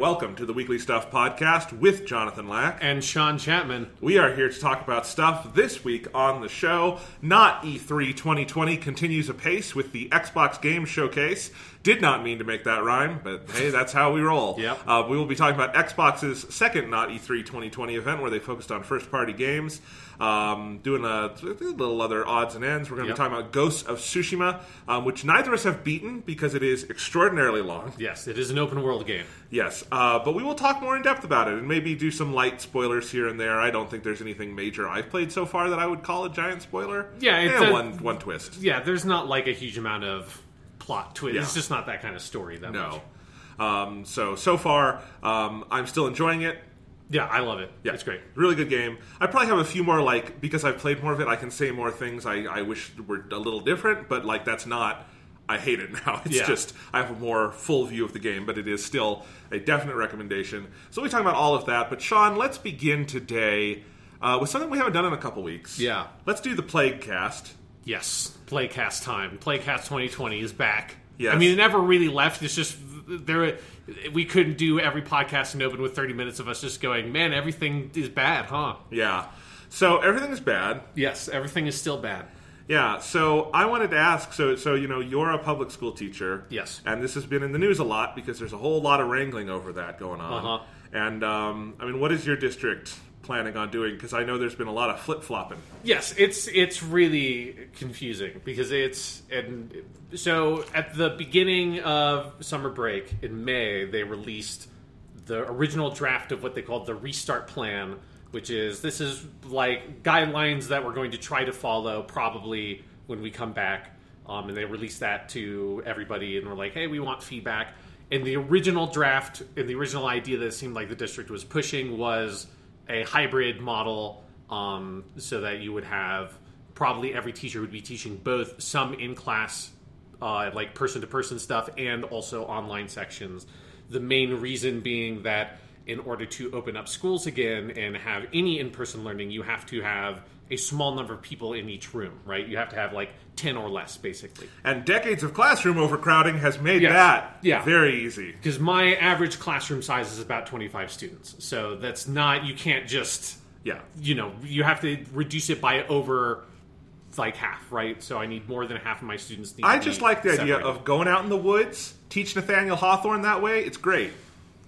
Welcome to the Weekly Stuff Podcast with Jonathan Lack. and Sean Chapman. We are here to talk about stuff this week on the show. Not E E3 2020 continues apace with the Xbox Game Showcase. Did not mean to make that rhyme, but hey, that's how we roll. Yep. Uh, we will be talking about Xbox's second Not E E3 2020 event where they focused on first party games. Um, doing a, little other odds and ends. We're going to Yep. be talking about Ghosts of Tsushima, um, which neither of us have beaten because it is extraordinarily long. Yes, it is an open world game. Yes, uh, but we will talk more in depth about it and maybe do some light spoilers here and there. I don't think there's anything major I've played so far that I would call a giant spoiler. Yeah, it's Eh, a- one one twist. Yeah, there's not like a huge amount of plot twist. Yeah. It's just not that kind of story that much. No. Um, so so far, um, I'm still enjoying it. Yeah, I love it. Yeah, It's great. Really good game. I probably have a few more like because I've played more of it. I can say more things I, I wish were a little different, but like that's not. I hate it now. It's Yeah. just I have a more full view of the game, but it is still a definite recommendation. So we talk about all of that. But Sean, let's begin today uh, with something we haven't done in a couple weeks. Yeah. let's do the Plague Cast. Yes, Plague Cast time. Plague Cast 2020 is back. Yes. I mean, it never really left. It's just there. We couldn't do every podcast and open with 30 minutes of us just going, "Man, everything is bad, huh?" Yeah. So everything is bad. Yes, everything is still bad. Yeah, so I wanted to ask so so you know you're a public school teacher. Yes. And this has been in the news a lot because there's a whole lot of wrangling over that going on. Uh-huh. And um, I mean, what is your district planning on doing? Because I know there's been a lot of flip flopping. Yes, it's it's really confusing because it's and so at the beginning of summer break in May they released the original draft of what they called the restart plan, which is this is like guidelines that we're going to try to follow probably when we come back. Um, and they released that to everybody and we're like, hey, we want feedback. And the original draft and the original idea that it seemed like the district was pushing was a hybrid model um, so that you would have probably every teacher would be teaching both some in class uh, like person to person stuff and also online sections. The main reason being that in order to open up schools again and have any in-person learning you have to have a small number of people in each room right you have to have like 10 or less basically And decades of classroom overcrowding has made Yes. that Yeah. very easy. because my average classroom size is about 25 students so that's not you can't just Yeah. you know you have to reduce it by over like half right so i need more than half of my students need I just like the idea of going out in the woods, teach Nathaniel Hawthorne that way. It's great.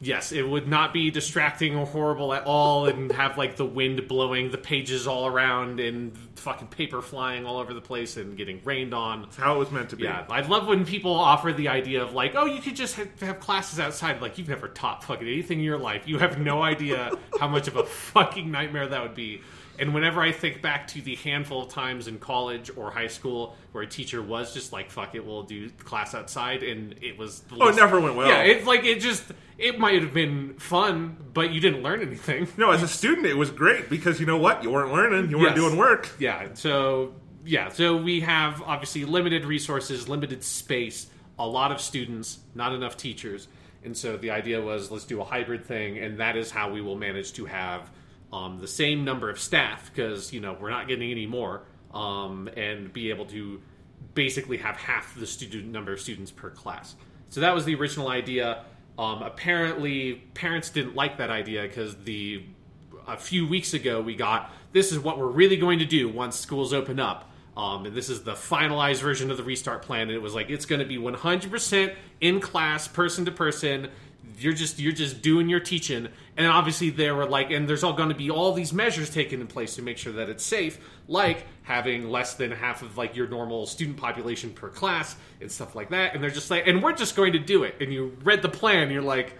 Yes it would not be distracting or horrible at all and have like the wind blowing the pages all around and fucking paper flying all over the place and getting rained on It's how it was meant to be. yeah, I love when people offer the idea of like, oh, you could just have, have classes outside. Like, you've never taught fucking anything in your life. You have no idea how much of a fucking nightmare that would be. And whenever I think back to the handful of times in college or high school where a teacher was just like, "Fuck it, we'll do class outside," and it was Oh, it never went well. Yeah, it's like it just it might have been fun, but you didn't learn anything. No, as a student, it was great because you know what? You weren't learning, you weren't Yes. doing work. Yeah, so yeah, so we have obviously limited resources, limited space, a lot of students, not enough teachers. And so the idea was let's do a hybrid thing and that is how we will manage to have um, the same number of staff because you know we're not getting any more um, and be able to basically have half the student number of students per class. So that was the original idea. Um, apparently, parents didn't like that idea because the a few weeks ago we got this is what we're really going to do once schools open up. Um, and this is the finalized version of the restart plan. And it was like it's going to be 100% in class, person to person. You're just you're just doing your teaching, and obviously there were like, and there's all going to be all these measures taken in place to make sure that it's safe, like having less than half of like your normal student population per class and stuff like that. And they're just like, and we're just going to do it. And you read the plan, you're like,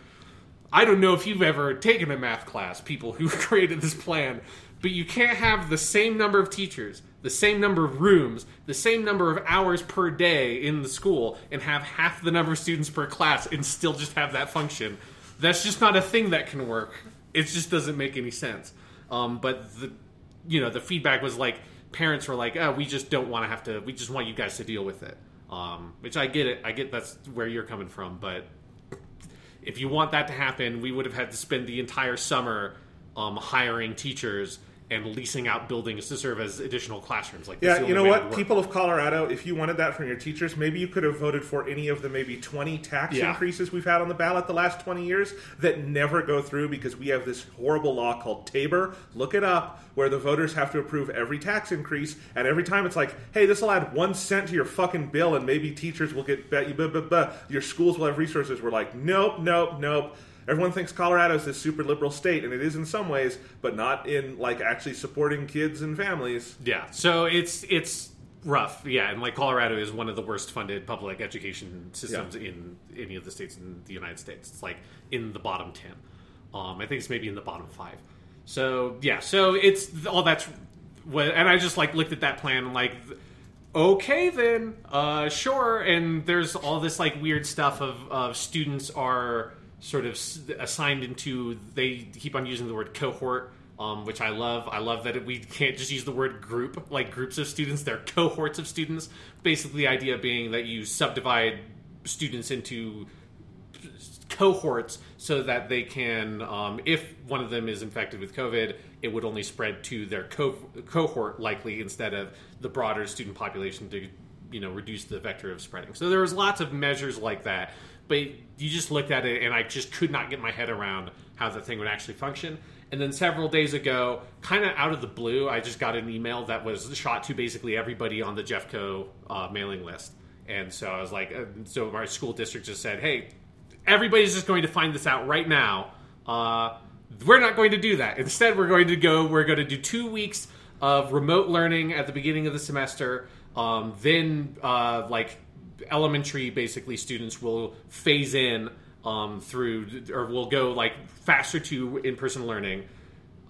I don't know if you've ever taken a math class, people who created this plan, but you can't have the same number of teachers, the same number of rooms, the same number of hours per day in the school, and have half the number of students per class and still just have that function. That's just not a thing that can work. It just doesn't make any sense. Um, but the, you know, the feedback was like parents were like, "Oh, we just don't want to have to. We just want you guys to deal with it." Um, which I get it. I get that's where you're coming from, but if you want that to happen, we would have had to spend the entire summer um, hiring teachers and leasing out buildings to serve as additional classrooms. Like Yeah, you know what? People of Colorado, if you wanted that from your teachers, maybe you could have voted for any of the maybe 20 tax Yeah. increases we've had on the ballot the last 20 years that never go through because we have this horrible law called Tabor. Look it up, where the voters have to approve every tax increase, and every time it's like, hey, this will add one cent to your fucking bill, and maybe teachers will get, bet- blah. your schools will have resources. We're like, nope, nope, nope. Everyone thinks Colorado is this super liberal state, and it is in some ways, but not in like actually supporting kids and families. Yeah, so it's it's rough. Yeah, and like Colorado is one of the worst funded public education systems in any of the states in the United States. It's like in the bottom ten. Um, I think it's maybe in the bottom five. So yeah, so it's all that's what, and I just like looked at that plan and like. Okay then, uh, sure. And there's all this like weird stuff of, of students are sort of assigned into. They keep on using the word cohort, um, which I love. I love that we can't just use the word group, like groups of students. They're cohorts of students. Basically, the idea being that you subdivide students into cohorts so that they can, um, if one of them is infected with COVID, it would only spread to their co- cohort likely instead of the broader student population to, you know, reduce the vector of spreading. So there was lots of measures like that, but you just looked at it and I just could not get my head around how the thing would actually function. And then several days ago, kind of out of the blue, I just got an email that was shot to basically everybody on the Jeffco uh, mailing list. And so I was like, uh, so our school district just said, hey, everybody's just going to find this out right now. Uh, we're not going to do that. Instead, we're going to go. We're going to do two weeks of remote learning at the beginning of the semester. Um, then, uh, like elementary, basically, students will phase in um, through, or will go like faster to in-person learning.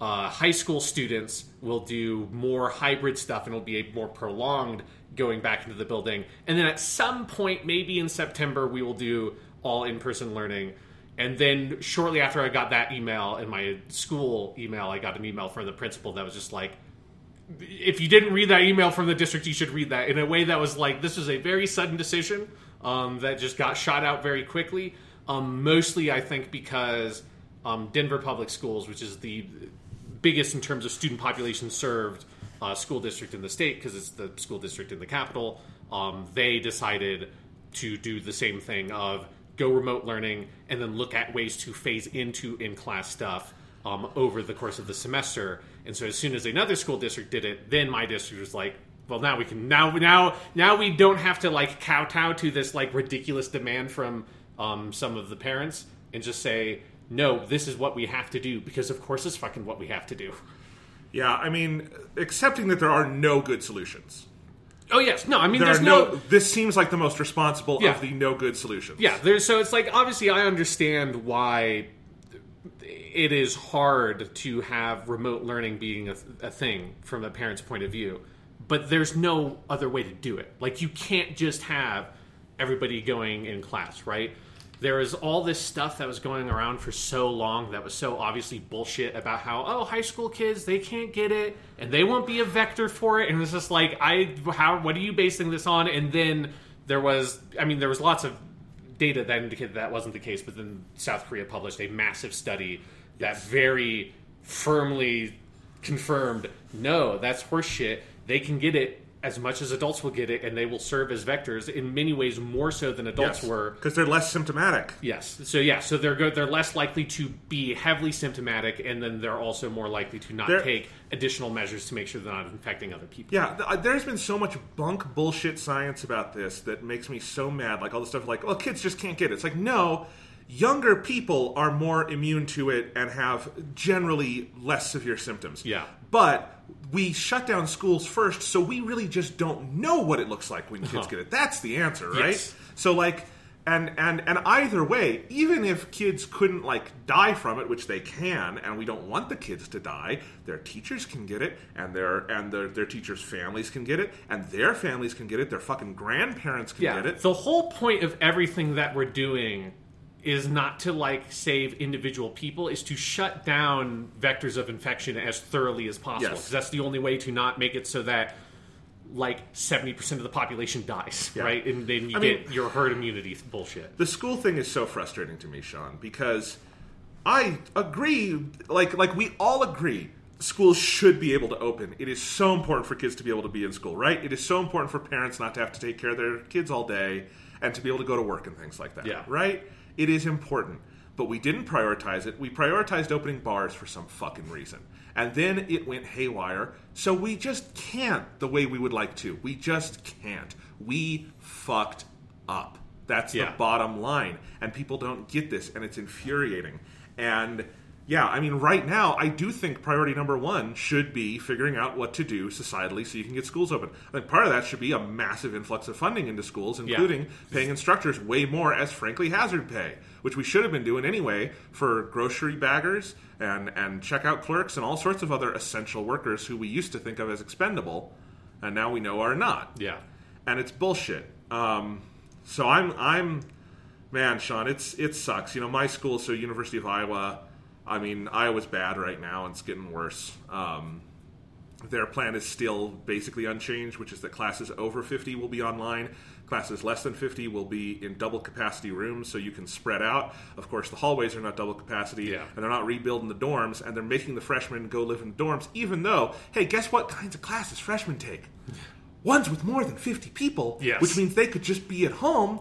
Uh, high school students will do more hybrid stuff, and it'll be a more prolonged going back into the building. And then at some point, maybe in September, we will do all in-person learning. And then shortly after I got that email in my school email, I got an email from the principal that was just like, if you didn't read that email from the district, you should read that in a way that was like, this was a very sudden decision um, that just got shot out very quickly. Um, mostly, I think, because um, Denver Public Schools, which is the biggest in terms of student population served uh, school district in the state, because it's the school district in the capital, um, they decided to do the same thing of go remote learning and then look at ways to phase into in class stuff um, over the course of the semester. And so as soon as another school district did it, then my district was like, well, now we can now now now we don't have to like kowtow to this like ridiculous demand from um, some of the parents and just say no, this is what we have to do because of course it's fucking what we have to do. Yeah, I mean, accepting that there are no good solutions. Oh yes, no, I mean There there's no, no, This seems like the most responsible Yeah. of the no good solutions. Yeah, there's so it's like obviously I understand why it is hard to have remote learning being a, a thing from a parent's point of view, but there's no other way to do it. Like you can't just have everybody going in class, right? There is all this stuff that was going around for so long that was so obviously bullshit about how oh high school kids they can't get it and they won't be a vector for it and it's just like I how what are you basing this on and then there was I mean there was lots of data that indicated that wasn't the case, but then South Korea published a massive study that very firmly confirmed no, that's horseshit. They can get it as much as adults will get it, and they will serve as vectors in many ways more so than adults were. because they're less symptomatic. Yes. So yeah. So they're good. They're less likely to be heavily symptomatic, and then they're also more likely to not They're- take additional measures to make sure they're not infecting other people. Yeah, th- uh, there's been so much bunk bullshit science about this that makes me so mad. Like all the stuff like, well, kids just can't get it. It's like, no, younger people are more immune to it and have generally less severe symptoms. Yeah. But we shut down schools first, so we really just don't know what it looks like when kids Uh-huh. get it. That's the answer, right? Yes. So like and and and either way, even if kids couldn't like die from it, which they can, and we don't want the kids to die, their teachers can get it, and their and their their teachers' families can get it, and their families can get it, their fucking grandparents can yeah. get it. The whole point of everything that we're doing is not to like save individual people, is to shut down vectors of infection as thoroughly as possible. Yes. Because that's the only way to not make it so that like seventy percent of the population dies, Yeah. right? And then you I get mean- your herd immunity bullshit. the school thing is so frustrating to me, Sean, because I agree. Like like we all agree. schools should be able to open. It is so important for kids to be able to be in school, right? It is so important for parents not to have to take care of their kids all day and to be able to go to work and things like that. Yeah. Right? It is important. But we didn't prioritize it. We prioritized opening bars for some fucking reason. And then it went haywire. So we just can't the way we would like to. We just can't. We fucked up. That's Yeah. the bottom line. And people don't get this, and it's infuriating. And yeah, I mean, right now, I do think priority number one should be figuring out what to do societally so you can get schools open. I think part of that should be a massive influx of funding into schools, including paying instructors way more as frankly hazard pay, which we should have been doing anyway for grocery baggers and, and checkout clerks and all sorts of other essential workers who we used to think of as expendable, and now we know are not Yeah. and it's bullshit. Um, so I'm I'm man, Sean, it's it sucks. You know, my school, so University of Iowa. I mean, Iowa's bad right now, and it's getting worse. Um, their plan is still basically unchanged, which is that classes over 50 will be online. Classes less than 50 will be in double capacity rooms, so you can spread out. Of course, the hallways are not double capacity, Yeah. and they're not rebuilding the dorms, and they're making the freshmen go live in the dorms, even though, hey, guess what kinds of classes freshmen take? Ones with more than 50 people, Yes. which means they could just be at home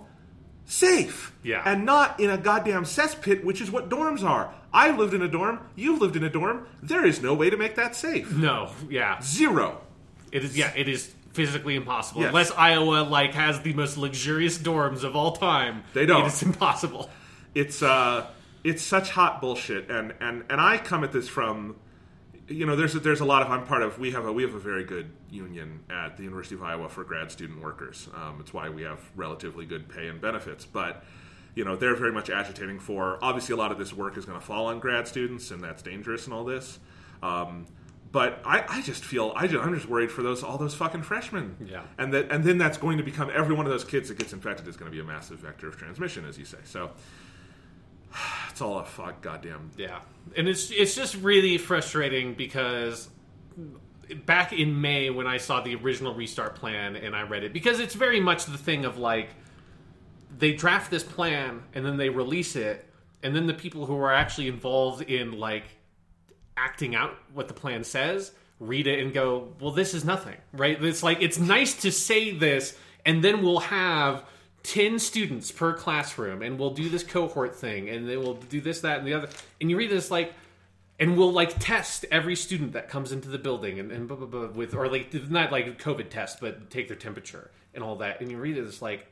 safe Yeah. and not in a goddamn cesspit, which is what dorms are. I've lived in a dorm, you've lived in a dorm. There is no way to make that safe. No. Yeah. Zero. It is. Yeah. It is physically impossible Yes. unless Iowa like has the most luxurious dorms of all time. They don't. It is impossible. it's uh it's such hot bullshit and and and I come at this from you know there's a, there's a lot of I'm part of we have a we have a very good union at the University of Iowa for grad student workers. Um, it's why we have relatively good pay and benefits. But you know they're very much agitating for obviously a lot of this work is going to fall on grad students and that's dangerous and all this. Um, but I, I just feel I just, I'm just worried for those all those fucking freshmen. Yeah. and that and then that's going to become every one of those kids that gets infected is going to be a massive vector of transmission as you say. So it's all a fuck goddamn. Yeah, and it's it's just really frustrating because back in May when I saw the original restart plan and I read it because it's very much the thing of like they draft this plan and then they release it and then the people who are actually involved in like acting out what the plan says read it and go well this is nothing right it's like it's nice to say this and then we'll have 10 students per classroom and we'll do this cohort thing and then we'll do this that and the other. And you read this like and we'll like test every student that comes into the building and, and blah, blah, blah, with or like not like covid test but take their temperature and all that. And you read it's like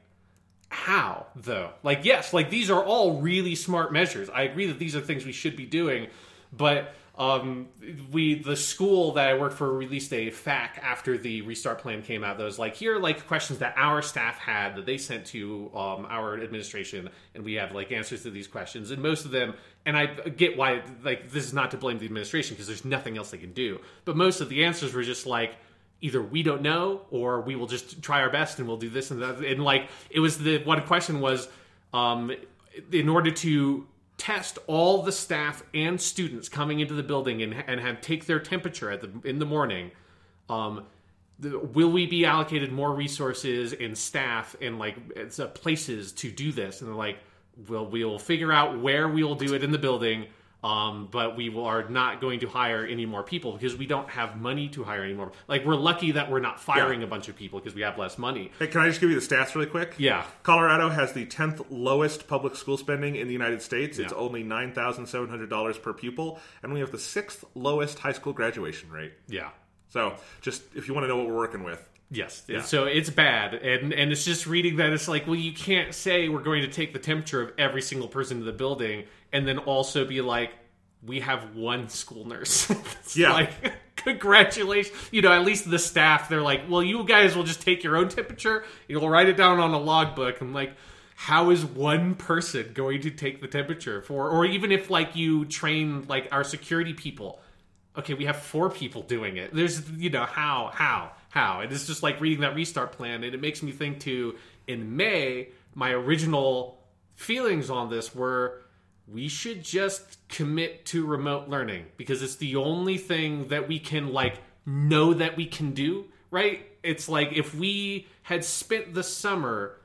how though? Like yes like these are all really smart measures. I agree that these are things we should be doing but um we the school that i worked for released a fac after the restart plan came out that was like here are like questions that our staff had that they sent to um our administration and we have like answers to these questions. And most of them and i get why like this is not to blame the administration because there's nothing else they can do. But most of the answers were just like either we don't know or we will just try our best and we'll do this and that. And like it was the one question was um in order to test all the staff and students coming into the building and, and have take their temperature at the in the morning um the, will we be allocated more resources and staff and like uh, places to do this? And they're like well we'll figure out where we will do it in the building um, but we will, are not going to hire any more people because we don't have money to hire any more. Like we're lucky that we're not firing Yeah. a bunch of people because we have less money. Hey, can I just give you the stats really quick? Yeah. Colorado has the 10th lowest public school spending in the United States. It's Yeah. only $9,700 per pupil, and we have the sixth lowest high school graduation rate. Yeah. So, just if you want to know what we're working with, Yes. Yeah. So it's bad, and and it's just reading that it's like, well, you can't say we're going to take the temperature of every single person in the building, and then also be like, we have one school nurse. Yeah. Like, congratulations. You know, at least the staff, they're like, well, you guys will just take your own temperature. You'll write it down on a logbook. I'm like. How is one person going to take the temperature for, or even if like you train like our security people, okay, we have four people doing it. There's, you know, how, how, how. And it's just like reading that restart plan. And it makes me think too, in May, my original feelings on this were we should just commit to remote learning because it's the only thing that we can like know that we can do, right? It's like if we had spent the summer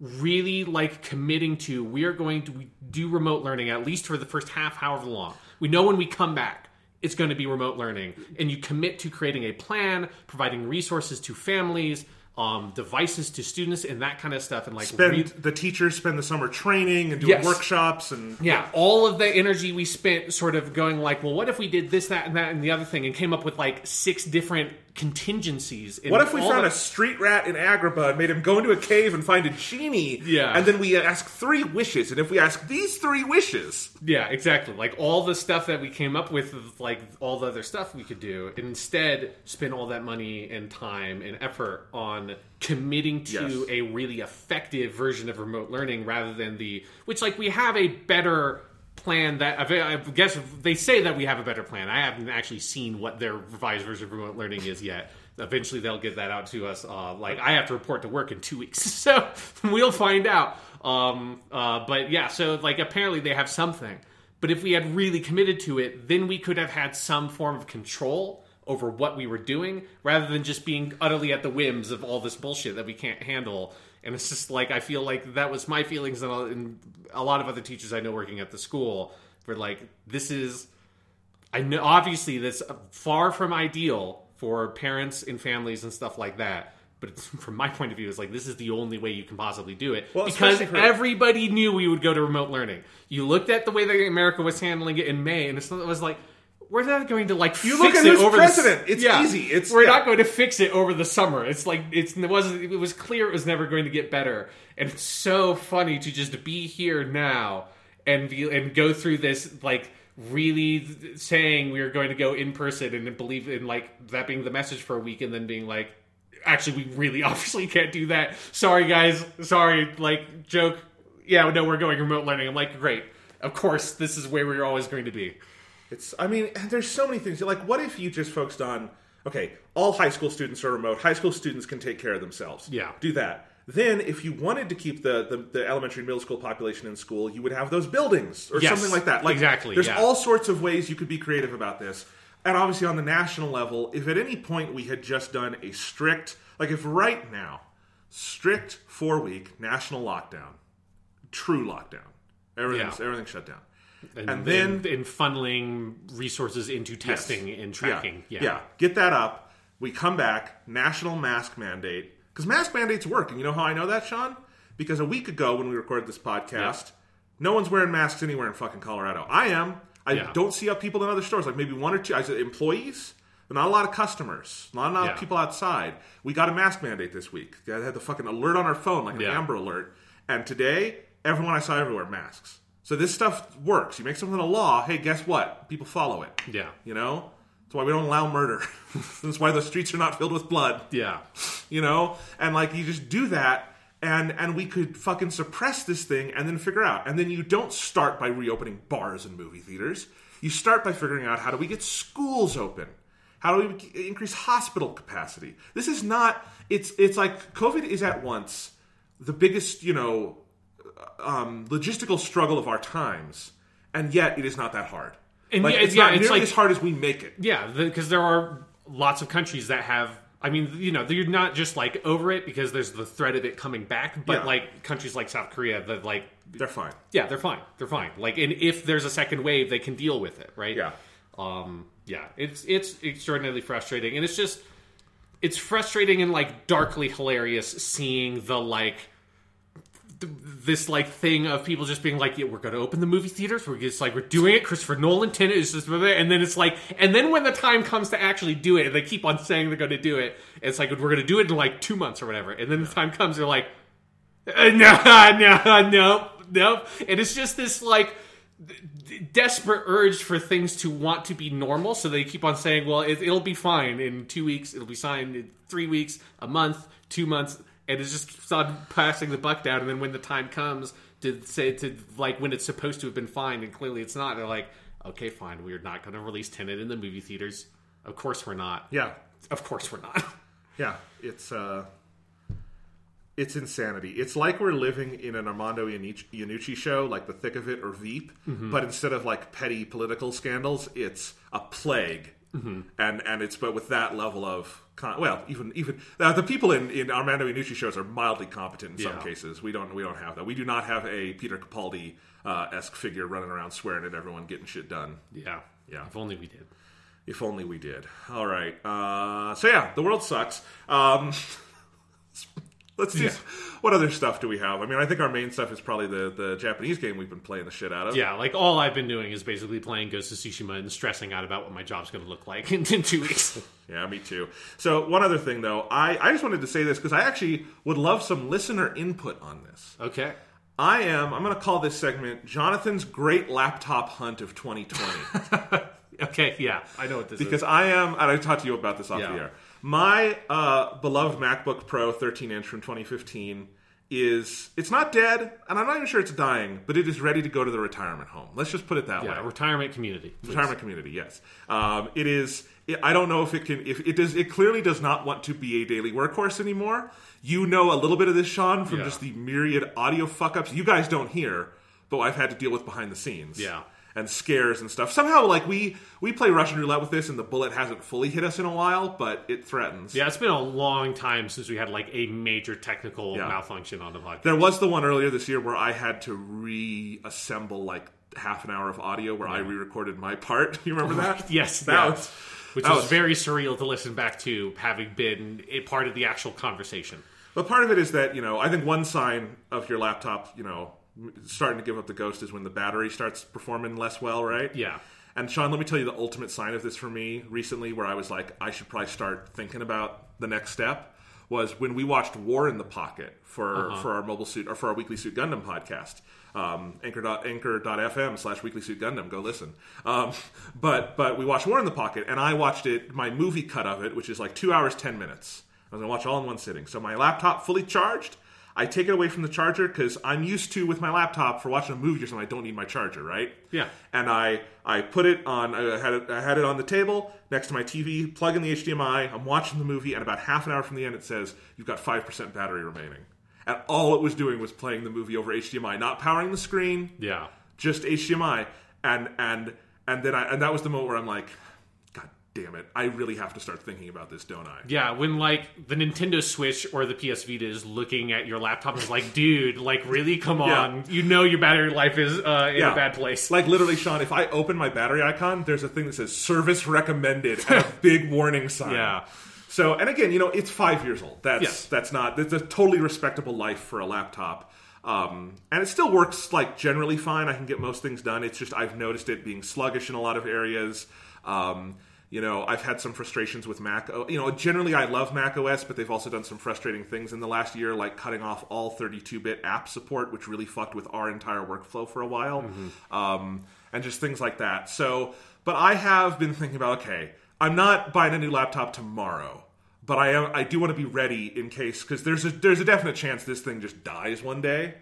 really like committing to we are going to do remote learning at least for the first half however long we know when we come back it's going to be remote learning, and you commit to creating a plan, providing resources to families, um, devices to students, and that kind of stuff, and like Spend the teachers spend the summer training and doing Yes. workshops and yeah, all of the energy we spent sort of going like, well, what if we did this, that, and that, and the other thing, and came up with like six different contingencies. and What if we found the- a street rat in Agrabah and made him go into a cave and find a genie? Yeah. And then we ask three wishes, and if we ask these three wishes, Yeah, exactly. Like all the stuff that we came up with, like all the other stuff we could do, and instead spend all that money and time and effort on committing to Yes. a really effective version of remote learning rather than the which like we have a better plan that I guess they say that we have a better plan. I haven't actually seen what their revised version of remote learning is yet. Eventually, they'll get that out to us. Uh, like I have to report to work in two weeks, so we'll find out. Um, uh, but yeah, so like apparently they have something. But if we had really committed to it, then we could have had some form of control over what we were doing, rather than just being utterly at the whims of all this bullshit that we can't handle. And it's just like I feel like that was my feelings, and a- lot of other teachers I know working at the school were like, "This is." I know obviously that's far from ideal for parents and families and stuff like that. But it's, from my point of view, it's like this is the only way you can possibly do it Well, because everybody knew we would go to remote learning. You looked at the way that America was handling it in May, and it was like we're not going to like You fix look at it who's over president. The, s- It's easy. It's- we're yeah. not going to fix it over the summer. It's like it's it was it was clear it was never going to get better, and it's so funny to just be here now and be and go through this like really saying we are going to go in person and believe in like that being the message for a week, and then being like, actually, we really obviously can't do that. Sorry, guys. Sorry. Like joke. Yeah, no, we're going remote learning. I'm like, great. Of course, this is where we're always going to be. It's, I mean, there's so many things. Like, what if you just focused on, okay, all high school students are remote. High school students can take care of themselves. Yeah. Do that. Then, if you wanted to keep the, the, the elementary and middle school population in school, you would have those buildings or Yes, something like that. Like, exactly, There's yeah. all sorts of ways you could be creative about this. And obviously, on the national level, if at any point we had just done a strict, like if right now, strict four week national lockdown, true lockdown, everything's, Yeah. everything's shut down. And, And then- in, in funneling resources into testing and tracking. Yeah. Yeah. Get that up. We come back, national mask mandate. Because mask mandates work. And you know how I know that, Sean? Because a week ago when we recorded this podcast, no one's wearing masks anywhere in fucking Colorado. I am. I Yeah. don't see up people in other stores, like maybe one or two. I said employees, but not a lot of customers, not a lot Yeah. of people outside. We got a mask mandate this week. I had the fucking alert on our phone, like an Yeah. Amber Alert. And today, everyone I saw everywhere masks. So this stuff works. You make something a law. Hey, guess what? People follow it. Yeah. You know? That's why we don't allow murder. That's why the streets are not filled with blood. Yeah. You know? And like you just do that and and we could fucking suppress this thing and then figure out. And then you don't start by reopening bars and movie theaters. You start by figuring out how do we get schools open? How do we increase hospital capacity? This is not it's it's like COVID is at once the biggest, you know, um, logistical struggle of our times, and yet it is not that hard. And like, yeah, it's yeah, not it's nearly like- as hard as we make it. Yeah, because there are lots of countries that have. I mean, you know, you're not just like over it because there's the threat of it coming back, but Yeah. like countries like South Korea that like, They're fine. yeah, they're fine, they're fine. Like, and if there's a second wave, they can deal with it, right? Yeah. Um. Yeah. It's it's extraordinarily frustrating, and it's just it's frustrating and like darkly hilarious seeing the like this like thing of people just being like, yeah, we're going to open the movie theaters. We're just like, we're doing it. Christopher Nolan, Tenet is just, and then it's like, and then when the time comes to actually do it, and they keep on saying they're going to do it. It's like, we're going to do it in like two months or whatever. And then the time comes, they're like, uh, no, no, no, no. And it's just this like desperate urge for things to want to be normal. So they keep on saying, well, it, it'll be fine in two weeks. It'll be signed in three weeks, a month, two months. And it just keeps on passing the buck down. And then when the time comes to say to like when it's supposed to have been fine and clearly it's not, they're like, okay, fine. We're not going to release Tenet in the movie theaters. Of course we're not. Yeah. Of course we're not. Yeah. It's uh it's insanity. It's like we're living in an Armando Iannucci Iannucci show, like The Thick of It or Veep, Mm-hmm. but instead of like petty political scandals, it's a plague, mm-hmm. and and it's but with that level of con- well, even even uh, the people in, in Armando Iannucci shows are mildly competent in some Yeah. cases. We don't we don't have that. We do not have a Peter Capaldi uh, esque figure running around swearing at everyone, getting shit done. yeah. Yeah. If only we did. If only we did. All right. Uh, so yeah, the world sucks. Um, let's see. Yeah. What other stuff do we have? I mean, I think our main stuff is probably the the Japanese game we've been playing the shit out of. Yeah, like all I've been doing is basically playing Ghost of Tsushima and stressing out about what my job's going to look like in, in two weeks. Yeah, me too. So one other thing though, I, I just wanted to say this because I actually would love some listener input on this. Okay. I am I'm going to call this segment Jonathan's Great Laptop Hunt of 2020 Okay, yeah, I know what this because is. Because I am and I talked to you about this off Yeah. the air. My uh, beloved MacBook Pro 13 inch from 2015 is it's not dead and I'm not even sure it's dying, but it is ready to go to the retirement home. Let's just put it that way. Yeah, retirement community. please. retirement community yes um, it is it, i don't know if it can if it does it clearly does not want to be a daily workhorse anymore you know a little bit of this sean from Yeah. just the myriad audio fuck ups you guys don't hear but i've had to deal with behind the scenes Yeah. And scares and stuff somehow like we we play russian roulette with this and the bullet hasn't fully hit us in a while but it threatens Yeah, it's been a long time since we had like a major technical Yeah. malfunction on the podcast. There was the one earlier this year where I had to reassemble like half an hour of audio where I re-recorded my part. You remember that? Yes, that yeah. was which that was, was- very surreal to listen back to, having been a part of the actual conversation. But part of it is that you know I think one sign of your laptop, you know, starting to give up the ghost is when the battery starts performing less well, right? Yeah. And Sean, let me tell you the ultimate sign of this for me recently, where I was like, I should probably start thinking about the next step. Was when we watched War in the Pocket for for our mobile suit or for our Weekly Suit Gundam podcast. Um, anchor dot anchor.fm slash weekly suit gundam go listen um, but but we watched war in the pocket and i watched it my movie cut of it which is like two hours ten minutes i was gonna watch all in one sitting so my laptop fully charged I take it away from the charger because I'm used to with my laptop for watching a movie or something. I don't need my charger, right? Yeah. And I I put it on. I had it, I had it on the table next to my TV. Plug in the HDMI. I'm watching the movie, and about half an hour from the end, it says you've got five percent battery remaining. And all it was doing was playing the movie over HDMI, not powering the screen, Yeah. just HDMI. And and and then I and that was the moment where I'm like, damn it! I really have to start thinking about this, don't I? Yeah, when like the Nintendo Switch or the PS Vita is looking at your laptop and is like, dude, like really, come Yeah. on, you know your battery life is uh, in Yeah. a bad place. Like literally, Sean, if I open my battery icon, there's a thing that says service recommended and a big warning sign. Yeah. So, and again, you know, it's five years old. That's Yes. that's not that's a totally respectable life for a laptop. Um, and it still works like generally fine. I can get most things done. It's just I've noticed it being sluggish in a lot of areas. Um, you know, I've had some frustrations with Mac. You know, generally I love Mac OS, but they've also done some frustrating things in the last year, like cutting off all 32-bit app support, which really fucked with our entire workflow for a while, um, and just things like that. So, but I have been thinking about okay, I'm not buying a new laptop tomorrow, but I am. I do want to be ready in case because there's a there's a definite chance this thing just dies one day.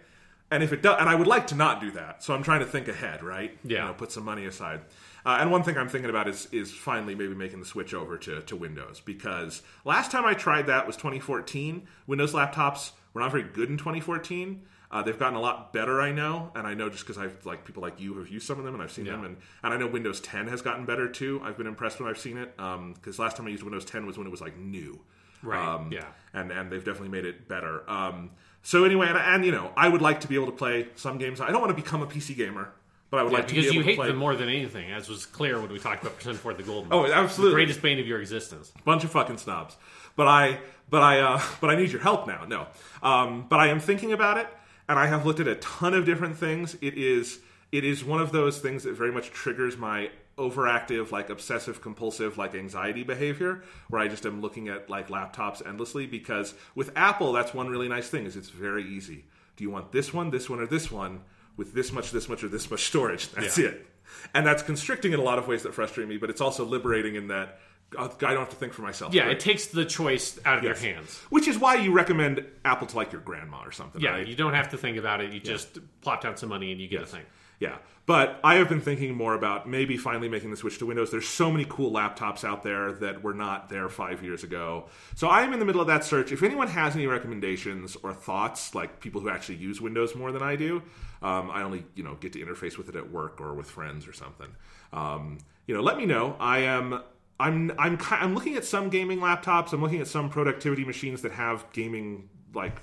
And if it does, and I would like to not do that, so I'm trying to think ahead, right? Yeah. You know, put some money aside. Uh, and one thing I'm thinking about is is finally maybe making the switch over to, to Windows because last time I tried that was 2014. Windows laptops were not very good in 2014. Uh, they've gotten a lot better, I know, and I know just because I've like people like you have used some of them and I've seen Yeah. them, and, and I know Windows 10 has gotten better too. I've been impressed when I've seen it because last time I used Windows 10 was when it was like new, Right, Um, yeah. and and they've definitely made it better. Um, so anyway, and, and you know, I would like to be able to play some games. I don't want to become a PC gamer, but I would like to be because able you hate play. them more than anything, as was clear when we talked about Persona 4 the Golden. Oh, absolutely. The greatest bane of your existence. bunch of fucking snobs. But I, but I, uh, but I need your help now. No, um, but I am thinking about it, and I have looked at a ton of different things. It is, it is one of those things that very much triggers my overactive, like obsessive compulsive, like anxiety behavior, where I just am looking at like laptops endlessly. Because with Apple, that's one really nice thing is it's very easy. Do you want this one, this one, or this one with this much, this much, or this much storage? That's Yeah. it. And that's constricting in a lot of ways that frustrate me, but it's also liberating in that uh, I don't have to think for myself. Yeah, right? it takes the choice out of Yes. your hands. Which is why you recommend Apple to like your grandma or something. Yeah, right? you don't have to think about it. You just plop down some money and you get a thing. Yeah, but I have been thinking more about maybe finally making the switch to Windows. There's so many cool laptops out there that were not there five years ago. So I am in the middle of that search. If anyone has any recommendations or thoughts, like people who actually use Windows more than I do, um, I only you know get to interface with it at work or with friends or something. Um, you know, let me know. I am. I'm I'm I'm looking at some gaming laptops. I'm looking at some productivity machines that have gaming like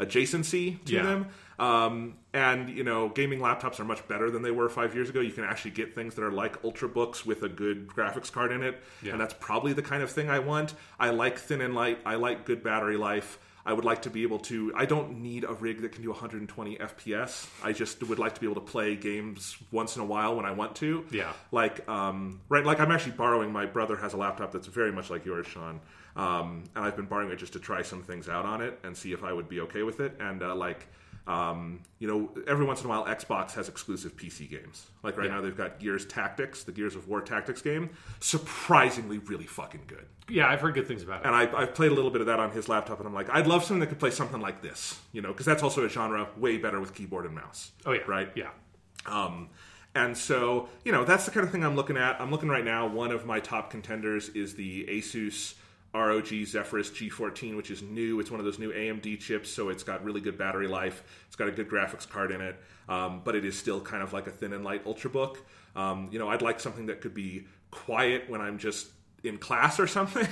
adjacency to Yeah. them. Um, and you know, gaming laptops are much better than they were five years ago. You can actually get things that are like ultrabooks with a good graphics card in it, Yeah. and that's probably the kind of thing I want. I like thin and light. I like good battery life. I would like to be able to. I don't need a rig that can do 120 FPS. I just would like to be able to play games once in a while when I want to. Yeah. Like, um, right. Like, I'm actually borrowing. My brother has a laptop that's very much like yours, Sean. Um, and I've been borrowing it just to try some things out on it and see if I would be okay with it. And uh, like, um, you know, every once in a while, Xbox has exclusive PC games. Like right Yeah. now, they've got Gears Tactics, the Gears of War Tactics game, surprisingly really fucking good. Yeah, I've heard good things about it. And I, I've played a little bit of that on his laptop, and I'm like, I'd love something that could play something like this, you know, because that's also a genre way better with keyboard and mouse. oh yeah, right. Yeah, Um, and so, you know, that's the kind of thing I'm looking at. I'm looking right now. One of my top contenders is the Asus ROG Zephyrus G14, which is new. It's one of those new AMD chips, so it's got really good battery life. It's got a good graphics card in it, um, but it is still kind of like a thin and light ultrabook. Um, you know, I'd like something that could be quiet when I'm just in class or something.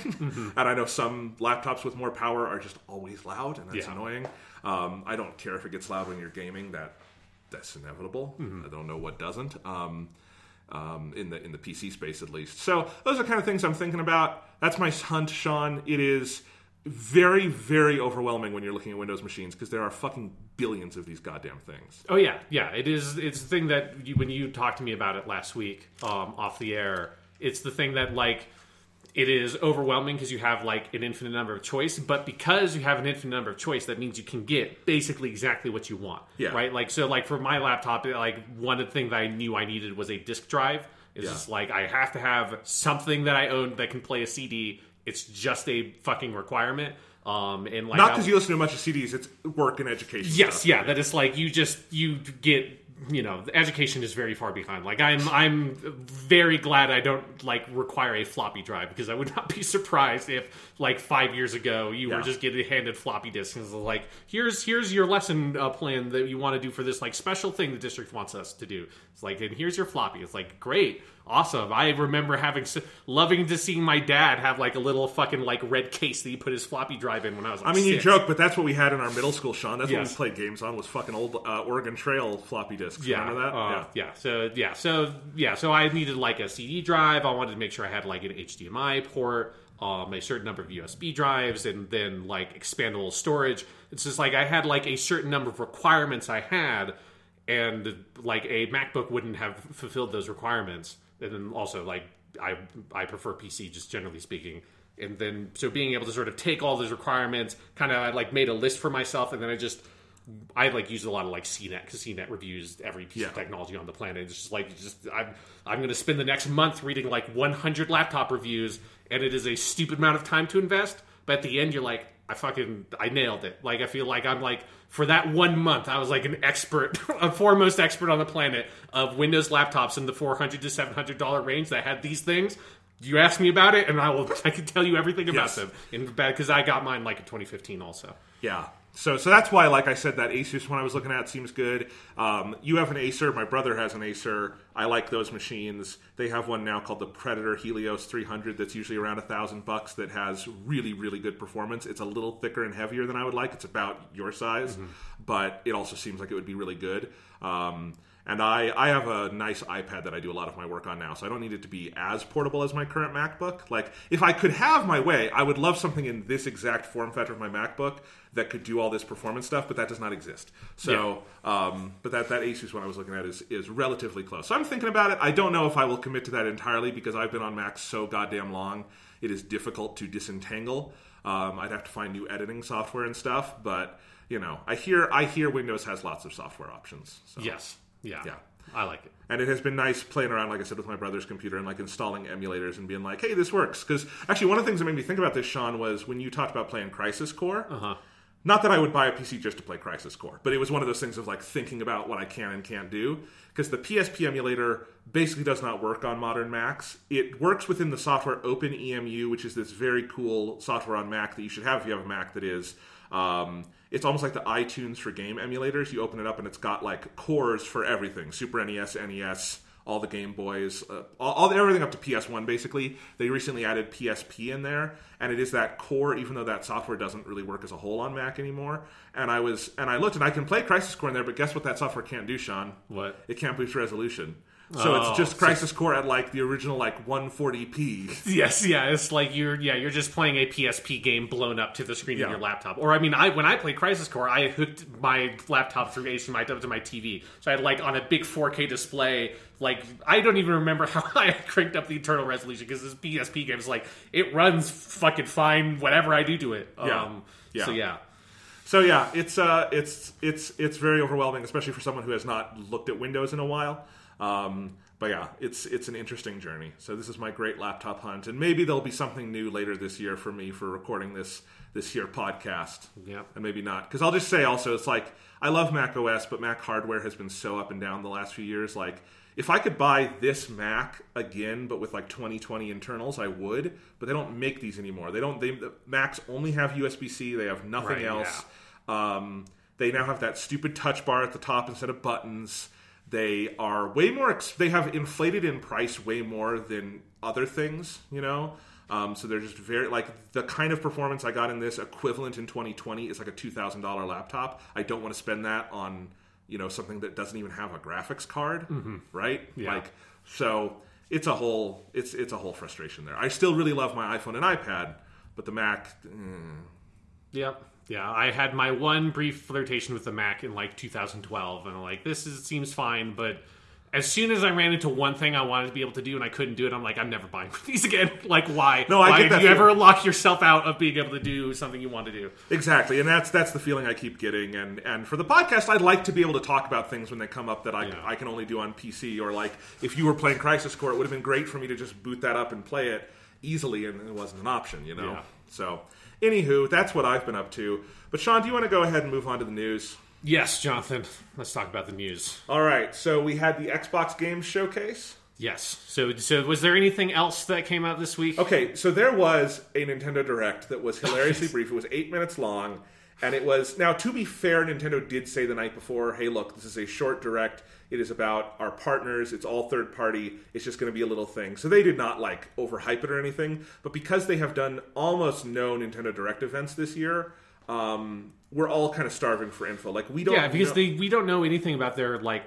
and I know some laptops with more power are just always loud, and that's Yeah. annoying. Um, I don't care if it gets loud when you're gaming. That that's inevitable. I don't know what doesn't. Um, um, in the in the PC space at least. So those are kind of things I'm thinking about. That's my hunt, Sean. It is very very overwhelming when you're looking at Windows machines because there are fucking billions of these goddamn things. Oh yeah, yeah. It is. It's the thing that you, when you talked to me about it last week um, off the air, it's the thing that like it is overwhelming because you have like an infinite number of choice. But because you have an infinite number of choice, that means you can get basically exactly what you want. Yeah. Right. Like so, like for my laptop, like one of the things that I knew I needed was a disk drive. It's Yeah. just like I have to have something that I own that can play a CD. It's just a fucking requirement. Um, and like Not because you listen to a bunch of CDs. It's work and education. Yes, stuff. yeah, that is like you just you get you know the education is very far behind. Like I'm I'm very glad I don't like require a floppy drive because I would not be surprised if like five years ago you Yeah. were just getting handed floppy disks and like here's here's your lesson uh, plan that you want to do for this like special thing the district wants us to do. It's like and here's your floppy. It's like great. Awesome! I remember having loving to see my dad have like a little fucking like red case that he put his floppy drive in when I was. Like, I mean, you six. joke, but that's what we had in our middle school, Sean. That's Yes. what we played games on was fucking old uh, Oregon Trail floppy disks. Yeah, Remember that? uh, yeah. So yeah, so yeah, so I needed like a CD drive. I wanted to make sure I had like an HDMI port, um, a certain number of USB drives, and then like expandable storage. It's just like I had like a certain number of requirements I had, and like a MacBook wouldn't have fulfilled those requirements. And then also like I I prefer PC just generally speaking. And then so being able to sort of take all those requirements, kind of I like made a list for myself, and then I just I like used a lot of like CNET because CNET reviews every piece Yeah. of technology on the planet. It's just like just I'm I'm going to spend the next month reading like 100 laptop reviews, and it is a stupid amount of time to invest. But at the end, you're like, I fucking I nailed it. Like I feel like I'm like for that one month, I was like an expert, a foremost expert on the planet of Windows laptops in the 400 to 700 dollar range that had these things. You ask me about it, and I will. I can tell you everything about Yes. them. And because I got mine like in 2015 also. Yeah. So, so that's why, like I said, that Asus one I was looking at seems good. Um, you have an Acer. My brother has an Acer. I like those machines. They have one now called the Predator Helios 300 that's usually around a thousand bucks that has really, really good performance. It's a little thicker and heavier than I would like. It's about your size, but it also seems like it would be really good. Um, and I, I have a nice iPad that I do a lot of my work on now, so I don't need it to be as portable as my current MacBook. Like, if I could have my way, I would love something in this exact form factor of my MacBook that could do all this performance stuff, but that does not exist. So, um, but that, that Asus one I was looking at is, is relatively close. So I'm thinking about it. I don't know if I will commit to that entirely because I've been on Mac so goddamn long. It is difficult to disentangle. Um, I'd have to find new editing software and stuff, but you know, I hear I hear Windows has lots of software options. So. Yes. Yeah. Yeah. I like it. And it has been nice playing around, like I said, with my brother's computer and like installing emulators and being like, "Hey, this works." Because actually, one of the things that made me think about this, Sean, was when you talked about playing Crisis Core. Uh-huh. Not that I would buy a PC just to play Crisis Core, but it was one of those things of like thinking about what I can and can't do. Because the PSP emulator basically does not work on modern Macs. It works within the software OpenEMU, which is this very cool software on Mac that you should have if you have a Mac that is. Um, it's almost like the iTunes for game emulators. You open it up and it's got like cores for everything: Super NES, NES, all the Game Boys, uh, all, all everything up to PS1. Basically, they recently added PSP in there, and it is that core. Even though that software doesn't really work as a whole on Mac anymore, and I was and I looked and I can play Crisis Core in there, but guess what? That software can't do, Sean. What? It can't boost resolution. So Oh, it's just so- Crisis Core at like the original like 140p. Yes, yeah, it's like you're yeah you're just playing a PSP game blown up to the screen Yeah. of your laptop. Or I mean, I when I played Crisis Core, I hooked my laptop through HDMI up to my TV, so I had like on a big 4K display. Like I don't even remember how I cranked up the internal resolution because this PSP game is like it runs fucking fine whatever I do to it. Yeah. Um, Yeah. So yeah. So yeah, it's uh, it's it's it's very overwhelming, especially for someone who has not looked at Windows in a while. Um, but yeah, it's it's an interesting journey. So this is my great laptop hunt, and maybe there'll be something new later this year for me for recording this this year podcast. Yeah. and maybe not because I'll just say also it's like I love Mac OS, but Mac hardware has been so up and down the last few years. Like if I could buy this Mac again, but with like 2020 internals, I would. But they don't make these anymore. They don't. They the Macs only have USB C. They have nothing Right, else. Um, they now have that stupid touch bar at the top instead of buttons. They are way more. Ex- they have inflated in price way more than other things. You know. Um, so they're just very like the kind of performance I got in this equivalent in 2020 is like a two thousand dollar laptop. I don't want to spend that on you know something that doesn't even have a graphics card, right? Yeah. Like so, it's a whole it's it's a whole frustration there. I still really love my iPhone and iPad, but the Mac. mm, Yep. Yeah, I had my one brief flirtation with the Mac in like 2012, and I'm like, this is, seems fine, but as soon as I ran into one thing I wanted to be able to do and I couldn't do it, I'm like, I'm never buying these again. Like, why? No, I why get that do you ever lock yourself out of being able to do something you want to do? Exactly, and that's that's the feeling I keep getting. And and for the podcast, I'd like to be able to talk about things when they come up that I Yeah. I can only do on PC. Or like if you were playing Crisis Core, it would have been great for me to just boot that up and play it easily, and it wasn't an option, you know. Yeah. So, anywho, that's what I've been up to. But Sean, do you want to go ahead and move on to the news? Yes, Jonathan. Let's talk about the news. All right, so we had the Xbox Games Showcase. Yes. So, so was there anything else that came out this week? Okay, so there was a Nintendo Direct that was hilariously brief. It was eight minutes long, and it was now. To be fair, Nintendo did say the night before, "Hey, look, this is a short Direct. It is about our partners. It's all third party. It's just going to be a little thing." So they did not like overhype it or anything. But because they have done almost no Nintendo Direct events this year, um, we're all kind of starving for info. Like we don't. Yeah, because know- they we don't know anything about their like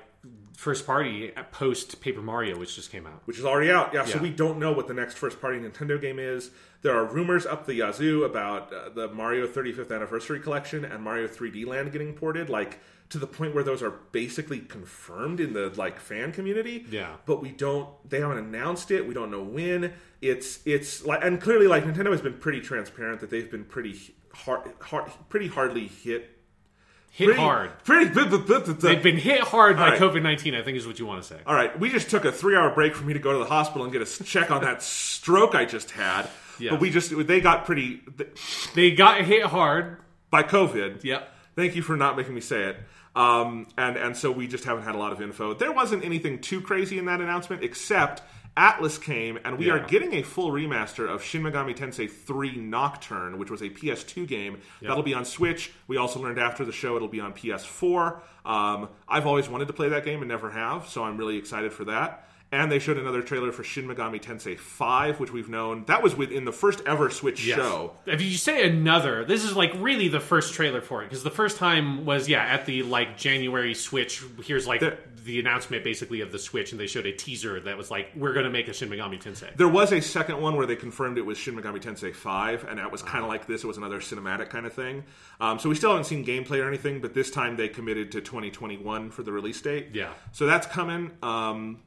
first party post Paper Mario, which just came out. which is already out. Yeah, so we don't know what the next first party Nintendo game is. There are rumors up the yazoo about uh, the Mario 35th Anniversary Collection and Mario 3D Land getting ported, like to the point where those are basically confirmed in the like fan community. Yeah. but we don't. They haven't announced it. We don't know when. It's it's like and clearly like Nintendo has been pretty transparent that they've been pretty hard, hard pretty hardly hit. Hit Pretty hard. Pretty. They've been hit hard by All right. COVID nineteen. I think is what you want to say. All right, we just took a three-hour break for me to go to the hospital and get a check on that stroke I just had. Yeah. But we just they got pretty They got hit hard. by COVID. Yep. Thank you for not making me say it. Um, and and so we just haven't had a lot of info. There wasn't anything too crazy in that announcement, except Atlus came, and we Yeah. are getting a full remaster of Shin Megami Tensei 3 Nocturne, which was a PS2 game. That'll be on Switch. We also learned after the show it'll be on PS4. Um, I've always wanted to play that game and never have, so I'm really excited for that. And they showed another trailer for Shin Megami Tensei 5, which we've known that was within the first ever Switch Yes. show. If you say another, this is like really the first trailer for it because the first time was yeah at the like January Switch. Here's like The- the announcement basically of the Switch, and they showed a teaser that was like we're going to make a Shin Megami Tensei. There was a second one where they confirmed it was Shin Megami Tensei 5, and that was kind of like this. It was another cinematic kind of thing. Um, so we still haven't seen gameplay or anything, but this time they committed to 2021 for the release date. Yeah. So that's coming. Um,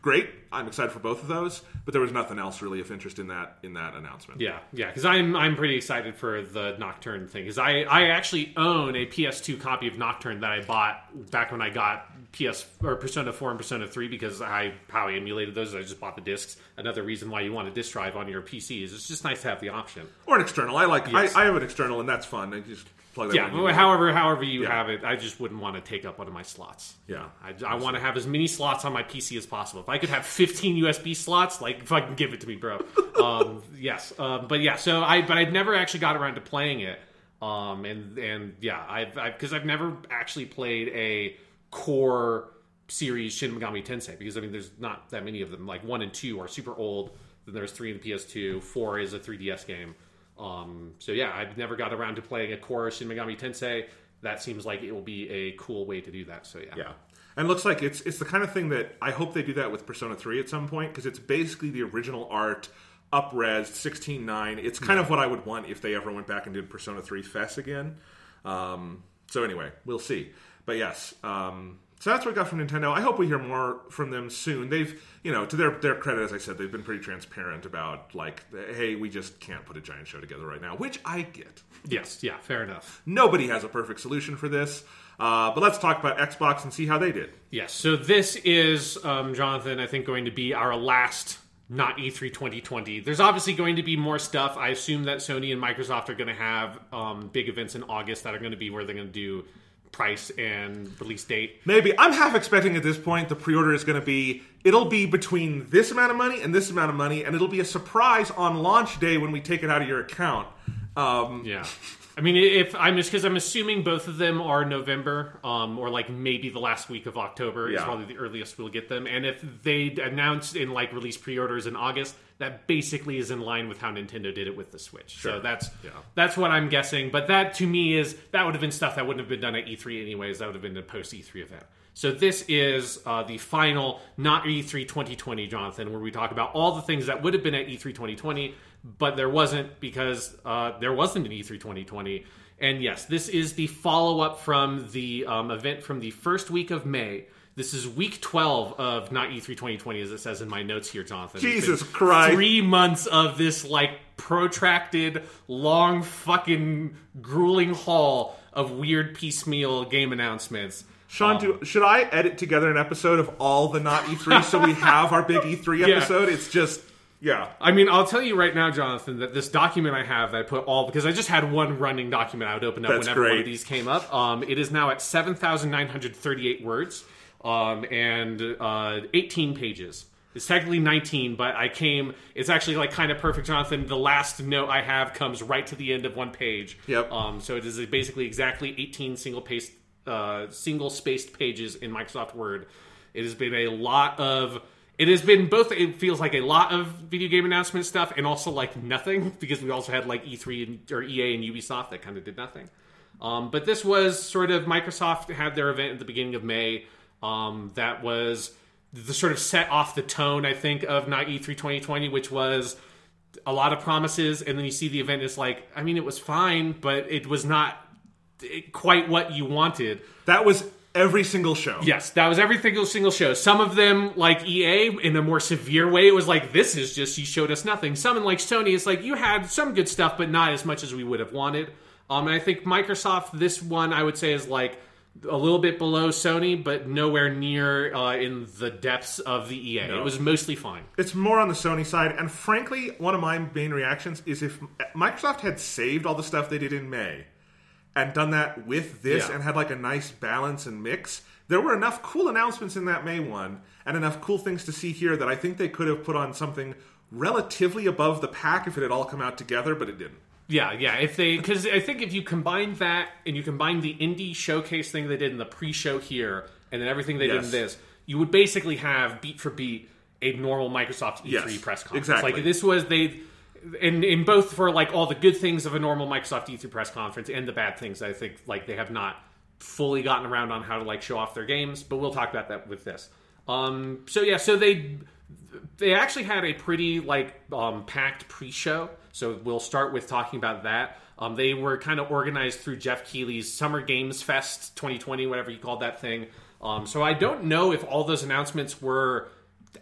great. I'm excited for both of those, but there was nothing else really of interest in that in that announcement. Yeah, yeah, because I'm I'm pretty excited for the Nocturne thing because I I actually own a PS2 copy of Nocturne that I bought back when I got PS or Persona 4 and Persona 3 because I how I emulated those. I just bought the discs. Another reason why you want a disc drive on your PC is it's just nice to have the option. Or an external. I like. Yes. I, I have an external, and that's fun. I just plug that. Yeah, however however you Yeah. have it, I just wouldn't want to take up one of my slots. Yeah. I, I want to have as many slots on my PC as possible. If I could have 15 USB slots, like fucking give it to me, bro. um, yes, um, but yeah. So I, but I've never actually got around to playing it. Um, and and yeah, I've because I've, never actually played a core series Shin Megami Tensei because I mean there's not that many of them. Like one and two are super old. Then there's three in the PS2. Four is a 3DS game. Um, so yeah, I've never got around to playing a core Shin Megami Tensei. That seems like it will be a cool way to do that. So yeah, Yeah. And looks like it's it's the kind of thing that I hope they do that with Persona 3 at some point because it's basically the original art upres 16.9. It's kind of what I would want if they ever went back and did Persona 3 FES again. Um, so anyway, we'll see. But yes, um, so that's what we got from Nintendo. I hope we hear more from them soon. They've, you know, to their their credit, as I said, they've been pretty transparent about like, hey, we just can't put a giant show together right now, which I get. yes, yeah, fair enough. Nobody has a perfect solution for this. Uh, but let's talk about Xbox and see how they did. Yes. So this is, um, Jonathan, I think going to be our last not E E3 2020. There's obviously going to be more stuff. I assume that Sony and Microsoft are going to have um, big events in August that are going to be where they're going to do price and release date. Maybe I'm half expecting at this point the pre-order is going to be it'll be between this amount of money and this amount of money, and it'll be a surprise on launch day when we take it out of your account. Um, Yeah. I mean, if I'm just because I'm assuming both of them are November, um, or like maybe the last week of October is probably the earliest we'll get them. And if they announce in like release pre-orders in August, that basically is in line with how Nintendo did it with the Switch. So that's Yeah. that's what I'm guessing. But that to me is that would have been stuff that wouldn't have been done at E3 anyways. That would have been a post E3 event. So this is uh, the final not E E3 2020, Jonathan, where we talk about all the things that would have been at E E3 2020, but there wasn't because uh, there wasn't an E3 2020. And yes, this is the follow up from the um, event from the first week of May. This is week 12 of not E E3 2020, as it says in my notes here, Jonathan. Jesus Christ. Three months of this, like, protracted, long, fucking grueling haul of weird piecemeal game announcements. Sean, do, should I edit together an episode of all the not E3 so we have our big E3 Yeah. episode? It's just yeah. I mean, I'll tell you right now, Jonathan, that this document I have that I put all because I just had one running document I would open up That's whenever one of these came up. Um, it is now at seven thousand nine hundred thirty-eight words um, and uh, eighteen pages. It's technically 19, but I came. It's actually like kind of perfect, Jonathan. The last note I have comes right to the end of one page. Yep. Um, so it is basically exactly 18 single paste, uh, single spaced pages in Microsoft Word. It has been a lot of. It has been both. It feels like a lot of video game announcement stuff, and also like nothing because we also had like E3 and, or EA and Ubisoft that kind of did nothing. Um, but this was sort of Microsoft had their event at the beginning of May. Um, that was the sort of set off the tone, I think, of not E3 2020, which was a lot of promises, and then you see the event. It's like, I mean, it was fine, but it was not quite what you wanted. That was every single show. Yes, that was every single single show. Some of them, like EA, in a more severe way, it was like, "This is just you showed us nothing." Some, like Sony, it's like you had some good stuff, but not as much as we would have wanted. Um, and I think Microsoft, this one, I would say, is like a little bit below Sony, but nowhere near uh, in the depths of the EA. It was mostly fine. It's more on the Sony side, and frankly, one of my main reactions is if Microsoft had saved all the stuff they did in May and done that with this Yeah. and had like a nice balance and mix, there were enough cool announcements in that May one and enough cool things to see here that I think they could have put on something relatively above the pack if it had all come out together, but it didn't. Yeah, yeah. If they, because I think if you combine that and you combine the indie showcase thing they did in the pre-show here, and then everything they did Yes. in this, you would basically have beat for beat a normal Microsoft E3 Yes, press conference. exactly. Like this was they, in in both for like all the good things of a normal Microsoft E3 press conference and the bad things. I think like they have not fully gotten around on how to like show off their games, but we'll talk about that with this. Um, so yeah, so they they actually had a pretty like um, packed pre-show so we'll start with talking about that. Um, they were kind of organized through jeff keighley's summer games fest 2020 whatever you called that thing. Um, so i don't know if all those announcements were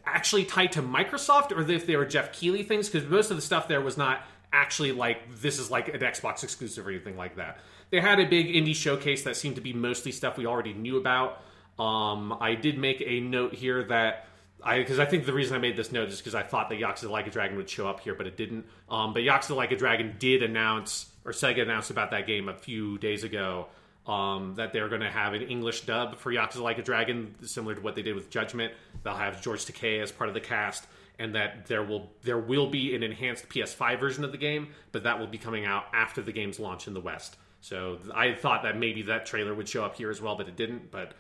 actually tied to microsoft or if they were jeff keighley things because most of the stuff there was not actually like this is like an xbox exclusive or anything like that. They had a big indie showcase that seemed to be mostly stuff we already knew about. Um, i did make a note here that I because I think the reason I made this note is because I thought that Yakuza Like a Dragon would show up here, but it didn't. Um, but Yakuza Like a Dragon did announce, or Sega announced about that game a few days ago, um, that they're going to have an English dub for Yakuza Like a Dragon, similar to what they did with Judgment. They'll have George Takei as part of the cast, and that there will there will be an enhanced PS5 version of the game, but that will be coming out after the game's launch in the West. So I thought that maybe that trailer would show up here as well, but it didn't. But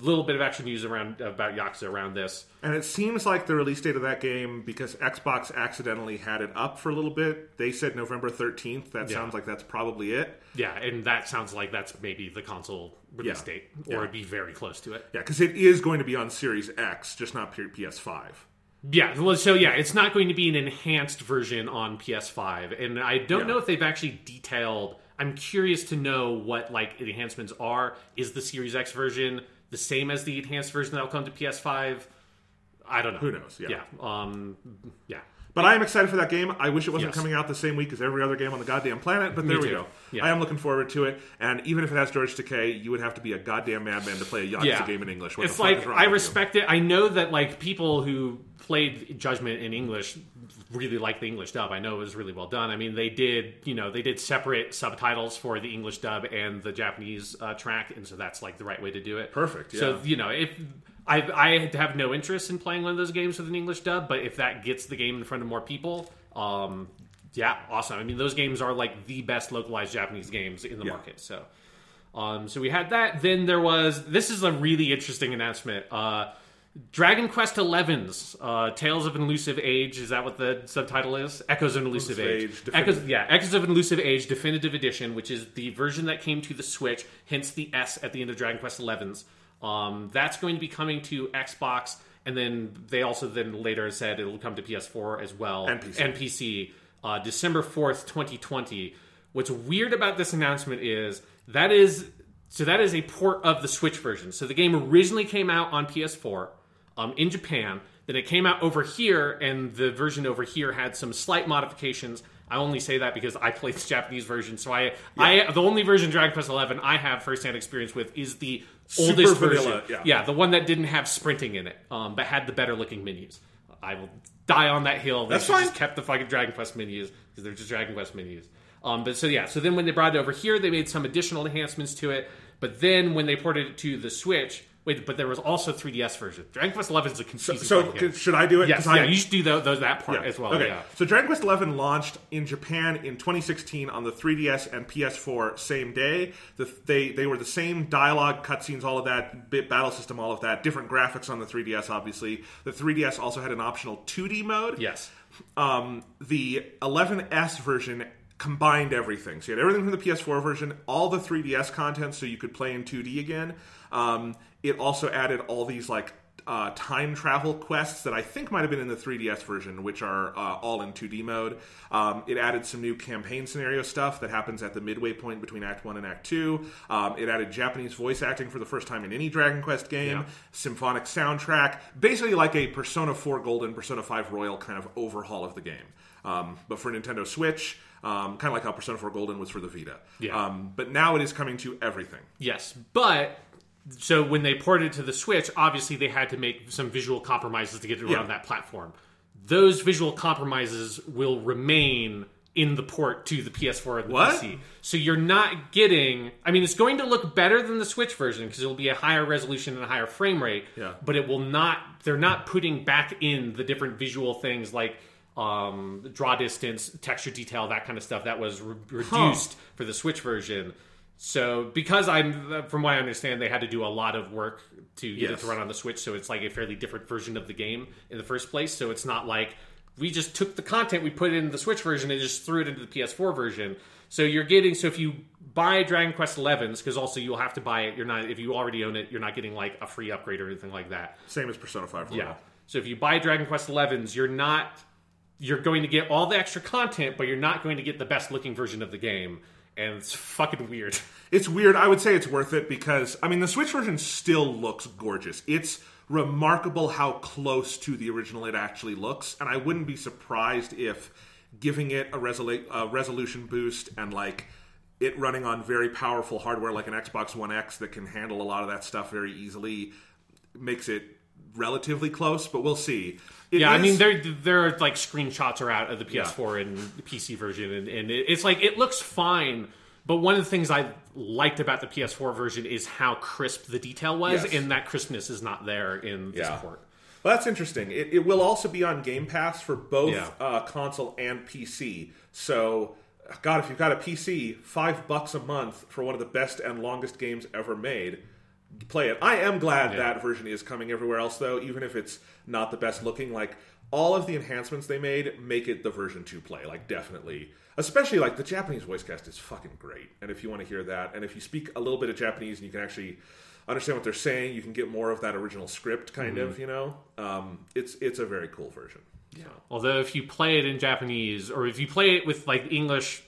little bit of extra news around about Yakuza around this. And it seems like the release date of that game, because Xbox accidentally had it up for a little bit, they said November 13th. That Yeah. sounds like that's probably it. Yeah, and that sounds like that's maybe the console release Yeah. date, Yeah. or it'd be very close to it. Yeah, because it is going to be on Series X, just not PS5. Yeah, well, so yeah, it's not going to be an enhanced version on PS5, and I don't Yeah. know if they've actually detailed. I'm curious to know what like enhancements are. Is the Series X version the same as the enhanced version that'll come to PS5? I don't know. Who knows? Yeah. Yeah. Um. Yeah. But I am excited for that game. I wish it wasn't Yes. coming out the same week as every other game on the goddamn planet, but there we go. Yeah. I am looking forward to it. And even if it has George Takei, you would have to be a goddamn madman to play a Yakuza Yeah. game in English. What it's the fuck like I with you? respect it. I know that like people who played Judgment in English really like the English dub. I know it was really well done. I mean, they did you know they did separate subtitles for the English dub and the Japanese uh, track, and so that's like the right way to do it. Perfect, So you know if. I, I have no interest in playing one of those games with an English dub, but if that gets the game in front of more people, um, yeah, awesome. I mean, those games are like the best localized Japanese games in the Yeah. market. So, um, so we had that. Then there was this is a really interesting announcement. Uh, Dragon Quest XI's uh, Tales of an Elusive Age. Is that what the subtitle is? Echoes of an Elusive Elusive Age. Age, Echoes, yeah, Echoes of an Elusive Age Definitive Edition, which is the version that came to the Switch, hence the S at the end of Dragon Quest XI's. Um, that's going to be coming to Xbox, and then they also then later said it'll come to PS4 as well And PC. and PC uh, December 4th, 2020. What's weird about this announcement is that is so that is a port of the Switch version. So the game originally came out on PS4 um, in Japan. Then it came out over here, and the version over here had some slight modifications. I only say that because I played the Japanese version, so I, I the only version Dragon Quest Eleven I have firsthand experience with is the Super oldest vanilla, version. yeah. the one that didn't have sprinting in it, um, but had the better looking menus. I will die on that hill. They That's fine. just kept the fucking Dragon Quest menus because they're just Dragon Quest menus. Um, but so yeah, so then when they brought it over here, they made some additional enhancements to it. But then when they ported it to the Switch, wait, but there was also 3DS version. Dragon Quest Eleven is a confusing. So game. should I do it? yes, I, yeah, you should do tho- those that part Yeah. as well. Okay. Yeah. So Dragon Quest XI launched in Japan in 2016 on the 3DS and PS4 same day. The, they they were the same dialogue, cutscenes, all of that, bit battle system, all of that. Different graphics on the 3DS, obviously. The 3DS also had an optional 2D mode. Yes. Um, the 11S version combined everything. So you had everything from the PS4 version, all the 3DS content, so you could play in 2D again. Um, it also added all these like uh, time travel quests that I think might have been in the 3DS version, which are uh, all in 2D mode. Um, it added some new campaign scenario stuff that happens at the midway point between Act 1 and Act 2. Um, it added Japanese voice acting for the first time in any Dragon Quest game, Yeah. symphonic soundtrack, basically like a Persona 4 Golden, Persona 5 Royal kind of overhaul of the game. Um, but for Nintendo Switch, um, kind of like how Persona 4 Golden was for the Vita. Yeah. Um, but now it is coming to everything. Yes, but so when they ported it to the Switch, obviously they had to make some visual compromises to get it around Yeah. that platform. Those visual compromises will remain in the port to the PS4 and the What? PC. So you're not getting. I mean, it's going to look better than the Switch version because it'll be a higher resolution and a higher frame rate. Yeah. But it will not. They're not putting back in the different visual things like um, draw distance, texture detail, that kind of stuff that was re- reduced for the Switch version. So because I'm, from what I understand, they had to do a lot of work to get it to run on the Switch. So it's like a fairly different version of the game in the first place. So it's not like we just took the content we put it in the Switch version and just threw it into the PS4 version. So you're getting so if you buy Dragon Quest 11s because also you'll have to buy it. You're not if you already own it. You're not getting like a free upgrade or anything like that. Same as Persona 5 Royal. Yeah. So if you buy Dragon Quest 11s, you're not you're going to get all the extra content, but you're not going to get the best looking version of the game, and it's fucking weird. It's weird. I would say it's worth it because I mean the Switch version still looks gorgeous. It's remarkable how close to the original it actually looks, and I wouldn't be surprised if giving it a, a resolution boost and like it running on very powerful hardware like an Xbox One X that can handle a lot of that stuff very easily makes it relatively close. But we'll see. It Yeah, I mean, there there are like screenshots are out of the PS4 and the PC version, and, and it, it's like it looks fine. But one of the things I liked about the PS4 version is how crisp the detail was, Yes. and that crispness is not there in this Yeah. port. Well, that's interesting. It, it will also be on Game Pass for both Yeah. uh, console and PC. So, God, if you've got a PC, five bucks a month for one of the best and longest games ever made. Play it. I am glad that version is coming everywhere else, though, even if it's not the best looking. Like all of the enhancements they made make it the version to play. Like definitely, especially like the Japanese voice cast is fucking great. And if you want to hear that, and if you speak a little bit of Japanese and you can actually understand what they're saying, you can get more of that original script, kind of. You know, um, it's it's a very cool version. Yeah. Although if you play it in Japanese or if you play it with like English,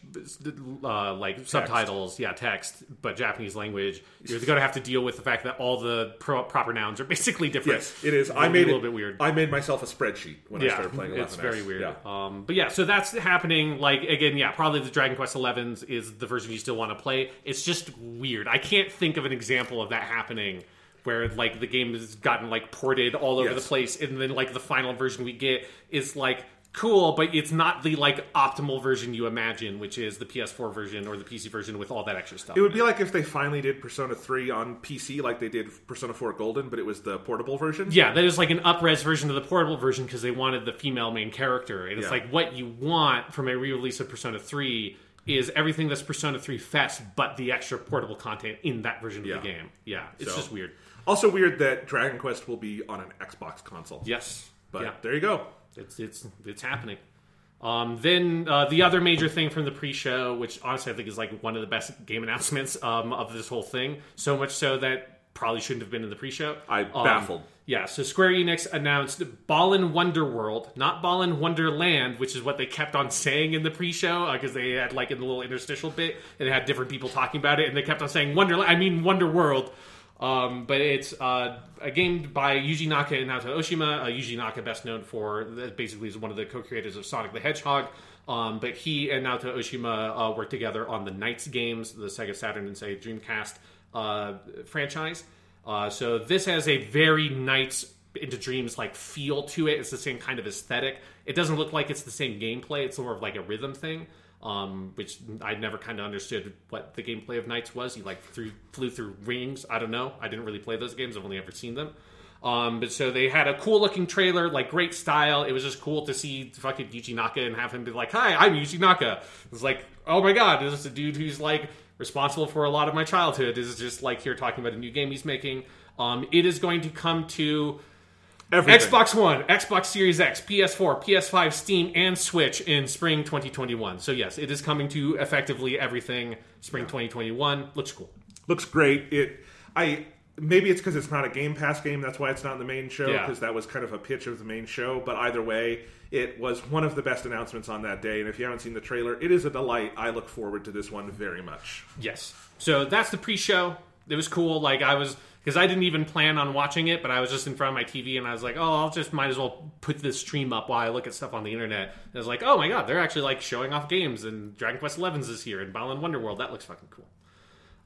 uh, like subtitles, yeah, text, but Japanese language, you're going to have to deal with the fact that all the pro- proper nouns are basically different. Yes, it is. It'll I made a little it, bit weird. I made myself a spreadsheet when I started playing. 11S. it's very weird. Yeah. Um, but yeah, so that's happening. Like again, yeah, probably the Dragon Quest 11s is the version you still want to play. It's just weird. I can't think of an example of that happening where like the game has gotten like ported all over Yes. the place, and then like the final version we get is like cool, but it's not the like optimal version you imagine, which is the PS4 version or the PC version with all that extra stuff. It would be like if they finally did Persona 3 on PC like they did Persona 4 Golden, but it was the portable version. Yeah, that is like an upres version of the portable version because they wanted the female main character. And it's Yeah. like what you want from a re-release of Persona 3 is everything that's Persona 3 fetched, but the extra portable content in that version of Yeah. the game. Yeah, it's So- just weird. Also weird that Dragon Quest will be on an Xbox console. Yes, But yeah, there you go. it's it's it's happening. Um, then uh, the other major thing from the pre-show, which honestly I think is like one of the best game announcements um, of this whole thing, so much so that probably shouldn't have been in the pre-show. I Um, baffled. Yeah, so Square Enix announced Balan Wonderworld, not Balan Wonderland, which is what they kept on saying in the pre-show because they had like in the little interstitial bit and they had different people talking about it, and they kept on saying Wonderland. I mean Wonderworld. Um, but it's uh, a game by Yuji Naka and Naoto Oshima. Uh, Yuji Naka, best known for basically is one of the co-creators of Sonic the Hedgehog. Um, but he and Naoto Oshima uh, worked together on the NiGHTS games, the Sega Saturn and Sega Dreamcast uh, franchise. Uh, so this has a very NiGHTS into Dreams like feel to it. It's the same kind of aesthetic. It doesn't look like it's the same gameplay. It's more of like a rhythm thing um, which I never kind of understood what the gameplay of NiGHTS was. He like threw, flew through rings. I don't know. I didn't really play those games. I've only ever seen them. Um, but so they had a cool looking trailer, like great style. It was just cool to see fucking Yuji Naka and have him be like, "Hi, I'm Yuji Naka." It's like, oh my god, this is a dude who's like responsible for a lot of my childhood. This Is just like here talking about a new game he's making. Um, it is going to come to Everything. Xbox One, Xbox Series X, PS4, PS5, Steam, and Switch in spring 2021. So yes, it is coming to effectively everything spring 2021. Looks cool. looks great. It, I maybe it's because it's not a Game Pass game. That's why it's not in the main show Yeah. because that was kind of a pitch of the main show. But either way, it was one of the best announcements on that day. And if you haven't seen the trailer, it is a delight. I look forward to this one very much. Yes. So that's the pre-show. It was cool. Like I was because I didn't even plan on watching it, but I was just in front of my TV and I was like, oh, I'll just might as well put this stream up while I look at stuff on the internet. And I was like, oh my god, they're actually like showing off games and Dragon Quest Eleven's is here and Balan Wonderworld. That looks fucking cool.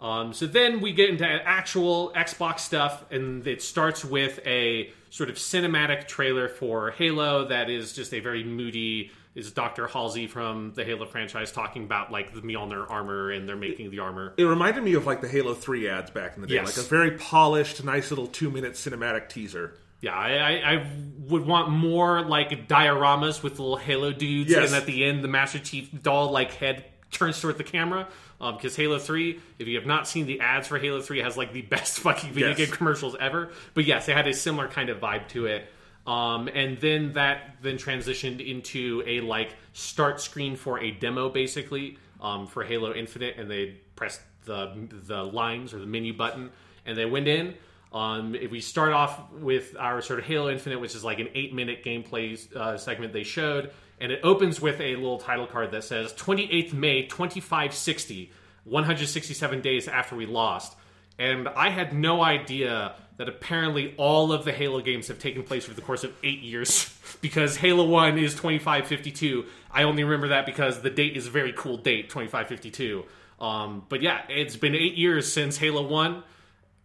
Um, so then we get into actual Xbox stuff, and it starts with a sort of cinematic trailer for Halo that is just a very moody. Is Dr. Halsey from the Halo franchise talking about like the Mjolnir armor and they're making the armor? It reminded me of like the Halo Three ads back in the day, Yes. like a very polished, nice little two-minute cinematic teaser. Yeah, I, I, I would want more like dioramas with little Halo dudes, Yes. and at the end, the Master Chief doll like head turns toward the camera. Um, because Halo Three, if you have not seen the ads for Halo Three, has like the best fucking video Yes. game commercials ever. But yes, it had a similar kind of vibe to it. Um, and then that then transitioned into a like start screen for a demo, basically um, for Halo Infinite, and they pressed the the lines or the menu button, and they went in. Um, if we start off with our sort of Halo Infinite, which is like an eight minute gameplay uh, segment they showed, and it opens with a little title card that says 28th May 2560, 167 days after we lost. And I had no idea that apparently all of the Halo games have taken place over the course of eight years because Halo 1 is 2552. I only remember that because the date is a very cool date, 2552. Um, but yeah, it's been eight years since Halo 1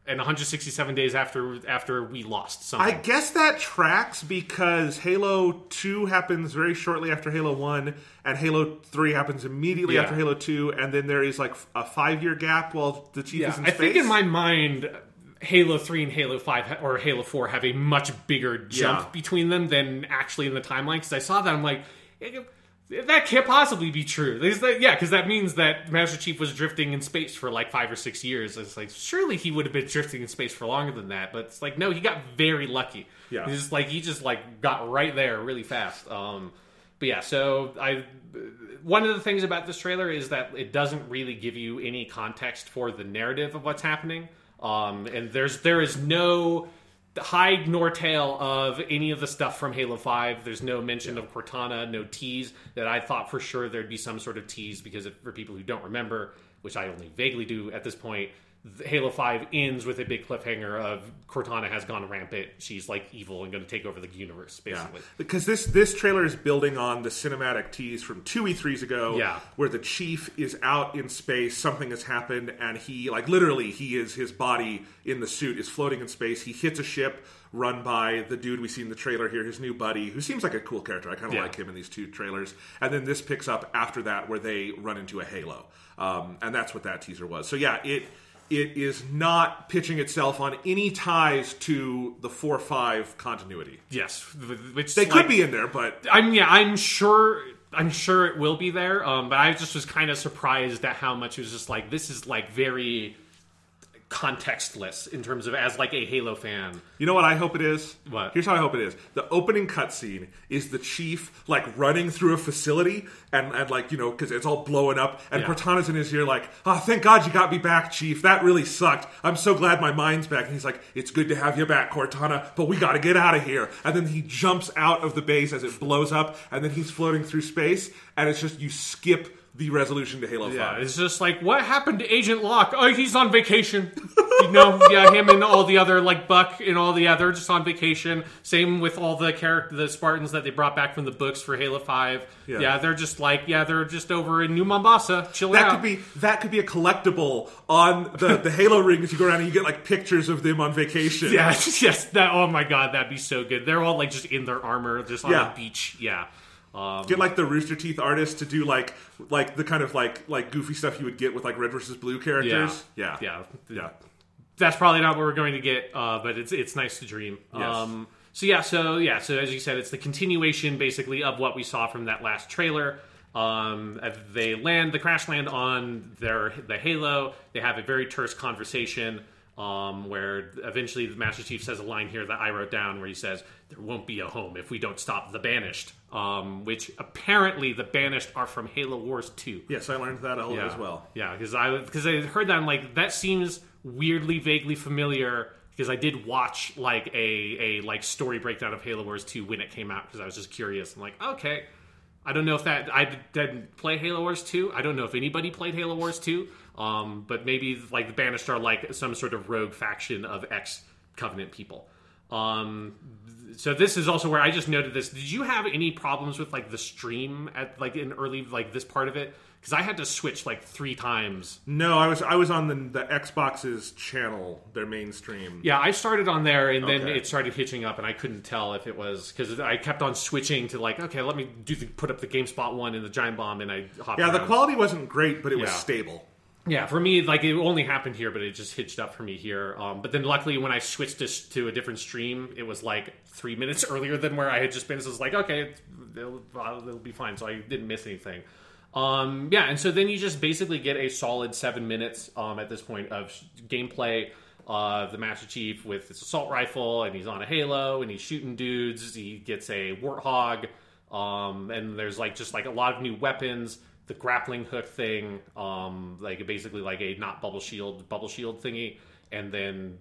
and 167 days after after we lost something. I guess that tracks because Halo 2 happens very shortly after Halo 1, and Halo 3 happens immediately Yeah. after Halo 2, and then there is like a five year gap while the Chief Yeah, is in I space. I think in my mind, Halo Three and Halo Five or Halo Four have a much bigger jump Yeah. between them than actually in the timeline. Because I saw that, I'm like, That can't possibly be true. Yeah, because that means that Master Chief was drifting in space for like five or six years. It's like surely he would have been drifting in space for longer than that. But it's like no, he got very lucky. Yeah. He's just like he just like got right there really fast. Um, but yeah, so I one of the things about this trailer is that it doesn't really give you any context for the narrative of what's happening. Um, and there's there is no hide nor tail of any of the stuff from Halo 5. There's no mention of Cortana, no tease that I thought for sure there'd be some sort of tease because if, for people who don't remember, which I only vaguely do at this point, Halo 5 ends with a big cliffhanger of Cortana has gone rampant. She's like evil and going to take over the universe, basically. Because this this trailer is building on the cinematic tease from two E3s ago, Yeah. where the chief is out in space, something has happened, and he like literally he is his body in the suit is floating in space. He hits a ship run by the dude we see in the trailer here, his new buddy, who seems like a cool character. I kind of Yeah. like him in these two trailers. And then this picks up after that where they run into a halo, um, and that's what that teaser was. So yeah, it. It is not pitching itself on any ties to the four five continuity. Yes, which They like- could be in there, but I'm yeah, I'm sure I'm sure it will be there. Um, but I just was kind of surprised at how much it was just like this is like very contextless in terms of as like a Halo fan. You know what I hope it is? What? Here's how I hope it is. The opening cutscene is the chief like running through a facility and, and like, you know, because it's all blowing up. And Yeah. Cortana's in his ear like, oh, thank God you got me back, chief. That really sucked. I'm so glad my mind's back. And he's like, it's good to have you back, Cortana, but we got to get out of here. And then he jumps out of the base as it blows up. And then he's floating through space. And it's just, you skip the resolution to Halo Yeah, 5. it's just like what happened to Agent Locke? Oh, he's on vacation. you know, yeah, him and all the other like Buck and all the other just on vacation. Same with all the character the Spartans that they brought back from the books for Halo Five. Yeah. Yeah, they're just like yeah, they're just over in New Mombasa, chilling That out. could be that could be a collectible on the, the Halo rings. You go around and you get like pictures of them on vacation. Yeah, yes. That. Oh my god, that'd be so good. They're all like just in their armor, just on Yeah. a beach. Yeah. Um, Get like the Rooster Teeth artist to do like like the kind of like like goofy stuff you would get with like red versus blue characters. Yeah, Yeah. yeah. That's probably not what we're going to get, uh, but it's it's nice to dream. Yes. Um, so yeah, so yeah, so as you said, it's the continuation basically of what we saw from that last trailer. Um, they land the crash land on their the Halo. They have a very terse conversation um, where eventually the Master Chief says a line here that I wrote down where he says, "There won't be a home if we don't stop the Banished," um, which apparently the Banished are from Halo Wars Two. Yes, I learned that Yeah. as well. Yeah, because I because I heard that I'm like that seems weirdly vaguely familiar because I did watch like a a like story breakdown of Halo Wars 2 when it came out because I was just curious. I'm like, okay, I don't know if that I didn't play Halo Wars 2. I don't know if anybody played Halo Wars 2. Um, but maybe like the Banished are like some sort of rogue faction of ex Covenant people. Um, so this is also where I just noted this. Did you have any problems with like the stream at like in early like this part of it? Because I had to switch like three times. No, I was I was on the the Xbox's channel, their mainstream. Yeah, I started on there and then Okay. it started hitching up, and I couldn't tell if it was because I kept on switching to like, okay, let me do the, put up the GameSpot one and the Giant Bomb, and I hopped. Yeah, the around. quality wasn't great, but it was Yeah. stable. Yeah, for me, like it only happened here, but it just hitched up for me here. Um, but then, luckily, when I switched to, to a different stream, it was like three minutes earlier than where I had just been. So it's like, okay, it'll, uh, it'll be fine. So I didn't miss anything. Um, yeah, and so then you just basically get a solid seven minutes um, at this point of sh- gameplay. Uh, the Master Chief with his assault rifle, and he's on a Halo, and he's shooting dudes. He gets a Warthog, um, and there's like just like a lot of new weapons. The grappling hook thing, um, like basically like a not bubble shield, bubble shield thingy, and then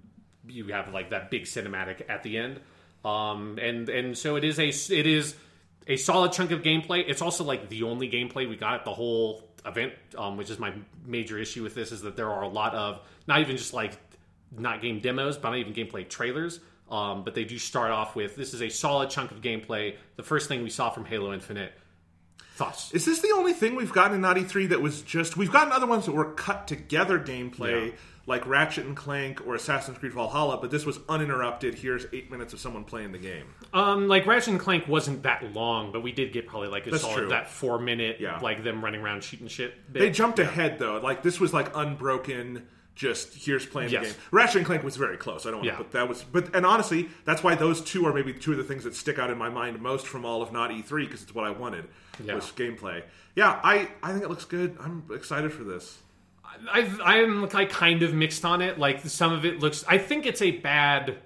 you have like that big cinematic at the end. Um, and and so it is a it is a solid chunk of gameplay. It's also like the only gameplay we got at the whole event, um, which is my major issue with this is that there are a lot of not even just like not game demos, but not even gameplay trailers. Um, but they do start off with this is a solid chunk of gameplay. The first thing we saw from Halo Infinite. Thoughts? Is this the only thing we've gotten in not E3 that was just. We've gotten other ones that were cut together gameplay, Yeah. like Ratchet and Clank or Assassin's Creed Valhalla, but this was uninterrupted. Here's eight minutes of someone playing the game. Um, like Ratchet and Clank wasn't that long, but we did get probably like a That's solid true. that four minute, Yeah. like them running around shooting shit. bit. They jumped ahead, though. Like, this was like unbroken. Just here's playing Yes. the game. Ratchet and Clank was very close. I don't want Yeah. to put that was, but and honestly, that's why those two are maybe two of the things that stick out in my mind most from all of not E3 because it's what I wanted. Yeah. with gameplay. Yeah, I I think it looks good. I'm excited for this. I've, I'm like kind of mixed on it. Like some of it looks. I think it's a bad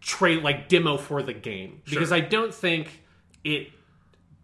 trade like demo for the game because I don't think it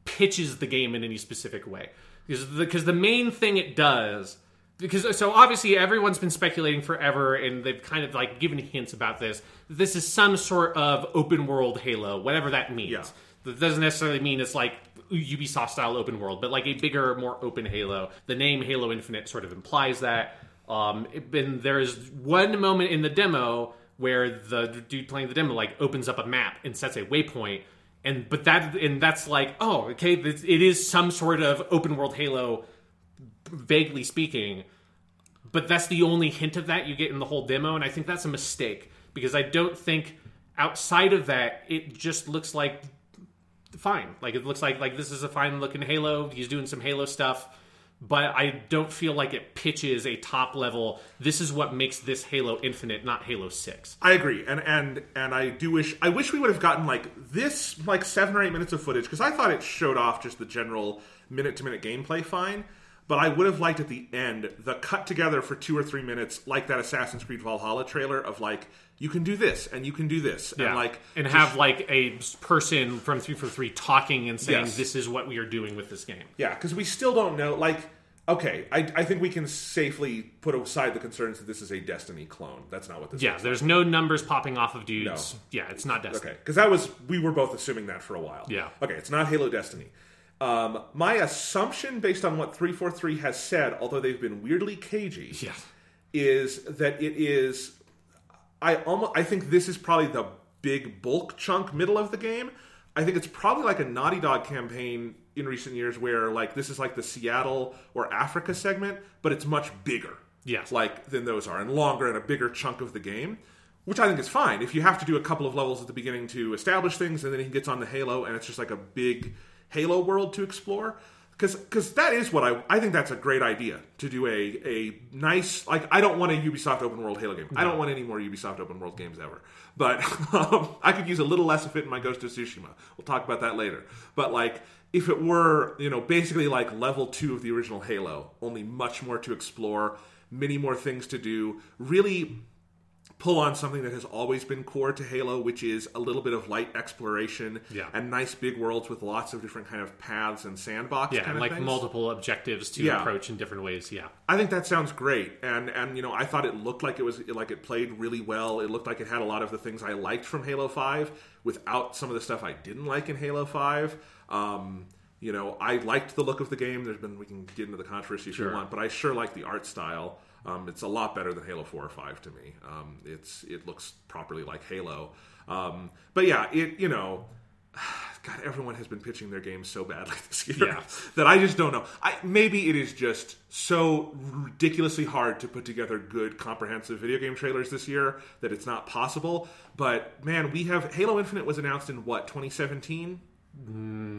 pitches the game in any specific way. Because the, because the main thing it does because so obviously everyone's been speculating forever and they've kind of like given hints about this. This is some sort of open world Halo, whatever that means. Yeah. That doesn't necessarily mean it's like Ubisoft style open world, but like a bigger, more open Halo. The name Halo Infinite sort of implies that. Um, it- and there is one moment in the demo where the dude playing the demo like opens up a map and sets a waypoint, and but that and that's like oh okay, it is some sort of open world Halo, vaguely speaking. But that's the only hint of that you get in the whole demo, and I think that's a mistake because I don't think outside of that it just looks like fine. Like it looks like like this is a fine looking Halo. He's doing some Halo stuff, but I don't feel like it pitches a top level. This is what makes this Halo Infinite, not Halo Six. I agree, and and and I do wish I wish we would have gotten like this like seven or eight minutes of footage because I thought it showed off just the general minute to minute gameplay fine. But I would have liked at the end the cut together for two or three minutes, like that Assassin's Creed Valhalla trailer of like you can do this and you can do this and like and have like a person from three four three talking and saying Yes. this is what we are doing with this game. Yeah, because we still don't know. Like, okay, I, I think we can safely put aside the concerns that this is a Destiny clone. That's not what this is. Yeah, is. there's no numbers popping off of dudes. No. Yeah, it's not Destiny. Okay, because that was we were both assuming that for a while. Yeah. Okay, it's not Halo Destiny. Um, my assumption, based on what three four three has said, although they've been weirdly cagey, Yeah. is that it is. I almost I think this is probably the big bulk chunk middle of the game. I think it's probably like a Naughty Dog campaign in recent years where like this is like the Seattle or Africa segment, but it's much bigger. Yes. Like than those are and longer and a bigger chunk of the game. Which I think is fine. If you have to do a couple of levels at the beginning to establish things and then he gets on the Halo and it's just like a big Halo world to explore. Because that is what I I think that's a great idea to do a a nice like I don't want a Ubisoft open world Halo game. I don't want any more Ubisoft open world games ever. But um, I could use a little less of it in my Ghost of Tsushima. We'll talk about that later. But like if it were you know basically like level two of the original Halo, only much more to explore, many more things to do, really pull on something that has always been core to Halo, which is a little bit of light exploration Yeah. and nice big worlds with lots of different kind of paths and sandbox Yeah, kind and of like things. multiple objectives to Yeah. approach in different ways. Yeah. I think that sounds great, and and you know I thought it looked like it was like it played really well. It looked like it had a lot of the things I liked from Halo Five, without some of the stuff I didn't like in Halo Five. Um, you know, I liked the look of the game. There's been we can get into the controversy if Sure. you want, but I sure like the art style. Um, it's a lot better than Halo Four or Five to me. Um, it's it looks properly like Halo. Um, but yeah, it you know. God, everyone has been pitching their games so badly this year Yeah. that I just don't know. I, maybe it is just so ridiculously hard to put together good, comprehensive video game trailers this year that it's not possible. But man, we have Halo Infinite was announced in what 2017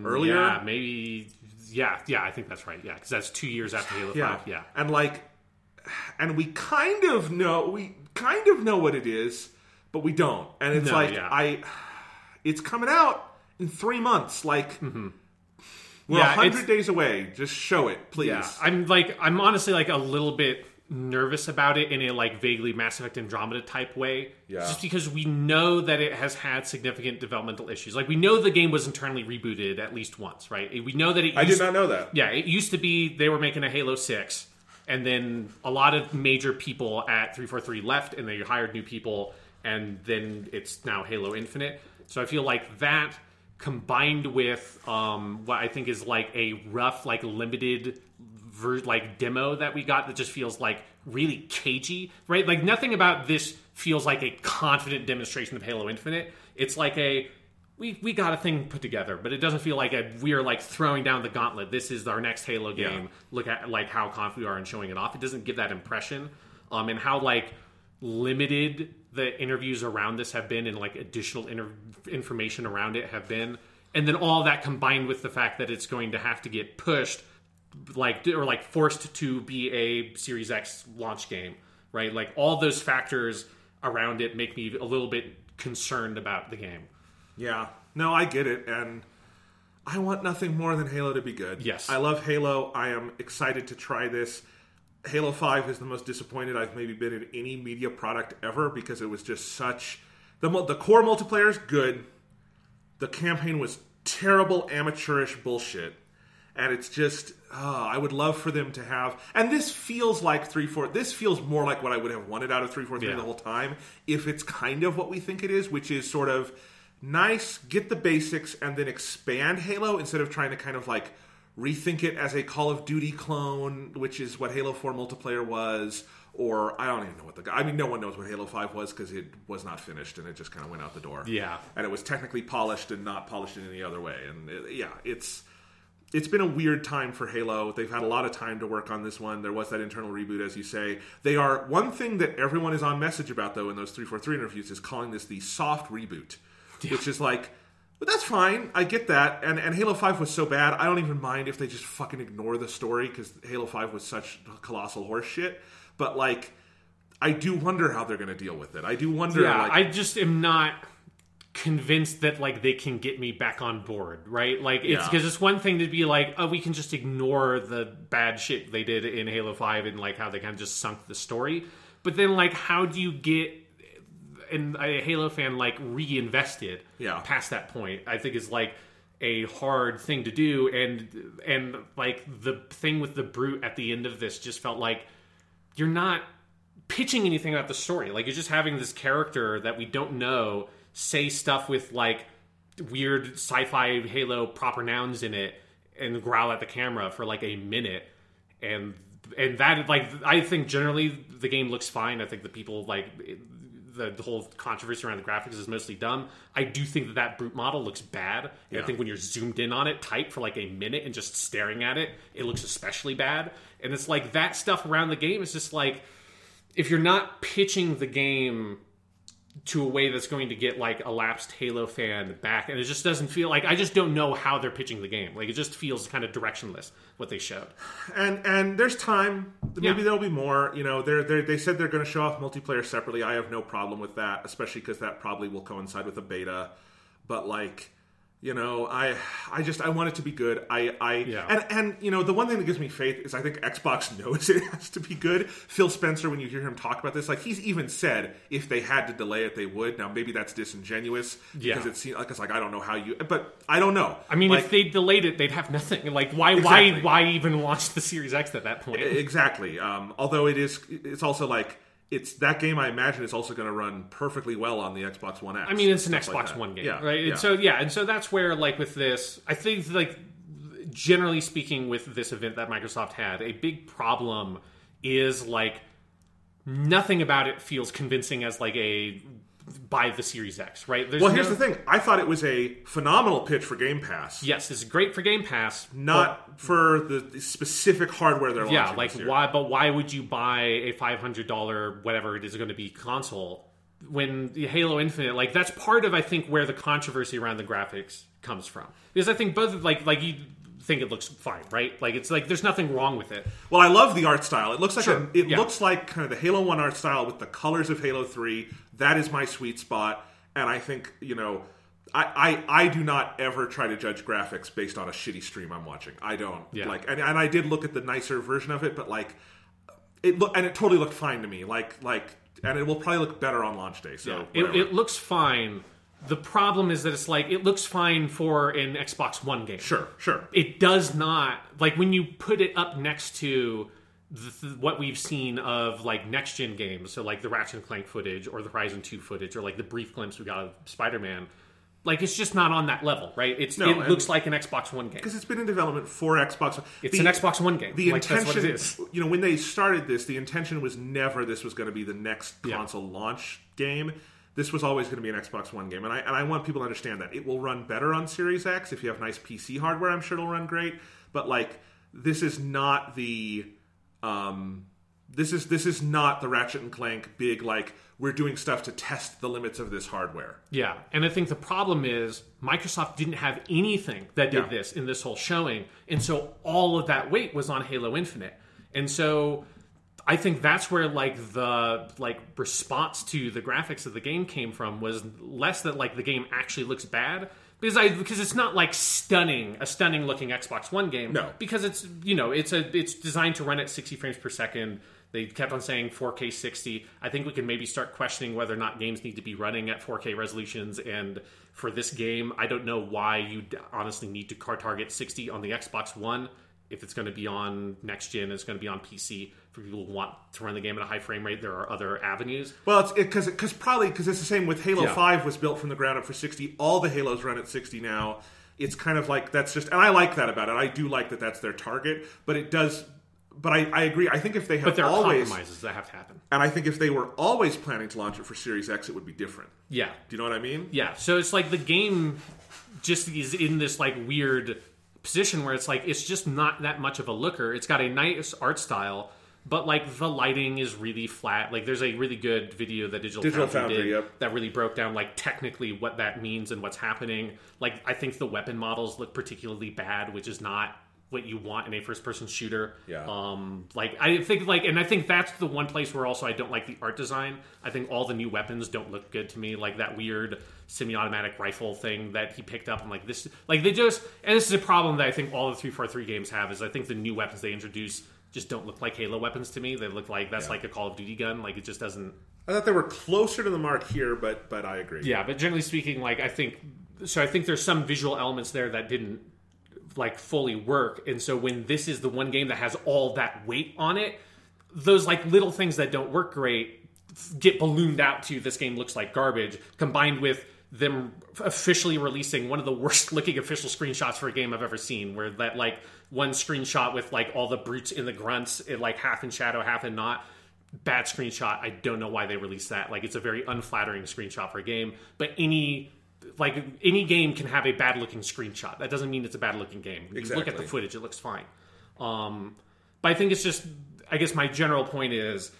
earlier. Yeah, maybe. Yeah, yeah, I think that's right. Yeah, because that's two years after Halo yeah, Five. Yeah, and like, and we kind of know we kind of know what it is, but we don't. And it's No, like yeah. I, it's coming out in three months. Like. We're Mm-hmm. Yeah, a hundred days away. Just show it, please. yeah. I'm like, I'm honestly like a little bit nervous about it in a like vaguely Mass Effect Andromeda type way. Yeah. Just because we know that it has had significant developmental issues. Like we know the game was internally rebooted at least once, right? We know that it. I did not know that. Yeah, it used to be they were making a Halo 6, and then a lot of major people at 343 left, and they hired new people, and then it's now Halo Infinite. So I feel like that combined with um, what I think is like a rough, like limited ver- like demo that we got that just feels like really cagey, right? Like nothing about this feels like a confident demonstration of Halo Infinite. It's like a we we got a thing put together, but it doesn't feel like a, we are like throwing down the gauntlet. This is our next Halo game. Yeah. Look at like how confident we are in showing it off. It doesn't give that impression, um, and how like limited the interviews around this have been, and like additional inter- information around it have been, and then all that combined with the fact that it's going to have to get pushed, like or like forced to be a Series X launch game, right? Like all those factors around it make me a little bit concerned about the game. Yeah. No, I get it, and I want nothing more than Halo to be good. Yes. I love Halo. I am excited to try this. Halo 5 is the most disappointed I've maybe been in any media product ever because it was just such the the core multiplayer is good. The campaign was terrible amateurish bullshit. And it's just oh, I would love for them to have and this feels like 3 4. this feels more like what I would have wanted out of 343 Yeah. the whole time if it's kind of what we think it is, which is sort of nice, get the basics, and then expand Halo instead of trying to kind of like rethink it as a Call of Duty clone, which is what Halo 4 multiplayer was. Or I don't even know what the guy I mean, no one knows what Halo 5 was because it was not finished and it just kind of went out the door. Yeah. and it was technically polished and not polished in any other way. And it, yeah, it's it's been a weird time for Halo. They've had a lot of time to work on this one. There was that internal reboot, as you say. They are one thing that everyone is on message about, though, in those three four three interviews is calling this the soft reboot, which is like, but that's fine. I get that. And and Halo Five was so bad, I don't even mind if they just fucking ignore the story because Halo Five was such colossal horse shit. But like, I do wonder how they're going to deal with it. I do wonder. Yeah, like, I just am not convinced that like they can get me back on board, right? Like it's Yeah. because it's one thing to be like, oh, we can just ignore the bad shit they did in Halo Five and like how they kind of just sunk the story, but then like how do you get and a Halo fan like reinvested Yeah. past that point? I think is like a hard thing to do and and like the thing with the brute at the end of this just felt like you're not pitching anything about the story. Like you're just having this character that we don't know say stuff with like weird sci-fi Halo proper nouns in it and growl at the camera for like a minute and and that like I think generally the game looks fine. I think the people like the, the whole controversy around the graphics is mostly dumb. I do think that that brute model looks bad. Yeah. I think when you're zoomed in on it tight for like a minute and just staring at it, it looks especially bad. And it's like that stuff around the game is just like if you're not pitching the game to a way that's going to get like a lapsed Halo fan back, and it just doesn't feel like I just don't know how they're pitching the game. Like it just feels kind of directionless what they showed. and and there's time. Maybe Yeah. there'll be more. You know, they're, they're they said they're going to show off multiplayer separately. I have no problem with that, especially because that probably will coincide with a beta. But like, you know, I I just I want it to be good. I I Yeah. and and you know the one thing that gives me faith is I think Xbox knows it has to be good. Phil Spencer, when you hear him talk about this, like he's even said if they had to delay it, they would. Now maybe that's disingenuous Yeah. because it seems like it's like I don't know how you, but I don't know. I mean, like, if they delayed it, they'd have nothing. Like why Exactly. why why even launch the Series X at that point? exactly. Um, although it is, it's also like it's that game. I imagine is also going to run perfectly well on the Xbox One X. I mean, it's an stuff like Xbox. One game, yeah, right? Yeah. And so yeah, and so that's where like with this, I think like generally speaking, with this event that Microsoft had, a big problem is like nothing about it feels convincing as like a buy the Series X, right? There's well, here's no- the thing. I thought it was a phenomenal pitch for Game Pass, Yes, it's great for Game Pass. not for the, specific hardware they're yeah, launching. Yeah, like why? But why would you buy a five hundred dollar whatever it is going to be console when Halo Infinite? Like that's part of I think where the controversy around the graphics comes from because I think both of like like you think it looks fine, right? Like it's like there's nothing wrong with it. Well, I love the art style. It looks like Sure, a, it yeah. looks like kind of the Halo One art style with the colors of Halo Three. That is my sweet spot, and I think you know. I, I, I do not ever try to judge graphics based on a shitty stream I'm watching. I don't Yeah. like, and, and I did look at the nicer version of it, but like, it look and it totally looked fine to me. Like like, and it will probably look better on launch day. So It, it looks fine. The problem is that it's like it looks fine for an Xbox One game. sure sure. It does not like when you put it up next to th- what we've seen of like next gen games so like the ratchet and clank footage or the horizon 2 footage or like the brief glimpse we got of spider-man like it's just not on that level right? It's No, it and- looks like an xbox one game. Because it's been in development for Xbox. it's an xbox one game. the like, that's what intention it is. you know when they started this the intention was never this was going to be the next console launch game this was always going to be an xbox one game and I, and I want people to understand that. It will run better on series x if you have nice pc hardware i'm sure it'll run great but like this is not the um this is this is not the ratchet and clank big like we're doing stuff to test the limits of this hardware. Yeah, and I think the problem is Microsoft didn't have anything that did Yeah. this in this whole showing, and so all of that weight was on Halo Infinite, and so I think that's where like the like response to the graphics of the game came from was less that like the game actually looks bad, because I because it's not like stunning a stunning looking Xbox One game. No. because it's you know it's a it's designed to run at 60 frames per second. They kept on saying 4K 60. I think we can maybe start questioning whether or not games need to be running at 4K resolutions. And for this game, I don't know why you honestly need to car target 60 on the Xbox One if it's going to be on next gen. It's going to be on PC for people who want to run the game at a high frame rate. There are other avenues. Well, it's because because probably because it's the same with Halo Yeah. Five was built from the ground up for sixty. All the Halos run at sixty now. It's kind of like that's just, and I like that about it. I do like that that's their target, but it does. But I, I agree. I think if they have always, compromises that have to happen. and I think if they were always planning to launch it for Series X, it would be different. Yeah. Do you know what I mean? Yeah, so it's like the game just is in this like weird position where it's like it's just not that much of a looker. It's got a nice art style, but like the lighting is really flat. Like there's a really good video that Digital, Digital Foundry, Foundry, did yep. that really broke down like technically what that means and what's happening. Like I think the weapon models look particularly bad, which is not what you want in a first person shooter. Yeah. Um like I think like and I think that's the one place where also I don't like the art design. I think all the new weapons don't look good to me. Like that weird semi-automatic rifle thing that he picked up. I'm like this like they just and this is a problem that I think all the 343 games have is I think the new weapons they introduce just don't look like Halo weapons to me. They look like that's like a Call of Duty gun. Like it just doesn't I thought they were closer to the mark here, but but I agree. yeah, but generally speaking, like I think so. I think there's some visual elements there that didn't like fully work, and so when this is the one game that has all that weight on it, those like little things that don't work great get ballooned out to this game looks like garbage, combined with them officially releasing one of the worst looking official screenshots for a game I've ever seen, where that like one screenshot with like all the brutes in the grunts, it like half in shadow, half in not bad screenshot. I don't know why they released that. Like it's a very unflattering screenshot for a game. But any like any game can have a bad looking screenshot. That doesn't mean it's a bad looking game. You look at the footage, it looks fine. Um, but I think it's just I guess my general point is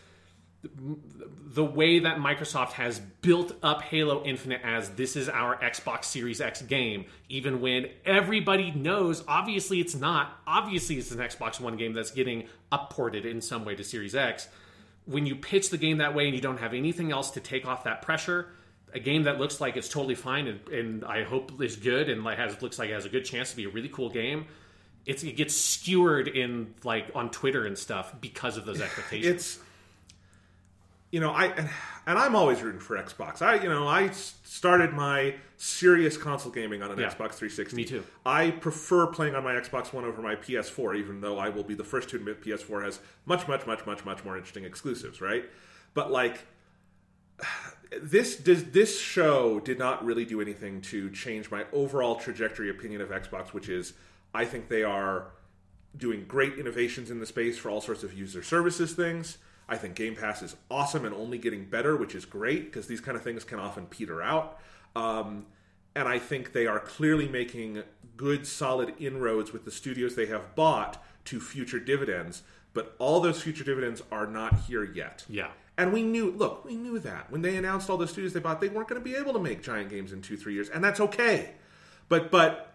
the way that Microsoft has built up Halo Infinite as this is our Xbox Series X game, even when everybody knows obviously it's not. Obviously, it's an Xbox One game that's getting upported in some way to Series X. When you pitch the game that way and you don't have anything else to take off that pressure, a game that looks like it's totally fine and, and I hope is good and like has looks like it has a good chance to be a really cool game. It's, it gets skewered in like on Twitter and stuff because of those expectations. it's you know i and, and i'm always rooting for xbox i you know I started my serious console gaming on an Yeah. xbox 360 Me too. i prefer playing on my xbox one over my ps4 even though i will be the first to admit ps4 has much much much much much more interesting exclusives right but like this does this show did not really do anything to change my overall trajectory opinion of Xbox, which is I think they are doing great innovations in the space for all sorts of user services things. I think Game Pass is awesome and only getting better, which is great because these kind of things can often peter out. Um, and I think they are clearly making good, solid inroads with the studios they have bought to future dividends. But all those future dividends are not here yet. Yeah. And we knew, look, we knew that when they announced all the studios they bought, they weren't going to be able to make giant games in two, three years, and that's okay. But, but,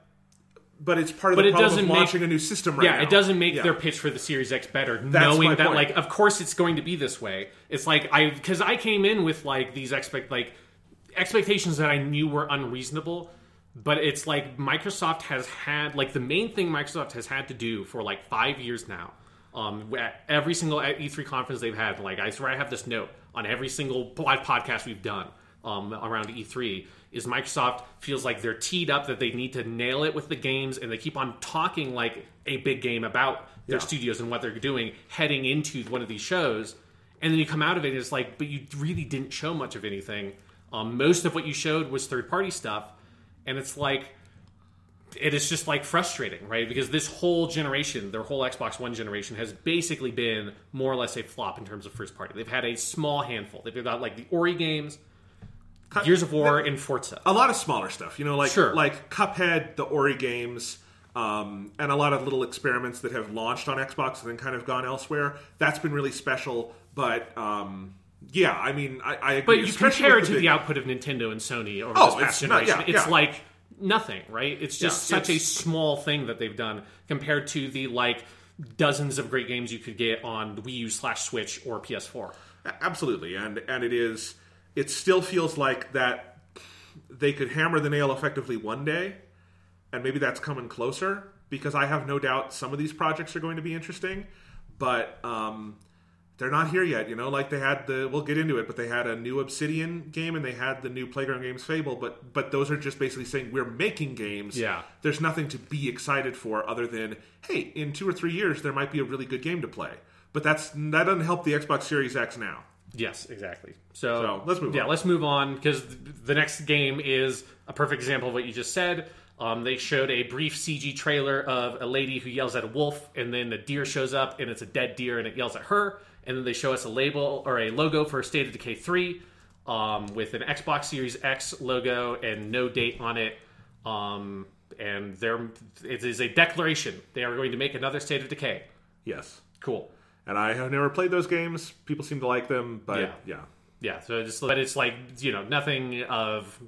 but it's part of But the it problem doesn't of make- launching a new system right yeah, now. it doesn't make Yeah. their pitch for the Series X better, That's knowing that point. like of course it's going to be this way. It's like I because I came in with like these expect like expectations that I knew were unreasonable. But it's like Microsoft has had like the main thing Microsoft has had to do for like five years now. Um, at every single E3 conference they've had, like I swear I have this note on every single pod- podcast we've done um, around E3 is Microsoft feels like they're teed up that they need to nail it with the games, and they keep on talking like a big game about their Yeah. studios and what they're doing heading into one of these shows, and then you come out of it and it's like, but you really didn't show much of anything. Um, most of what you showed was third party stuff, and it's like it is just like frustrating, right? Because this whole generation, their whole Xbox One generation, has basically been more or less a flop in terms of first party. They've had a small handful. They've got like the Ori games, Gears of War, and Forza. a lot of smaller stuff, you know, like Sure. like Cuphead, the Ori games, um, and a lot of little experiments that have launched on Xbox and then kind of gone elsewhere. That's been really special. But um, yeah, I mean, I, I agree. But you especially compare it with to big- the output of Nintendo and Sony over Oh, this past it's not- generation. yeah, it's yeah. like nothing, right? It's just Yeah, such a it's- small thing that they've done compared to the like dozens of great games you could get on Wii U slash Switch or PS4. absolutely, and and it is. It still feels like that. they could hammer the nail effectively one day, and maybe that's coming closer because I have no doubt some of these projects are going to be interesting, but um, they're not here yet. You know, like they had the we'll get into it, but they had a new Obsidian game and they had the new Playground Games Fable, but but those are just basically saying we're making games. Yeah. there's nothing to be excited for other than hey, in two or three years there might be a really good game to play. But that's that doesn't help the Xbox Series X now. Yes, exactly. So, So, let's move yeah, on. let's move on because the next game is a perfect example of what you just said. Um, they showed a brief CG trailer of a lady who yells at a wolf, and then a deer shows up, and it's a dead deer, and it yells at her. And then they show us a label or a logo for State of Decay 3 um, with an Xbox Series X logo and no date on it. Um, and there, it is a declaration. They are going to make another State of Decay. Yes, Cool. And I have never played those games. People seem to like them, but Yeah. yeah. Yeah, so it's but it's like you know nothing of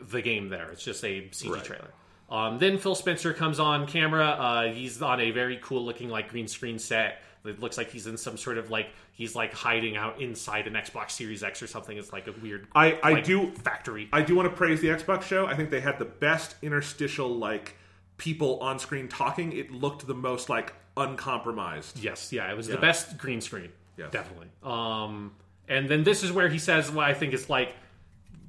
the game there. It's just a CG Right. trailer. Um, then Phil Spencer comes on camera. Uh, he's on a very cool looking like green screen set. It looks like he's in some sort of like he's like hiding out inside an Xbox Series X or something. It's like a weird. I- I like, do- factory. I do want to praise the Xbox show. I think they had the best interstitial like people on screen talking. It looked the most like uncompromised. Yes, yeah, it was Yeah. the best green screen. Yes. Definitely. Um, and then this is where he says what I think is like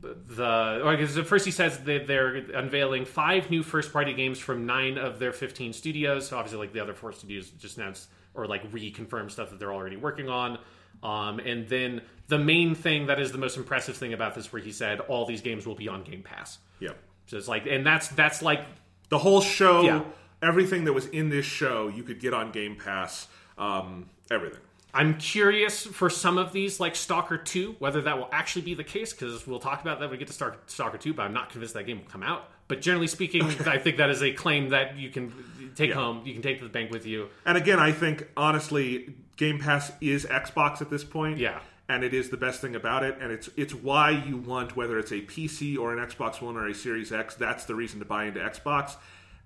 the or because at first he says that they're unveiling five new first party games from nine of their 15 studios. So obviously, like the other four studios just announced or like reconfirmed stuff that they're already working on. Um, and then the main thing that is the most impressive thing about this, where he said all these games will be on Game Pass. Yeah. So it's like, and that's that's like The whole show, Yeah. Everything that was in this show, you could get on Game Pass. Um, everything. I'm curious for some of these, like Stalker 2, whether that will actually be the case, because we'll talk about that when we get to Star- Stalker 2, but I'm not convinced that game will come out. But generally speaking, I think that is a claim that you can take Yeah. home, you can take to the bank with you. And again, I think honestly, Game Pass is Xbox at this point. Yeah. And it is the best thing about it, and it's it's why you want whether it's a PC or an Xbox One or a Series X. That's the reason to buy into Xbox,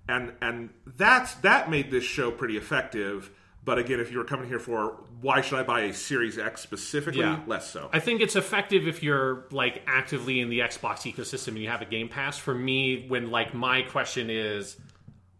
and and that's that made this show pretty effective. But again, if you were coming here for why should I buy a Series X specifically, Yeah. less so. I think it's effective if you're like actively in the Xbox ecosystem and you have a Game Pass. For me, when like my question is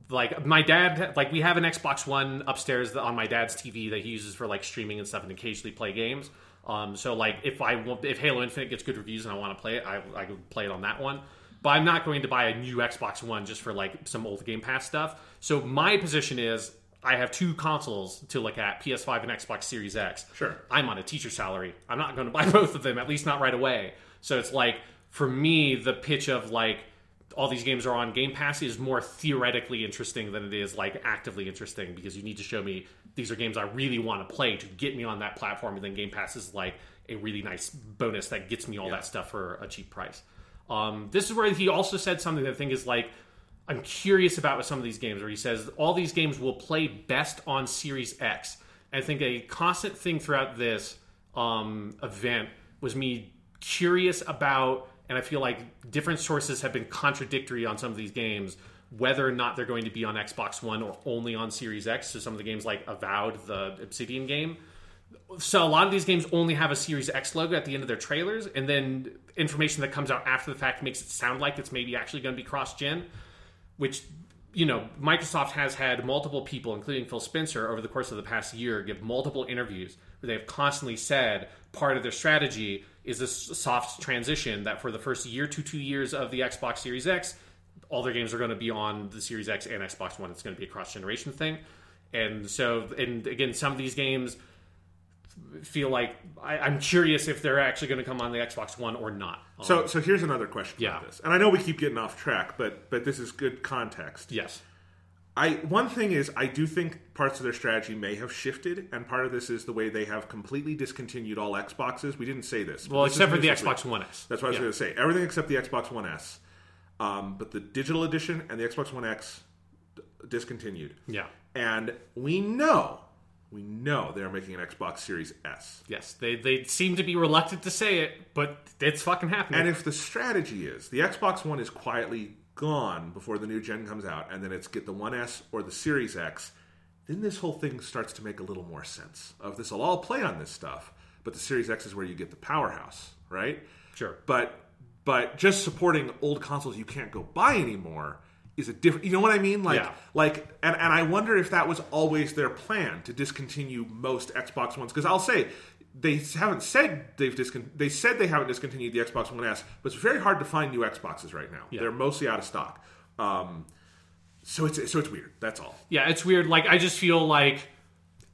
like my dad like we have an Xbox One upstairs on my dad's TV that he uses for like streaming and stuff and occasionally play games. Um, so like if I want if Halo Infinite gets good reviews and I want to play it, I I could play it on that one. But I'm not going to buy a new Xbox One just for like some old Game Pass stuff. So my position is I have two consoles to look at, PS5 and Xbox Series X. Sure. I'm on a teacher salary. I'm not going to buy both of them, at least not right away. So it's like, for me, the pitch of like, all these games are on Game Pass is more theoretically interesting than it is like actively interesting because you need to show me these are games I really want to play to get me on that platform, and then Game Pass is like a really nice bonus that gets me all that stuff for a cheap price. Um, this is where he also said something that I think is like I'm curious about with some of these games where he says all these games will play best on Series X. I think a constant thing throughout this um, event was me curious about, and I feel like different sources have been contradictory on some of these games, whether or not they're going to be on Xbox One or only on Series X. So some of the games like Avowed, the Obsidian game, so a lot of these games only have a Series X logo at the end of their trailers, and then information that comes out after the fact makes it sound like it's maybe actually going to be cross-gen, which you know Microsoft has had multiple people, including Phil Spencer, over the course of the past year, give multiple interviews where they have constantly said part of their strategy is this soft transition that for the first year to two years of the Xbox Series X, all their games are going to be on the Series X and Xbox One. It's going to be a cross-generation thing, and so and again, some of these games feel like I, I'm curious if they're actually going to come on the Xbox One or not. Um, So, so here's another question Yeah. about this, and I know we keep getting off track, but but this is good context. yes, I one thing is I do think parts of their strategy may have shifted, and part of this is the way they have completely discontinued all Xboxes. We didn't say this, well, this except for the Xbox One S. That's what I was Yeah. going to say. Everything except the Xbox One S, um, but the digital edition and the Xbox One X discontinued. Yeah. And we know, we know they're making an Xbox Series S. Yes, they they seem to be reluctant to say it, but it's fucking happening. And if the strategy is the Xbox One is quietly gone before the new gen comes out, and then it's get the One S or the Series X, then this whole thing starts to make a little more sense. Of this will all play on this stuff, but the Series X is where you get the powerhouse, right? sure. But but just supporting old consoles you can't go buy anymore is a different. You know what I mean? Like, Yeah. like, and and I wonder if that was always their plan to discontinue most Xbox Ones. Because I'll say they haven't said they've discon- They said they haven't discontinued the Xbox One S, but it's very hard to find new Xboxes right now. They're mostly out of stock. Um, so it's so it's weird. That's all. Yeah, it's weird. Like I just feel like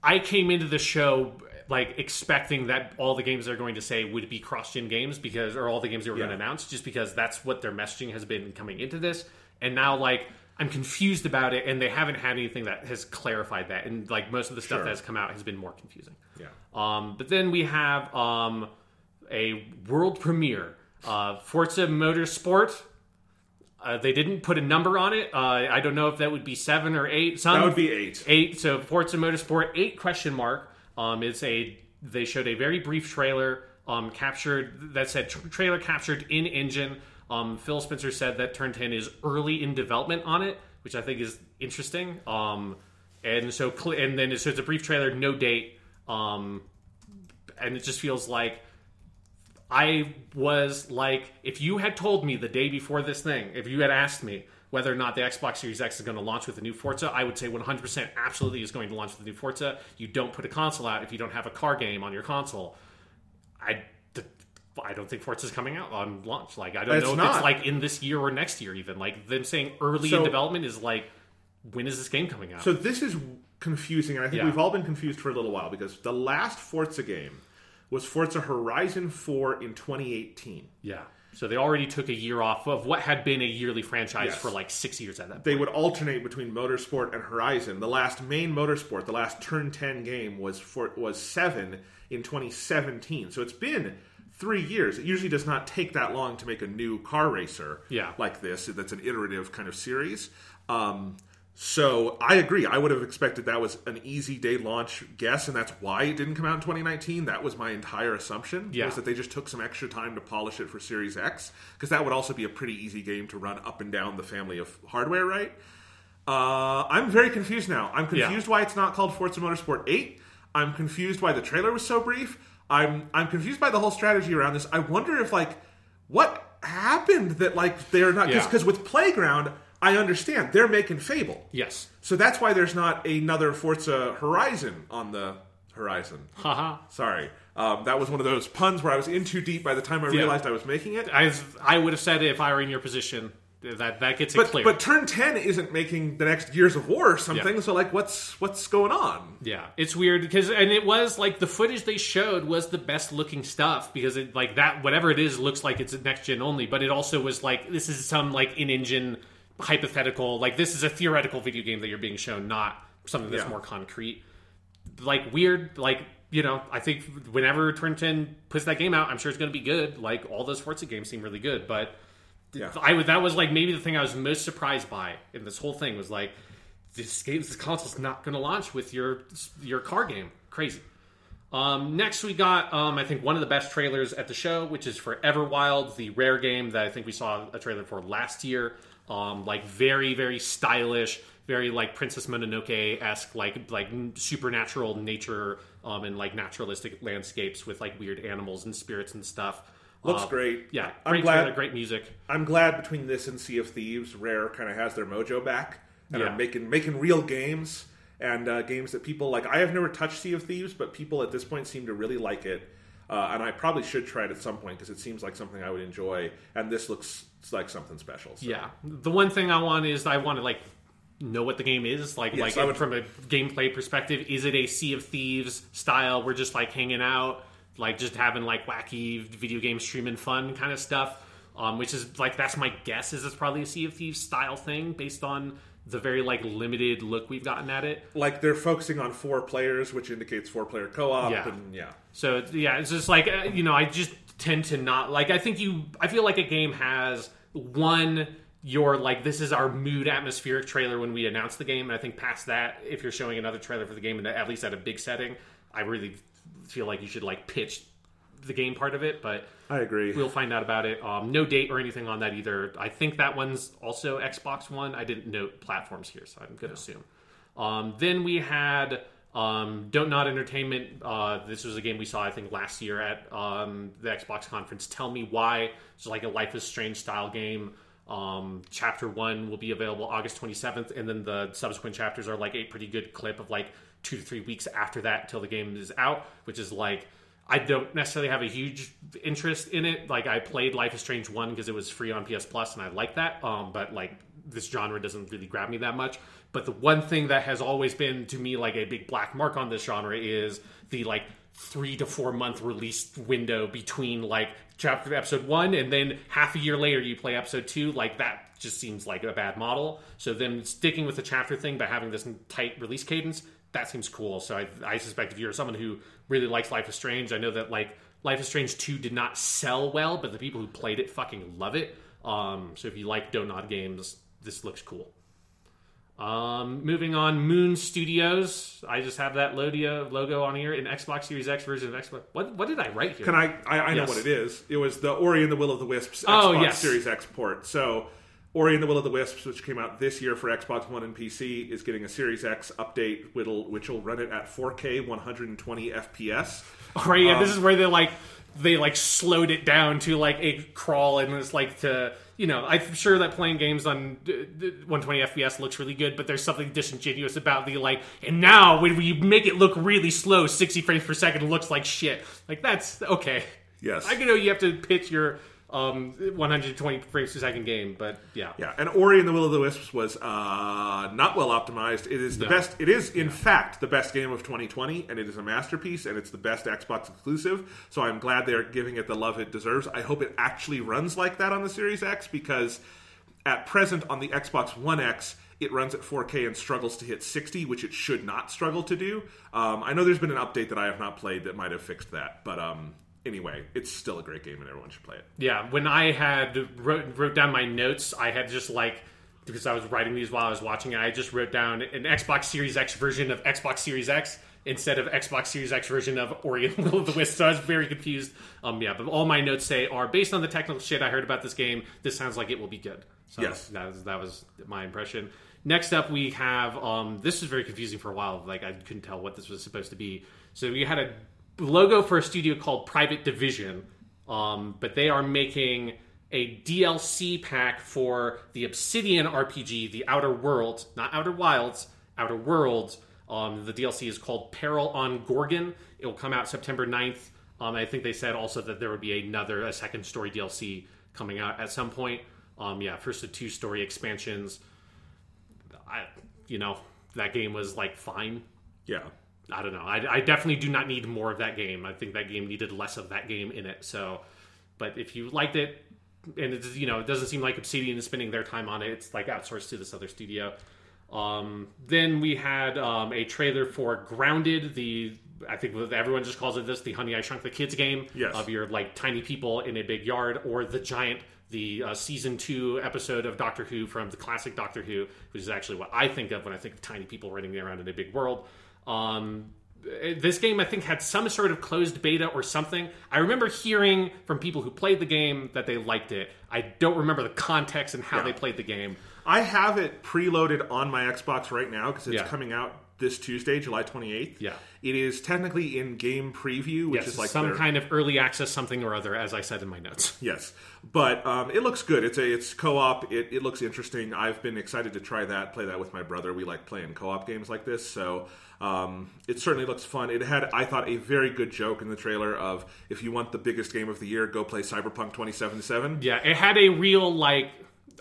I came into the show like expecting that all the games they're going to say would be cross-gen games because or all the games they were going to announce just because that's what their messaging has been coming into this. And now like I'm confused about it and they haven't had anything that has clarified that and like most of the stuff Sure. that has come out has been more confusing. Yeah. Um, but then we have um, a world premiere, uh, Forza Motorsport. Uh, they didn't put a number on it. Uh, I don't know if that would be seven or eight. Some That would be eight. Eight. So Forza Motorsport eight question mark. Um, it's a they showed a very brief trailer. Um, captured that said tra- trailer captured in engine. Um, Phil Spencer said that Turn 10 is early in development on it, which I think is interesting. Um, and so and then so it's a brief trailer, no date. Um, and it just feels like I was like, if you had told me the day before this thing, if you had asked me whether or not the Xbox Series X is going to launch with a new Forza, I would say 100% absolutely is going to launch with a new Forza. You don't put a console out if you don't have a car game on your console. I, I don't think Forza is coming out on launch. Like, I don't It's know if not. it's like in this year or next year, even. Like, them saying early So- in development is like, when is this game coming out? So this is confusing, and I think Yeah. we've all been confused for a little while because the last Forza game was Forza Horizon 4 in 2018. yeah. So they already took a year off of what had been a yearly franchise Yes. for like six years at that point. They would alternate between Motorsport and Horizon. The last main Motorsport, the last Turn 10 game was for, was 7 in 2017. So it's been 3 years. It usually does not take that long to make a new car racer Yeah. like this. That's an iterative kind of series. Um, so I agree. I would have expected that was an easy day launch guess, and that's why it didn't come out in 2019. That was my entire assumption. Yeah. Was that they just took some extra time to polish it for Series X, because that would also be a pretty easy game to run up and down the family of hardware, right? Uh, I'm very confused now. I'm Yeah. confused why it's not called Forza Motorsport 8. I'm confused why the trailer was so brief. I'm I'm confused by the whole strategy around this. I wonder if like what happened that like they're not Yeah. because with Playground, I understand they're making Fable. yes. So that's why there's not another Forza Horizon on the horizon. Haha. Sorry. Um, that was one of those puns where I was in too deep by the time I realized I was making it. I, I would have said it if I were in your position. That that gets it But clear. but Turn 10 isn't making the next Gears of War or something. Yeah. So like what's what's going on? yeah, it's weird because and it was like the footage they showed was the best looking stuff because it like that whatever it is looks like it's next gen only, but it also was like this is some like in engine hypothetical like this is a theoretical video game that you're being shown, not something that's Yeah. more concrete. Like weird, like you know, I think whenever Turn 10 puts that game out, I'm sure it's going to be good. Like all those Forza games seem really good, but Yeah. I that was like maybe the thing I was most surprised by in this whole thing was like this game this console's not going to launch with your your car game. Crazy. Um, next we got um, I think one of the best trailers at the show, which is for Everwild, the rare game that I think we saw a trailer for last year. Um, like very very stylish, very like Princess Mononoke esque, like like supernatural nature um, and like naturalistic landscapes with like weird animals and spirits and stuff. Looks Uh, great. Yeah, I'm great glad- trailer, great music. I'm glad between this and Sea of Thieves, Rare kind of has their mojo back and Yeah. are making making real games and uh, games that people like. I have never touched Sea of Thieves, but people at this point seem to really like it, uh, and I probably should try it at some point because it seems like something I would enjoy. And this looks like something special. So. Yeah. The one thing I want is I want to like know what the game is like Yes, like would- from a gameplay perspective is it a sea of thieves style we're just like hanging out like just having like wacky video game streaming fun kind of stuff um, which is like that's my guess is it's probably a sea of thieves style thing based on the very like limited look we've gotten at it Like they're focusing on four players, which indicates four player co op. Yeah. And yeah, So yeah, it's just like uh, you know, I just tend to not like. I think you. I feel like a game has one. Your like this is our mood atmospheric trailer when we announce the game, and I think past that, if you're showing another trailer for the game, and at least at a big setting, I really feel like you should like pitch the game part of it. But I agree. we'll find out about it. Um, no date or anything on that either. I think that one's also Xbox One. I didn't note platforms here, so I'm going to assume. Um, then we had Um, Dontnod Entertainment. Uh, this was a game we saw, I think, last year at um, the Xbox conference. Tell me why. It's like a Life is Strange style game. Um, chapter one will be available August 27th, and then the subsequent chapters are like a pretty good clip of like two to three weeks after that until the game is out, which is like I don't necessarily have a huge interest in it. Like I played Life is Strange one because it was free on PS Plus, and I like that. Um, but like this genre doesn't really grab me that much. But the one thing that has always been to me like a big black mark on this genre is the like three to four month release window between like chapter episode one and then half a year later you play episode two like that just seems like a bad model so them sticking with the chapter thing but having this tight release cadence that seems cool so I, I suspect if you're someone who really likes life is strange i know that like life is strange 2 did not sell well but the people who played it fucking love it um, so if you like Dontnod games this looks cool um, moving on, Moon Studios. I just have that logo logo on here. in Xbox Series X version of Xbox. What what did I write here? Can I? I, I know what it is. It was the Ori and the Will of the Wisps Oh, Xbox yes. Series X port. So, Ori and the Will of the Wisps, which came out this year for Xbox One and PC, is getting a Series X update, which will run it at 4K, 120 FPS. Right, yeah, Um, this is where they like they like slowed it down to like a crawl and it's like to you know I'm sure that playing games on uh, uh, 120 FPS looks really good, but there's something disingenuous about the like. And now when we make it look really slow, 60 frames per second looks like shit. Like that's okay. Yes. I can know you have to pitch your um 120 frames per second game, but yeah, Yeah, and Ori and the Will of the Wisps was uh, not well optimized. It is the No. best. It is in fact the best game of 2020, and it is a masterpiece, and it's the best Xbox exclusive. So I'm glad they're giving it the love it deserves. I hope it actually runs like that on the Series X because at present on the Xbox One X. It runs at 4K and struggles to hit 60, which it should not struggle to do. Um, I know there's been an update that I have not played that might have fixed that, but um, anyway, it's still a great game and everyone should play it. Yeah, when I had wrote, wrote down my notes, I had just like because I was writing these while I was watching it, I just wrote down an Xbox Series X version of Xbox Series X instead of Xbox Series X version of Ori and the Will of the Wisp. So I was very confused. Um, yeah, but all my notes say are based on the technical shit I heard about this game. This sounds like it will be good. So Yes. that was that was my impression. Next up, we have um, this was very confusing for a while. Like I couldn't tell what this was supposed to be. So we had a logo for a studio called Private Division, um, but they are making a DLC pack for the Obsidian RPG, The Outer Worlds, not Outer Wilds, Outer Worlds. Um, the DLC is called Peril on Gorgon. It will come out September 9th. Um, I think they said also that there would be another, a second story DLC coming out at some point. Um, yeah, first of two story expansions. I, you know, that game was like fine. Yeah. I don't know. I, I definitely do not need more of that game. I think that game needed less of that game in it. So, but if you liked it, and it's you know it doesn't seem like Obsidian is spending their time on it. It's like outsourced to this other studio. Um, then we had um, a trailer for Grounded, the I think everyone just calls it this, the Honey I Shrunk the Kids game Yes. of your like tiny people in a big yard, or the giant, the uh, season two episode of Doctor Who from the classic Doctor Who, which is actually what I think of when I think of tiny people running around in a big world. Um, this game, I think, had some sort of closed beta or something. I remember hearing from people who played the game that they liked it. I don't remember the context and how Yeah. they played the game. I have it preloaded on my Xbox right now because it's Yeah. coming out this Tuesday, July 28th. Yeah. It is technically in game preview, which Yes, is like some their- kind of early access something or other, as I said in my notes. Yes, but um, it looks good. It's a it's co-op. It, it looks interesting. I've been excited to try that. Play that with my brother. We like playing co-op games like this, so um, it certainly looks fun. It had, I thought, a very good joke in the trailer of if you want the biggest game of the year, go play Cyberpunk 2077. Yeah, it had a real like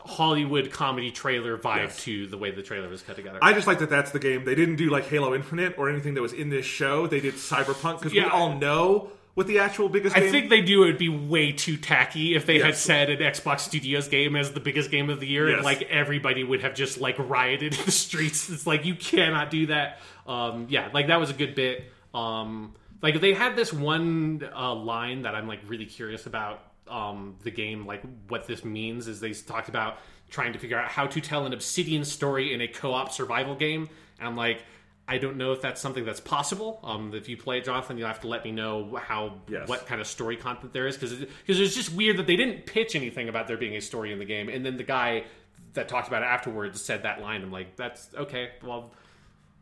Hollywood comedy trailer vibe Yes. to the way the trailer was cut together. I just like that that's the game. They didn't do like Halo Infinite or anything that was in this show. They did Cyberpunk because we all know what the actual biggest I game. think they do it would be way too tacky if they had Yes. said an Xbox Studios game as the biggest game of the year. Yes. Like everybody would have just like rioted in the streets. It's like you cannot do that. Um, yeah, like that was a good bit. Um, like they had this one uh, line that I'm like really curious about um, the game. Like what this means is they talked about trying to figure out how to tell an Obsidian story in a co-op survival game. And I'm like. I don't know if that's something that's possible. Um, if you play it, Jonathan, you'll have to let me know how Yes. what kind of story content there is because because it's just weird that they didn't pitch anything about there being a story in the game, and then the guy that talked about it afterwards said that line. I'm like, that's okay. Well,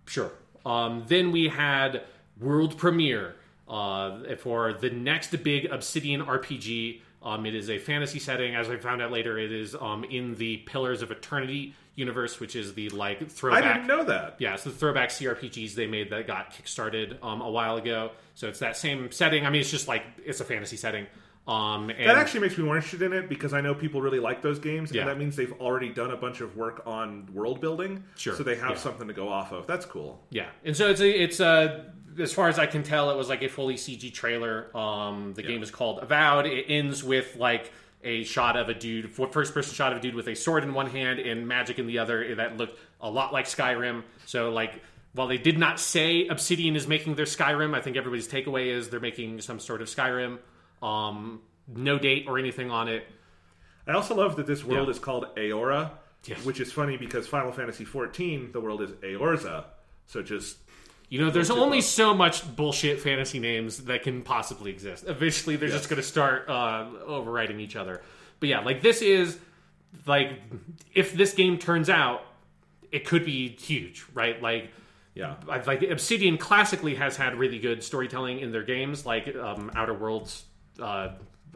sure. Um, then we had world premiere uh, for the next big Obsidian RPG. Um, it is a fantasy setting. As I found out later, it is um, in the Pillars of Eternity universe, which is the like throwback. I didn't know that. Yeah, it's the throwback CRPGs they made that got kickstarted um, a while ago. So it's that same setting. I mean, it's just like it's a fantasy setting. Um, and That actually makes me more interested in it because I know people really like those games, Yeah. and that means they've already done a bunch of work on world building. Sure. So they have Yeah. something to go off of. That's cool. Yeah, and so it's a, it's a as far as I can tell, it was like a fully CG trailer. Um, the game is called Avowed. It ends with like a shot of a dude, first person shot of a dude with a sword in one hand and magic in the other. That looked a lot like Skyrim. So like. While they did not say Obsidian is making their Skyrim, I think everybody's takeaway is they're making some sort of Skyrim. Um, no date or anything on it. I also love that this world Yeah. is called Eora, Yes. which is funny because Final Fantasy XIV, the world is Eorzea. So just You know, there's only so much bullshit fantasy names that can possibly exist. Eventually, they're just going to start uh, overriding each other. But yeah, like this is like if this game turns out, it could be huge, right? Like. yeah. Like Obsidian classically has had really good storytelling in their games, like um, Outer Worlds uh,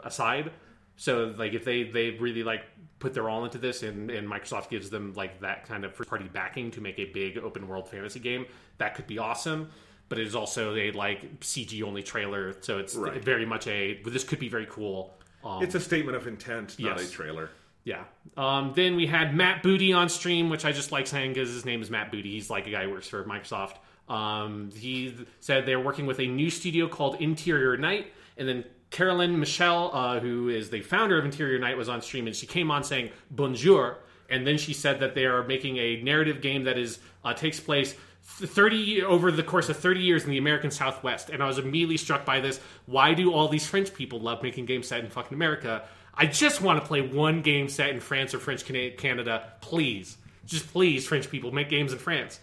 aside. So like if they they really like put their all into this, and, and Microsoft gives them like that kind of first party backing to make a big open world fantasy game, that could be awesome. But it is also a like CG only trailer, so it's Right. very much a. This could be very cool. Um, It's a statement of intent, not Yes. a trailer. yeah. Um, then we had Matt Booty on stream, which I just like saying because his name is Matt Booty. He's like a guy who works for Microsoft. Um, he said they're working with a new studio called Interior Night. And then Caroline Marchal, uh, who is the founder of Interior Night, was on stream and she came on saying bonjour. And then she said that they are making a narrative game that is uh, takes place 30 over the course of 30 years in the American Southwest. And I was immediately struck by this. Why do all these French people love making games set in fucking America? I just want to play one game set in France or French Canada, please. Just please, French people, make games in France.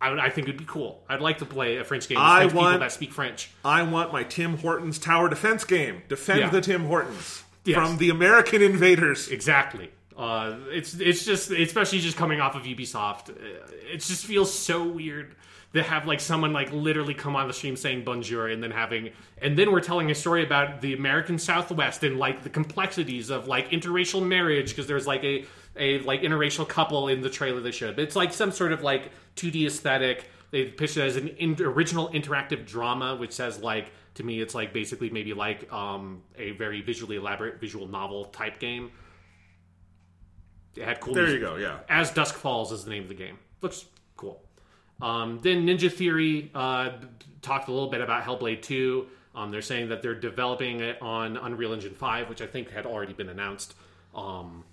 I, would, I think it'd be cool. I'd like to play a French game with I French people want- that speak French. I want my Tim Hortons tower defense game. Defend Yeah. the Tim Hortons Yes. from the American invaders. Exactly. Uh, it's it's just especially just coming off of Ubisoft, uh, it just feels so weird to have like someone like literally come on the stream saying bonjour and then having and then we're telling a story about the American Southwest and like the complexities of like interracial marriage because there's like a a like interracial couple in the trailer they showed. But it's like some sort of like 2D aesthetic. They pitched it as an in- original interactive drama, which says like to me it's like basically maybe like um, a very visually elaborate visual novel type game. It had cool There music. you go. Yeah. As Dusk Falls is the name of the game. Looks cool. Um, then Ninja Theory uh, talked a little bit about Hellblade 2. Um, they're saying that they're developing it on Unreal Engine 5, which I think had already been announced. Um,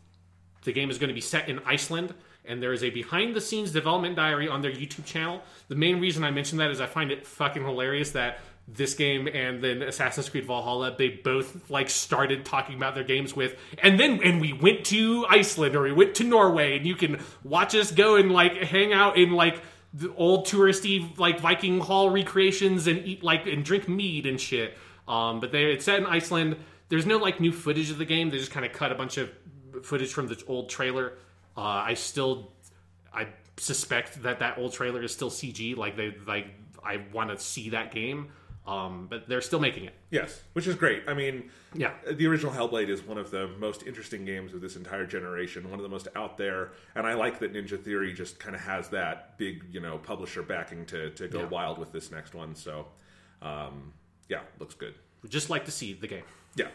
the game is going to be set in Iceland, and there is a behind the scenes development diary on their YouTube channel. The main reason I mention that is I find it fucking hilarious that this game and then Assassin's Creed Valhalla, they both like started talking about their games with, and then and we went to Iceland or we went to Norway, and you can watch us go and like hang out in like the old touristy like Viking Hall recreations and eat like and drink mead and shit. Um, but they it's set in Iceland. There's no like new footage of the game. They just kind of cut a bunch of footage from the old trailer. Uh, I still, I suspect that that old trailer is still CG. Like they, like I want to see that game. Um, but they're still making it. Yes, which is great. I mean, Yeah. the original Hellblade is one of the most interesting games of this entire generation, one of the most out there, and I like that Ninja Theory just kind of has that big, you know, publisher backing to, to go Yeah. wild with this next one. So, um, yeah, looks good. We'd just like to see the game. Yeah,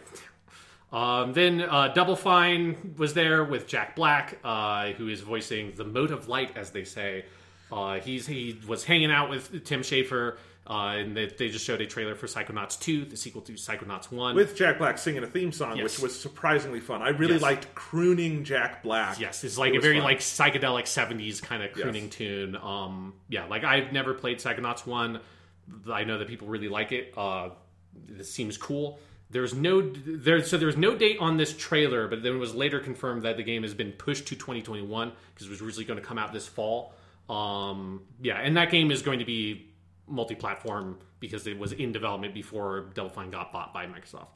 Um, then uh, Double Fine was there with Jack Black, uh, who is voicing the Mote of Light, as they say. Uh, he's he was hanging out with Tim Schafer, uh, and they, they just showed a trailer for Psychonauts 2, the sequel to Psychonauts 1. with Jack Black singing a theme song, Yes. which was surprisingly fun. I really Yes. liked crooning Jack Black. Yes, it's like It a very fun. like psychedelic '70s kind of crooning Yes. tune. Um, yeah, like I've never played Psychonauts one. I know that people really like it. Uh, this seems cool. There's no there, so there's no date on this trailer, but then it was later confirmed that the game has been pushed to 2021 because it was originally going to come out this fall. Um, yeah, and that game is going to be multi-platform because it was in development before Double Fine got bought by Microsoft.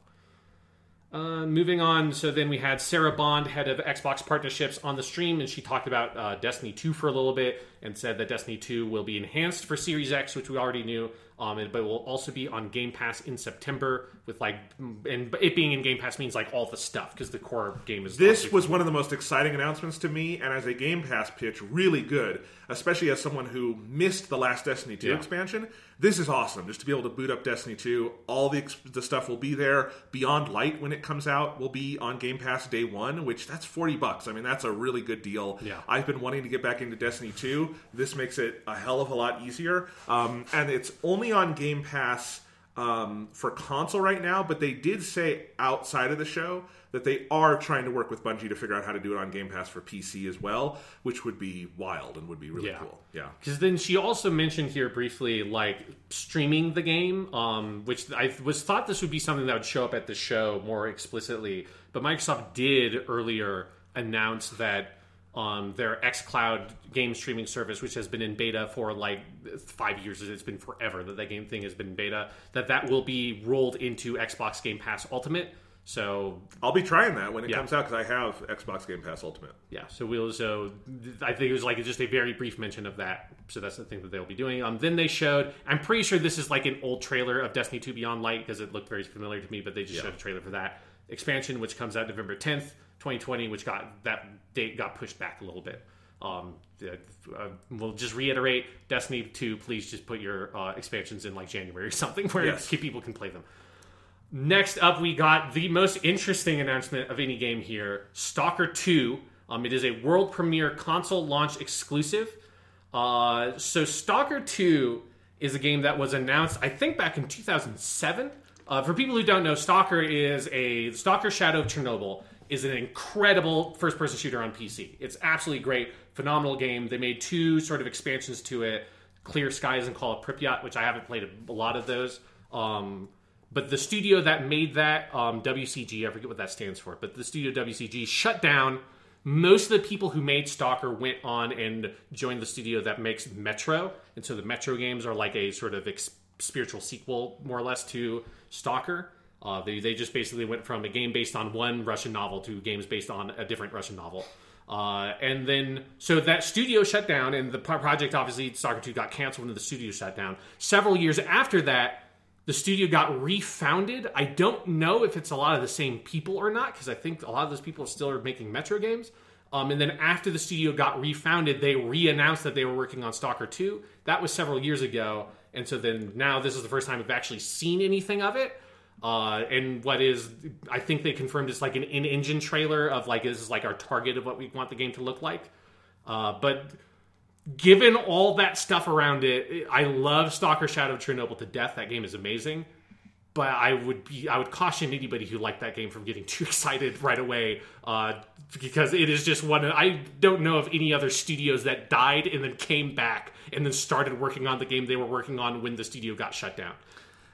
Uh, moving on, so then we had Sarah Bond, head of Xbox partnerships, on the stream, and she talked about uh, Destiny 2 for a little bit and said that Destiny 2 will be enhanced for Series X, which we already knew, um, but will also be on Game Pass in September. With like, and it being in Game Pass means like all the stuff because the core game is. This was one of the most exciting announcements to me, and as a Game Pass pitch, really good, especially as someone who missed the last Destiny 2 Yeah. expansion. This is awesome, just to be able to boot up Destiny 2. All the, the stuff will be there. Beyond Light, when it comes out, will be on Game Pass day one, which that's 40 bucks. I mean, that's a really good deal. Yeah. I've been wanting to get back into Destiny 2. This makes it a hell of a lot easier. Um, and it's only on Game Pass um, for console right now, but they did say outside of the show that they are trying to work with Bungie to figure out how to do it on Game Pass for PC as well, which would be wild and would be really Yeah. cool. Yeah. Because then she also mentioned here briefly, like streaming the game, um, which I was thought this would be something that would show up at the show more explicitly. But Microsoft did earlier announce that um, their XCloud game streaming service, which has been in beta for like five years, it's been forever that that game thing has been in beta, that that will be rolled into Xbox Game Pass Ultimate. So I'll be trying that when it Yeah. comes out because I have Xbox Game Pass Ultimate. yeah, so we'll so I think it was like just a very brief mention of that. So that's the thing that they'll be doing. Um, then they showed. I'm pretty sure this is like an old trailer of Destiny 2 Beyond Light because it looked very familiar to me. But they just showed a trailer for that expansion, which comes out November 10th, 2020, which got that date got pushed back a little bit. Um, uh, we'll just reiterate: Destiny 2, please just put your uh, expansions in like January or something where Yes. people can play them. Next up, we got the most interesting announcement of any game here Stalker 2. Um, it is a world premiere console launch exclusive. Uh, so, Stalker 2 is a game that was announced, I think, back in 2007. Uh, for people who don't know, Stalker is a Stalker Shadow of Chernobyl is an incredible first person shooter on PC. It's absolutely great, phenomenal game. They made two sort of expansions to it Clear Skies and Call of Pripyat, which I haven't played a, a lot of those. Um, but the studio that made that, um, WCG, I forget what that stands for, but the studio WCG shut down. Most of the people who made Stalker went on and joined the studio that makes Metro. And so the Metro games are like a sort of ex- spiritual sequel, more or less, to Stalker. Uh, they, they just basically went from a game based on one Russian novel to games based on a different Russian novel. Uh, and then, so that studio shut down, and the project obviously, Stalker 2 got canceled when the studio shut down. Several years after that, the studio got refounded. I don't know if it's a lot of the same people or not, because I think a lot of those people are still are making Metro games. Um, and then after the studio got refounded, they re-announced that they were working on Stalker 2. That was several years ago, and so then now this is the first time we've actually seen anything of it. Uh, and what is, I think they confirmed it's like an in-engine trailer of like this is like our target of what we want the game to look like. Uh, but given all that stuff around it, I love Stalker Shadow of Chernobyl to death. That game is amazing. But I would be, I would caution anybody who liked that game from getting too excited right away, uh, because it is just one. I don't know of any other studios that died and then came back and then started working on the game they were working on when the studio got shut down.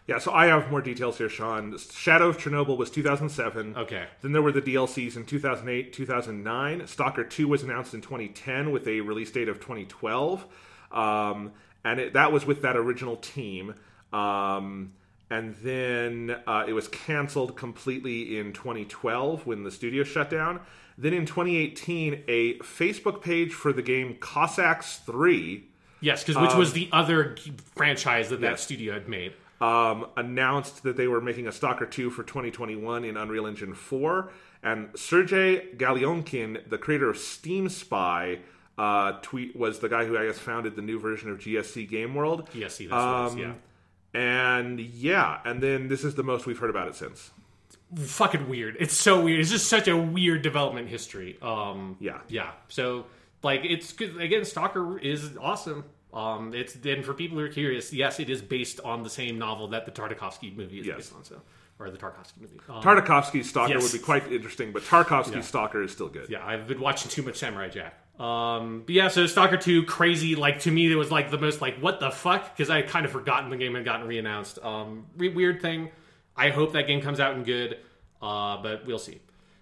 Yeah, so I have more details here, Sean. Shadow of Chernobyl was 2007. Okay. Then there were the DLCs in 2008, 2009. Stalker 2 was announced in 2010 with a release date of 2012. Um, and it, that was with that original team. Um, and then uh, it was canceled completely in 2012 when the studio shut down. Then in 2018, a Facebook page for the game Cossacks 3 Yes, because which was the other franchise that that yes. studio had made. Um, announced that they were making a Stalker 2 for 2021 in Unreal Engine 4. And Sergey Galyonkin, the creator of Steam Spy, uh, tweet was the guy who I guess founded the new version of GSC Game World. GSC, that's what it is, Um, yeah. And yeah, and then this is the most we've heard about it since. It's fucking weird. It's so weird. It's just such a weird development history. Um, Yeah. yeah. So like, it's good. Again, Stalker is awesome. Um, it's then for people who are curious. Yes, it is based on the same novel that the Tartakovsky movie is Yes. based on. So, or the Tarkovsky movie. Um, Tartakovsky's Stalker yes. would be quite interesting, but Tarkovsky's Stalker is still good. yeah, I've been watching too much Samurai Jack. Um, but yeah, so Stalker 2, crazy. Like, to me, it was like the most, like, what the fuck? Because I had kind of forgotten the game had gotten re announced. Um, re- weird thing. I hope that game comes out in good, uh, but we'll see.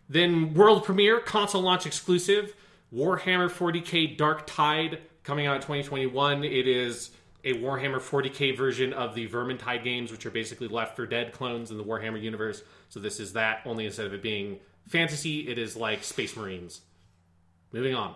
Then, world premiere, console launch exclusive Warhammer 40k Dark Tide coming out in 2021. It is a Warhammer 40k version of the Vermintide games, which are basically Left 4 Dead clones in the Warhammer universe. So this is that, only instead of it being fantasy, it is like Space Marines. Moving on.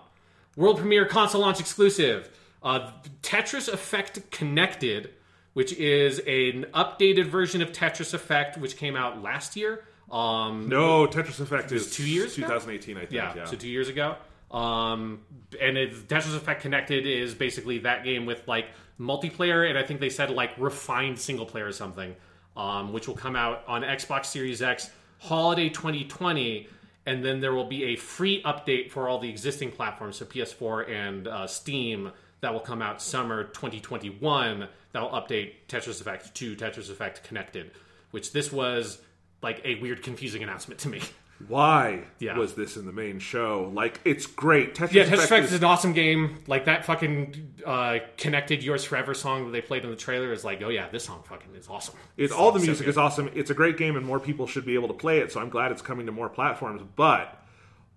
World premiere console launch exclusive. Uh, Tetris Effect Connected, which is an updated version of Tetris Effect, which came out last year. Um, No, Tetris Effect is two years ago? 2018, I think. yeah, Yeah. so two years ago. Um, and it, Tetris Effect Connected is basically that game with like multiplayer, and I think they said like refined single player or something, um, which will come out on Xbox Series X holiday 2020, and then there will be a free update for all the existing platforms, so PS4 and uh, Steam, that will come out summer 2021. That will update Tetris Effect to Tetris Effect Connected, which this was like a weird, confusing announcement to me. Why Yeah. was this in the main show? Like, it's great. Tetris Yeah, Tetris Effect is- is an awesome game. Like that fucking uh, connected "Yours Forever" song that they played in the trailer is like, oh yeah, this song fucking is awesome. It's all the music good. is awesome. It's a great game, and more people should be able to play it. So I'm glad it's coming to more platforms. But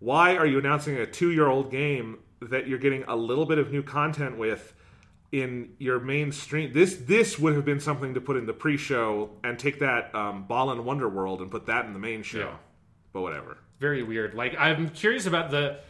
why are you announcing a two-year-old game that you're getting a little bit of new content with in your mainstream? This this would have been something to put in the pre-show and take that um, Balan Wonderworld and put that in the main show. Yeah. But whatever. very weird. Like I'm curious about the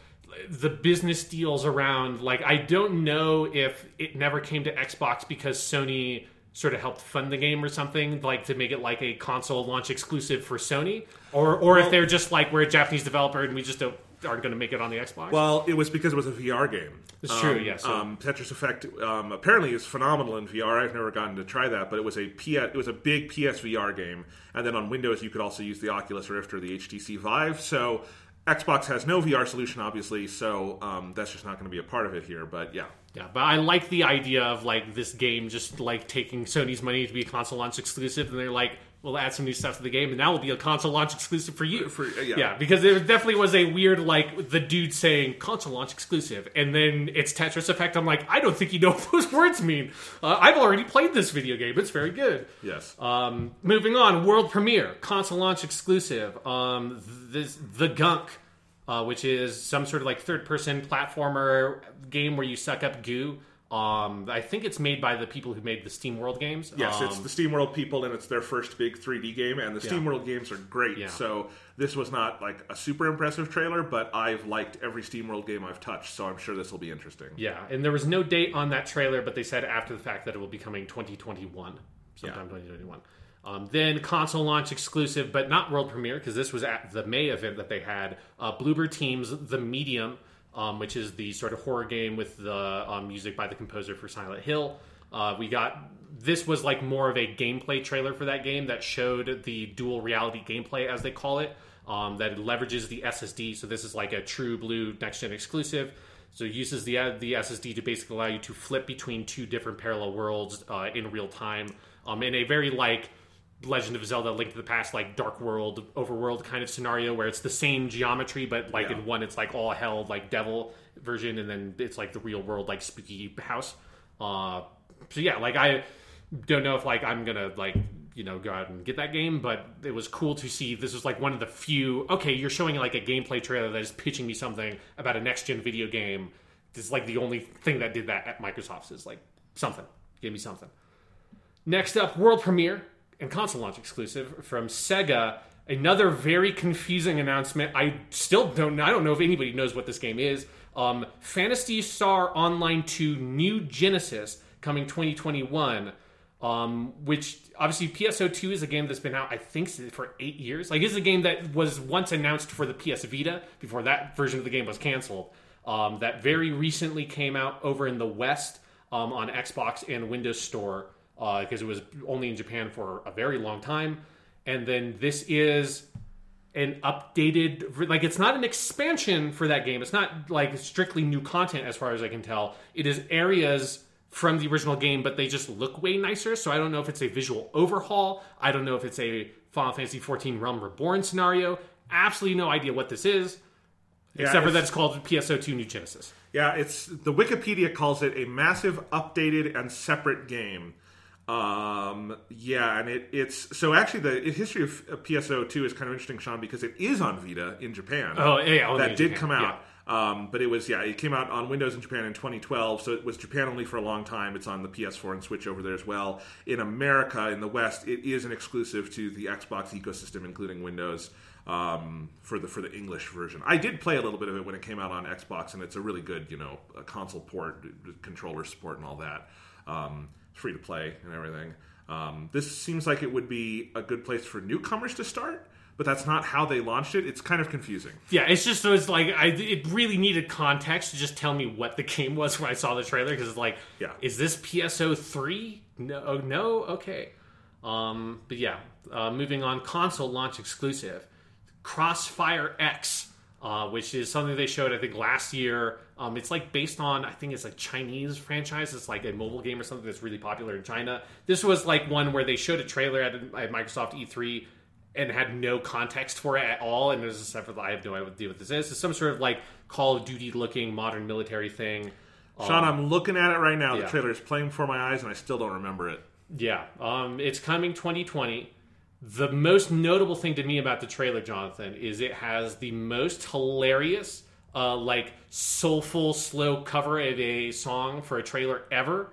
the business deals around. Like I don't know if it never came to Xbox because Sony sort of helped fund the game or something, like to make it like a console launch exclusive for Sony, or or if they're just like we're a Japanese developer and we just don't aren't going to make it on the Xbox. Well, it was because it was a VR game. It's true, yes. Um, Tetris Effect um, apparently is phenomenal in VR. I've never gotten to try that, but it was a P- it was a big PSVR game, and then on Windows you could also use the Oculus Rift or the HTC Vive. So Xbox has no VR solution, obviously, so um, that's just not going to be a part of it here. But yeah, Yeah, but I like the idea of like this game just like taking Sony's money to be a console launch exclusive, and they're like, we'll add some new stuff to the game, and that will be a console launch exclusive for you. For- uh, yeah. because it definitely was a weird like the dude saying console launch exclusive, and then it's Tetris Effect. I'm like, I don't think you know what those words mean. Uh, I've already played this video game; it's very good. yes. Um, moving on, world premiere, console launch exclusive. Um, this the Gunk, uh, which is some sort of like third person platformer game where you suck up goo. Um, I think it's made by the people who made the SteamWorld games. Yes, um, it's the SteamWorld people, and it's their first big 3D game, and the SteamWorld games are great. Yeah. So this was not like a super impressive trailer, but I've liked every SteamWorld game I've touched, so I'm sure this will be interesting. Yeah, and there was no date on that trailer, but they said after the fact that it will be coming 2021, sometime 2021. Um, then console launch exclusive, but not world premiere because this was at the May event that they had. Uh, Bloober Team's The Medium, um, which is the sort of horror game with the um, music by the composer for Silent Hill. Uh, we got this was like more of a gameplay trailer for that game that showed the dual reality gameplay, as they call it, um, that leverages the SSD. So this is like a true blue next gen exclusive. So it uses the the SSD to basically allow you to flip between two different parallel worlds uh, in real time, um, in a very like Legend of Zelda: Link to the Past, like Dark World, Overworld kind of scenario where it's the same geometry, but like Yeah. in one it's like all hell, like devil version, and then it's like the real world, like spooky house. Uh, so yeah, like I don't know if like I'm gonna like you know go out and get that game, but it was cool to see. This is like one of the few. Okay, you're showing like a gameplay trailer that is pitching me something about a next gen video game. This is like the only thing that did that at Microsoft's is like something. Give me something. Next up, world premiere and console launch exclusive from Sega. Another very confusing announcement. I still don't. I don't know if anybody knows what this game is. Um, Phantasy Star Online 2 New Genesis coming 2021. Um, which obviously PSO2 is a game that's been out, I think, for eight years. Like, it's a game that was once announced for the PS Vita before that version of the game was canceled. Um, that very recently came out over in the West um, on Xbox and Windows Store Uh, because it was only in Japan for a very long time. And then this is an updated, like it's not an expansion for that game. It's not like strictly new content as far as I can tell. It is areas from the original game, but they just look way nicer. So I don't know if it's a visual overhaul. I don't know if it's a Final Fantasy XIV Realm Reborn scenario. Absolutely no idea what this is, Yeah, except for that it's called PSO2 New Genesis. Yeah, it's the Wikipedia calls it a massive, updated, and separate game. Um, yeah, and it, it's so actually the history of, PSO two is kind of interesting, Sean, because it is on Vita in Japan. Oh, yeah, that did Japan, come out. Um, but it was yeah, it came out on Windows in Japan in 2012, so it was Japan only for a long time. It's on the PS4 and Switch over there as well. In America, in the West, it is an exclusive to the Xbox ecosystem, including Windows. Um, for the for the English version, I did play a little bit of it when it came out on Xbox, and it's a really good, you know, console port, controller support, and all that. Um, free to play and everything. Um, this seems like it would be a good place for newcomers to start but that's not how they launched it. It's kind of confusing. Yeah, it's just so it's like I it really needed context to just tell me what the game was when I saw the trailer because it's like, Yeah. is this PSO three? No, oh, no, okay. Um, but yeah, uh, moving on, console launch exclusive, Crossfire X. Uh, which is something they showed I think last year. Um, it's like based on I think it's a Chinese franchise. It's like a mobile game or something that's really popular in China. This was like one where they showed a trailer at, at Microsoft E3 and had no context for it at all. And there's a separate. I have no idea what this is. It's some sort of like Call of Duty looking modern military thing. Sean, I'm looking at it right now. The yeah. trailer is playing before my eyes, and I still don't remember it. Yeah, um, it's coming 2020. The most notable thing to me about the trailer, Jonathan, is it has the most hilarious, uh, like soulful, slow cover of a song for a trailer ever.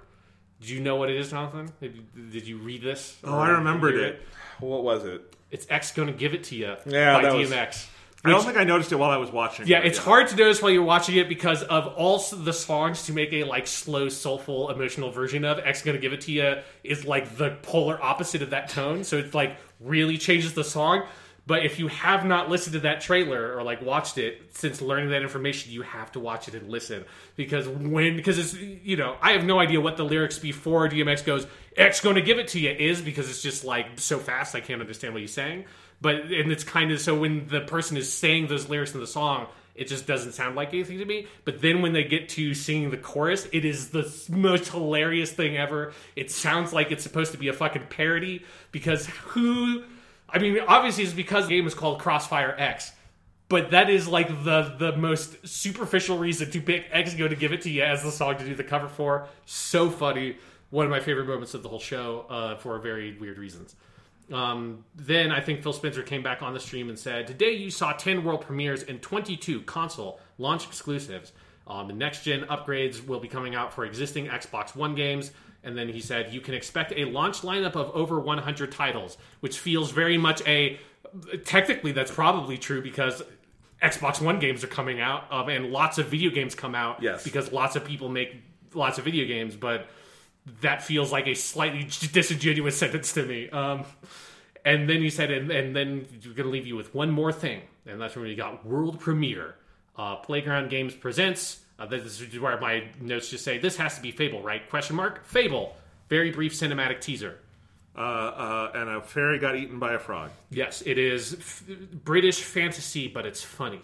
Do you know what it is, Jonathan? Did you, did you read this? Oh, I remembered hear it. What was it? It's X gonna give it to you Yeah, by that was- DMX. I don't think I noticed it while I was watching. It. Yeah, it's hard to notice while you're watching it because of all the songs to make a like slow, soulful, emotional version of X gonna give it to you is like the polar opposite of that tone. So it's like really changes the song. But if you have not listened to that trailer or like watched it since learning that information, you have to watch it and listen because when because it's you know I have no idea what the lyrics before DMX goes X going to give it to you is because it's just like so fast I can't understand what he's saying. But and it's kind of so when the person is saying those lyrics in the song, it just doesn't sound like anything to me. But then when they get to singing the chorus, it is the most hilarious thing ever. It sounds like it's supposed to be a fucking parody because who? I mean, obviously it's because the game is called Crossfire X. But that is like the the most superficial reason to pick X Go to give it to you as the song to do the cover for. So funny. One of my favorite moments of the whole show uh, for very weird reasons. Um, then I think Phil Spencer came back on the stream and said, Today you saw 10 world premieres and 22 console launch exclusives. Um, the next gen upgrades will be coming out for existing Xbox One games. And then he said, You can expect a launch lineup of over 100 titles, which feels very much a. Technically, that's probably true because Xbox One games are coming out, um, and lots of video games come out Yes. because lots of people make lots of video games, but that feels like a slightly disingenuous sentence to me. Um, and then he said, and, and then we're going to leave you with one more thing, and that's when we got world premiere. Uh, Playground Games presents. Uh, this is where my notes just say this has to be Fable, right? Question mark. Fable. Very brief cinematic teaser. Uh, uh, and a fairy got eaten by a frog. Yes, it is f- British fantasy, but it's funny.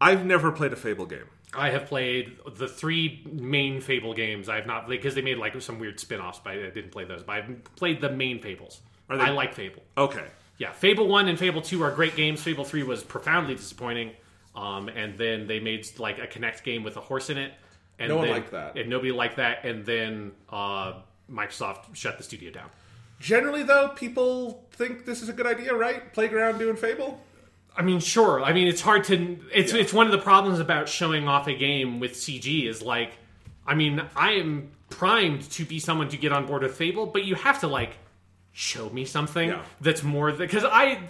I've never played a Fable game. I have played the three main Fable games. I have not because they made like some weird spin-offs, but I didn't play those. But I've played the main Fables. They- I like Fable. Okay. Yeah, Fable One and Fable Two are great games. Fable Three was profoundly disappointing. Um, and then they made like a Kinect game with a horse in it. And No one then- liked that. and nobody liked that. And then uh, Microsoft shut the studio down. Generally, though, people think this is a good idea, right? Playground doing Fable. I mean, sure. I mean, it's hard to. It's Yeah. it's one of the problems about showing off a game with CG is like, I mean, I am primed to be someone to get on board with Fable, but you have to like show me something Yeah. that's more because I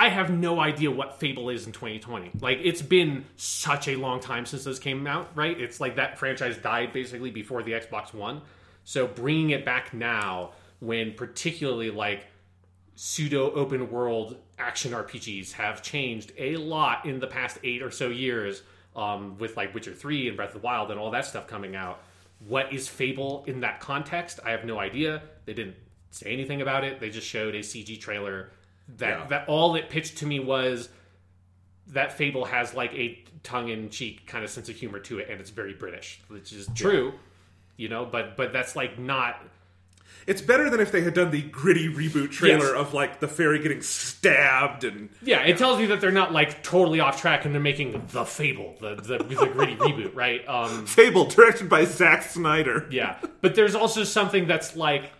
I have no idea what Fable is in 2020. Like, it's been such a long time since those came out, right? It's like that franchise died basically before the Xbox One. So bringing it back now, when particularly like pseudo open world action RPGs have changed a lot in the past eight or so years, um, with like Witcher 3 and Breath of the Wild and all that stuff coming out. What is Fable in that context? I have no idea. They didn't say anything about it. They just showed a CG trailer that Yeah. that all it pitched to me was that Fable has like a tongue in cheek kind of sense of humor to it, and it's very British, which is true, you know. But but that's like not It's better than if they had done the gritty reboot trailer Yes. of like the fairy getting stabbed and Yeah, it tells you that they're not like totally off track and they're making the Fable, the the, the gritty reboot, right? Um, Fable directed by Zack Snyder. yeah, but there's also something that's like,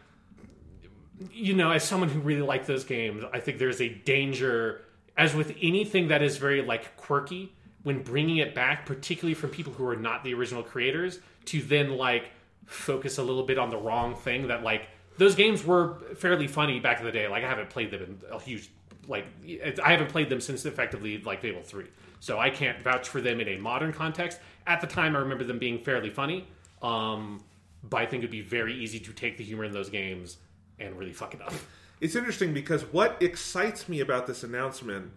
you know, as someone who really liked those games, I think there's a danger, as with anything that is very like quirky when bringing it back, particularly from people who are not the original creators, to then like focus a little bit on the wrong thing that like those games were fairly funny back in the day. Like I haven't played them in a huge like I haven't played them since effectively like Fable three, so I can't vouch for them in a modern context. At the time, I remember them being fairly funny, um, but I think it'd be very easy to take the humor in those games and really fuck it up. It's interesting because what excites me about this announcement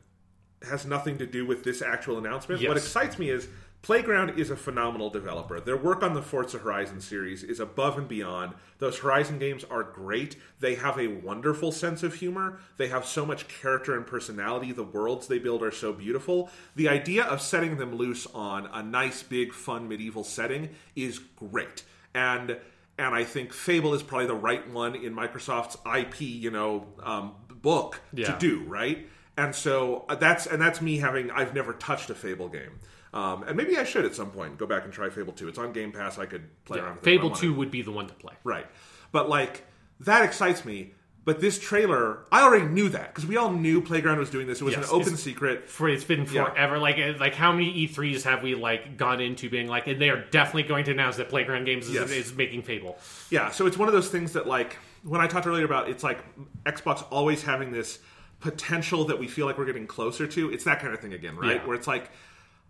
has nothing to do with this actual announcement. Yes. What excites me is Playground is a phenomenal developer. Their work on the Forza Horizon series is above and beyond. Those Horizon games are great. They have a wonderful sense of humor. They have so much character and personality. The worlds they build are so beautiful. The idea of setting them loose on a nice, big, fun medieval setting is great. And and I think Fable is probably the right one in Microsoft's IP, you know, um, book Yeah. to do right. And so uh, that's and that's me having I've never touched a Fable game, um, and maybe I should at some point go back and try Fable Two. It's on Game Pass. I could play around. with it Fable wanted. two would be the one to play. right? But like that excites me. But this trailer, I already knew that because we all knew Playground was doing this. It was Yes, an open it's- secret. For it's been Yeah. forever. Like uh, like how many E3s have we like gone into being like, and they are definitely going to announce that Playground Games is, Yes. is making Fable. Yeah, so it's one of those things that like when I talked earlier about it's like Xbox always having this potential that we feel like we're getting closer to. It's that kind of thing again, right? Yeah. Where it's like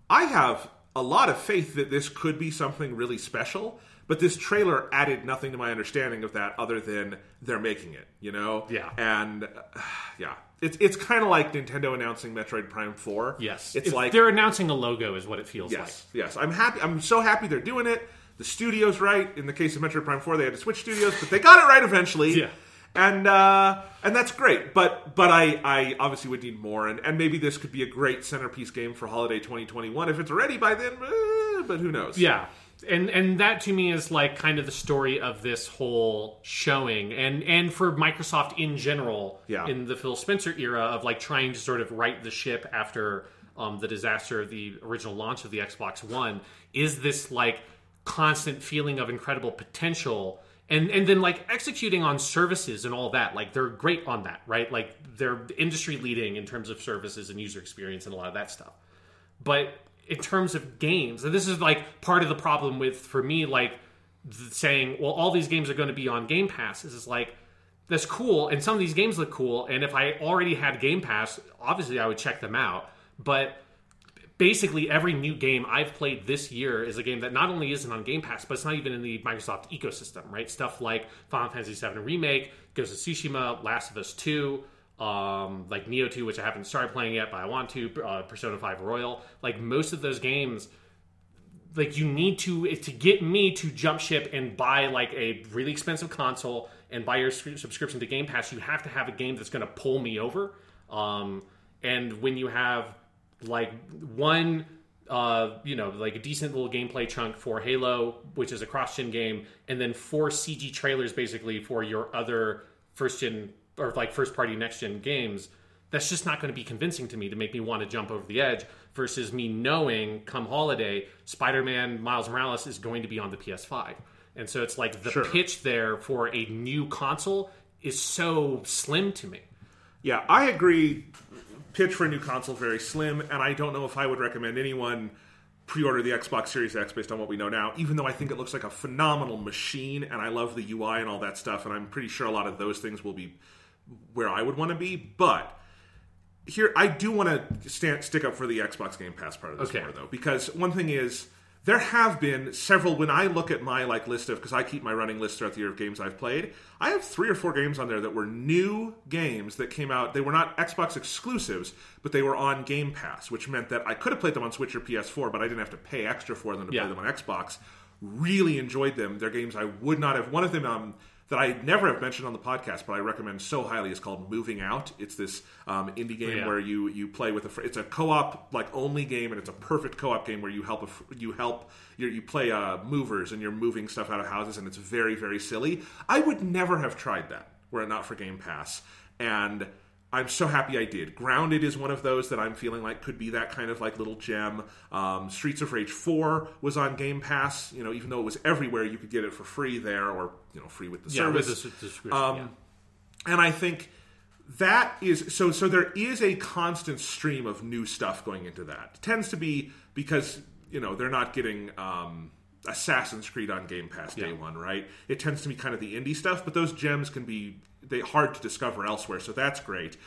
I have a lot of faith that this could be something really special, but this trailer added nothing to my understanding of that other than they're making it, you know? Yeah. And uh, yeah. It's it's kind of like Nintendo announcing Metroid Prime 4. Yes, It's If like they're announcing a logo, is what it feels like. Yes, yes. I'm happy. I'm so happy they're doing it. The studio's right. In the case of Metroid Prime Four, they had to switch studios, but they got it right eventually. Yeah. And uh, and that's great. But but I, I obviously would need more, and, and maybe this could be a great centerpiece game for holiday 2021 if it's ready by then. but who knows? Yeah. And and that to me is like kind of the story of this whole showing, and and for Microsoft in general, Yeah. in the Phil Spencer era of like trying to sort of right the ship after um, the disaster of the original launch of the Xbox One, is this like constant feeling of incredible potential and and then like executing on services and all that. Like they're great on that right? Like they're industry leading in terms of services and user experience and a lot of that stuff. But in terms of games and this is like part of the problem with for me like saying well all these games are going to be on game pass is like that's cool and some of these games look cool and if i already had game pass obviously i would check them out but basically every new game I've played this year is a game that not only isn't on Game Pass, but it's not even in the Microsoft ecosystem, right? Stuff like Final Fantasy VII Remake, Ghost of Tsushima, Last of Us 2, um, like Nioh 2, which I haven't started playing yet, but I want to, uh, Persona 5 Royal. Like most of those games, like you need to to get me to jump ship and buy like a really expensive console and buy your subscription to Game Pass. You have to have a game that's going to pull me over. Um, and when you have like one, uh, you know, like a decent little gameplay chunk for Halo, which is a cross-gen game, and then four CG trailers basically for your other first-gen or like first-party next-gen games that's just not going to be convincing to me to make me want to jump over the edge versus me knowing come holiday spider-man miles morales is going to be on the ps5 and so it's like the Sure. pitch there for a new console is so slim to me Yeah, I agree. Pitch for a new console very slim, and I don't know if I would recommend anyone pre-order the Xbox Series X based on what we know now. Even though I think it looks like a phenomenal machine, and I love the UI and all that stuff, and I'm pretty sure a lot of those things will be where I would want to be. But here, I do want to stand stick up for the Xbox Game Pass part of this Okay. more though, because one thing is there have been several. When I look at my like list of because I keep my running list throughout the year of games I've played, I have three or four games on there that were new games that came out. They were not Xbox exclusives, but they were on Game Pass, which meant that I could have played them on Switch or PS4, but I didn't have to pay extra for them to Yeah. play them on Xbox. Really enjoyed them. They're games I would not have. One of them um, that I never have mentioned on the podcast, but I recommend so highly is called Moving Out. It's this um, indie game Yeah. where you you play with a. fr- It's a co-op like only game, and it's a perfect co-op game where you help fr- you help you you play uh, movers and you're moving stuff out of houses, and it's very very silly. I would never have tried that were it not for Game Pass, and I'm so happy I did. Grounded is one of those that I'm feeling like could be that kind of like little gem. Um, Streets of Rage 4 was on Game Pass. You know, even though it was everywhere, you could get it for free there, or you know, free with the yeah with service. the s- subscription Um, yeah. And I think that is so so there is a constant stream of new stuff going into that it tends to be because you know they're not getting um, assassin's creed on game pass day Yeah. one right it tends to be kind of the indie stuff but those gems can be they hard to discover elsewhere so that's great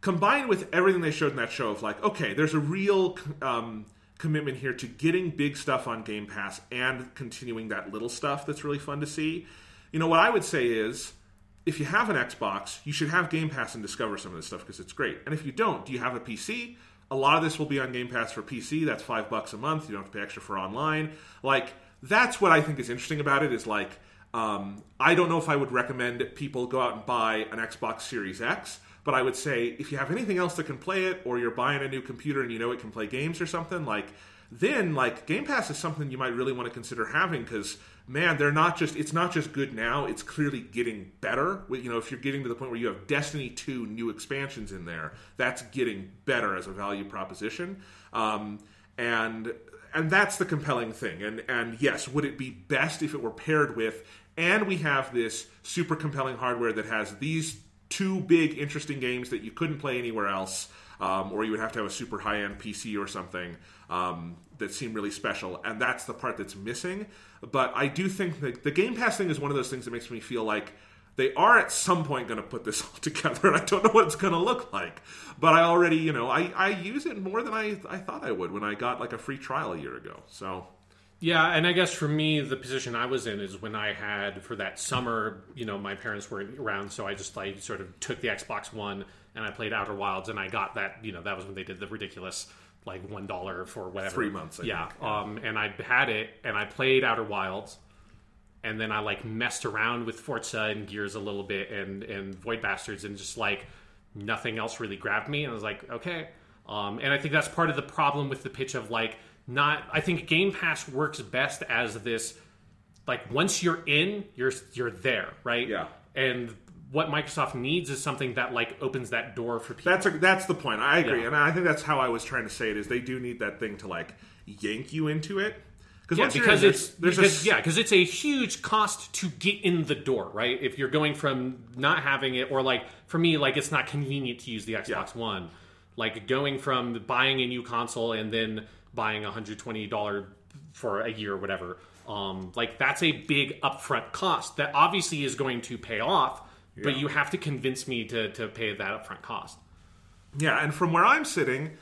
combined with everything they showed in that show of like okay there's a real um, commitment here to getting big stuff on game pass and continuing that little stuff that's really fun to see you know what i would say is if you have an Xbox, you should have Game Pass and discover some of this stuff because it's great. And if you don't, do you have a PC? A lot of this will be on Game Pass for PC. That's five bucks a month. You don't have to pay extra for online. Like that's what I think is interesting about it. Is like um, I don't know if I would recommend people go out and buy an Xbox Series X, but I would say if you have anything else that can play it, or you're buying a new computer and you know it can play games or something, like then like Game Pass is something you might really want to consider having because man, they're not just it's not just good now; it's clearly getting better. You know, if you're getting to the point where you have Destiny two new expansions in there, that's getting better as a value proposition. Um, and and that's the compelling thing. And and yes, would it be best if it were paired with? And we have this super compelling hardware that has these two big interesting games that you couldn't play anywhere else, um, or you would have to have a super high end PC or something um, that seem really special. And that's the part that's missing. But I do think that the Game Pass thing is one of those things that makes me feel like they are at some point going to put this all together, and I don't know what it's going to look like. But I already, you know, I, I use it more than I, I thought I would when I got like a free trial a year ago. So Yeah, and I guess for me, the position I was in is when I had for that summer, you know, my parents weren't around, so I just I sort of took the Xbox One and I played Outer Wilds, and I got that, you know, that was when they did the ridiculous like one dollar for whatever Three months, I yeah, think, um, and I had it, and I played Outer Wilds, and then I like messed around with Forza and Gears a little bit, and and Void Bastards, and just like nothing else really grabbed me, and I was like, okay. Um, and I think that's part of the problem with the pitch of like not. I think Game Pass works best as this like once you're in, you're you're there, right? Yeah. And what Microsoft needs is something that like opens that door for people. That's a, that's the point. I agree, Yeah. and I think that's how I was trying to say it. Is they do need that thing to like yank you into it yeah, once you're because in, it's there's, there's because, a yeah, because it's a huge cost to get in the door, right? If you're going from not having it, or like for me, like it's not convenient to use the Xbox Yeah. One, like going from buying a new console and then buying a hundred twenty dollar for a year or whatever. Um, like that's a big upfront cost that obviously is going to pay off, but you have to convince me to to pay that upfront cost. Yeah, and from where I'm sitting,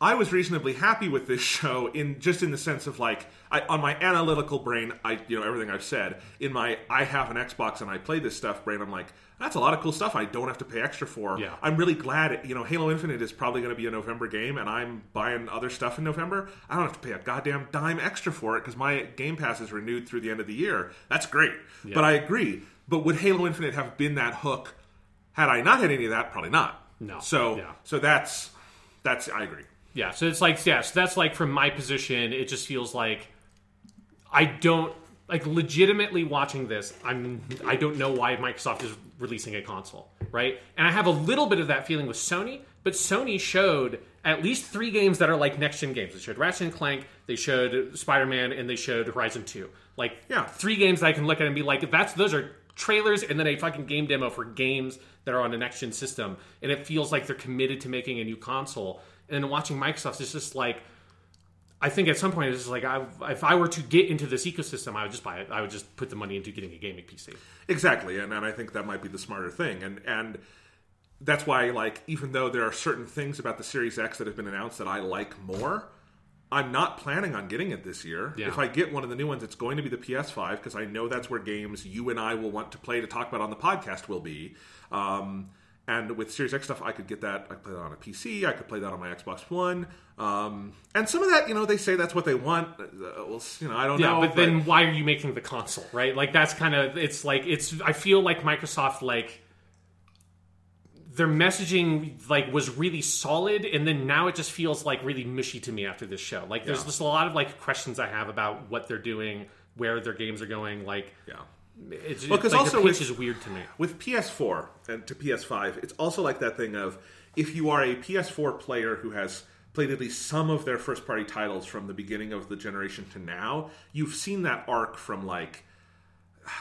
I was reasonably happy with this show in just in the sense of like I, on my analytical brain, I you know everything I've said. In my I have an Xbox and I play this stuff brain, I'm like that's a lot of cool stuff. I don't have to pay extra for. Yeah. I'm really glad. It, you know, Halo Infinite is probably going to be a November game, and I'm buying other stuff in November. I don't have to pay a goddamn dime extra for it because my Game Pass is renewed through the end of the year. That's great. But I agree. But would Halo Infinite have been that hook had I not had any of that? Probably not. No. So Yeah. so that's that's I agree. Yeah, so it's like yeah, so that's like from my position, it just feels like I don't like legitimately watching this. I'm I don't know why Microsoft is releasing a console, right? And I have a little bit of that feeling with Sony, but Sony showed at least three games that are like next gen games. They showed Ratchet and Clank, they showed Spider Man, and they showed Horizon Two. Like Yeah. three games that I can look at and be like, that's those are trailers and then a fucking game demo for games that are on a next gen system, and it feels like they're committed to making a new console. And then watching Microsoft is just like, I think at some point it's just like, I, if I were to get into this ecosystem, I would just buy it. I would just put the money into getting a gaming PC. Exactly, and, and I think that might be the smarter thing, and and that's why like even though there are certain things about the Series X that have been announced that I like more, I'm not planning on getting it this year. Yeah. If I get one of the new ones, it's going to be the PS5 because I know that's where games you and I will want to play to talk about on the podcast will be. Um, and with Series X stuff, I could get that. I could play that on a PC. I could play that on my Xbox One. Um, and some of that, you know, they say that's what they want. Uh, well, you know, I don't Yeah, know. but then why are you making the console, right? Like that's kind of it's like it's. I feel like Microsoft like their messaging like was really solid, and then now it just feels like really mushy to me after this show. Like there's Yeah. just a lot of like questions I have about what they're doing, where their games are going. Like yeah. It's Well, 'cause like, also the pitch with- is weird to me. with PS4 and to PS5, it's also like that thing of if you are a PS4 player who has played at least some of their first party titles from the beginning of the generation to now, you've seen that arc from like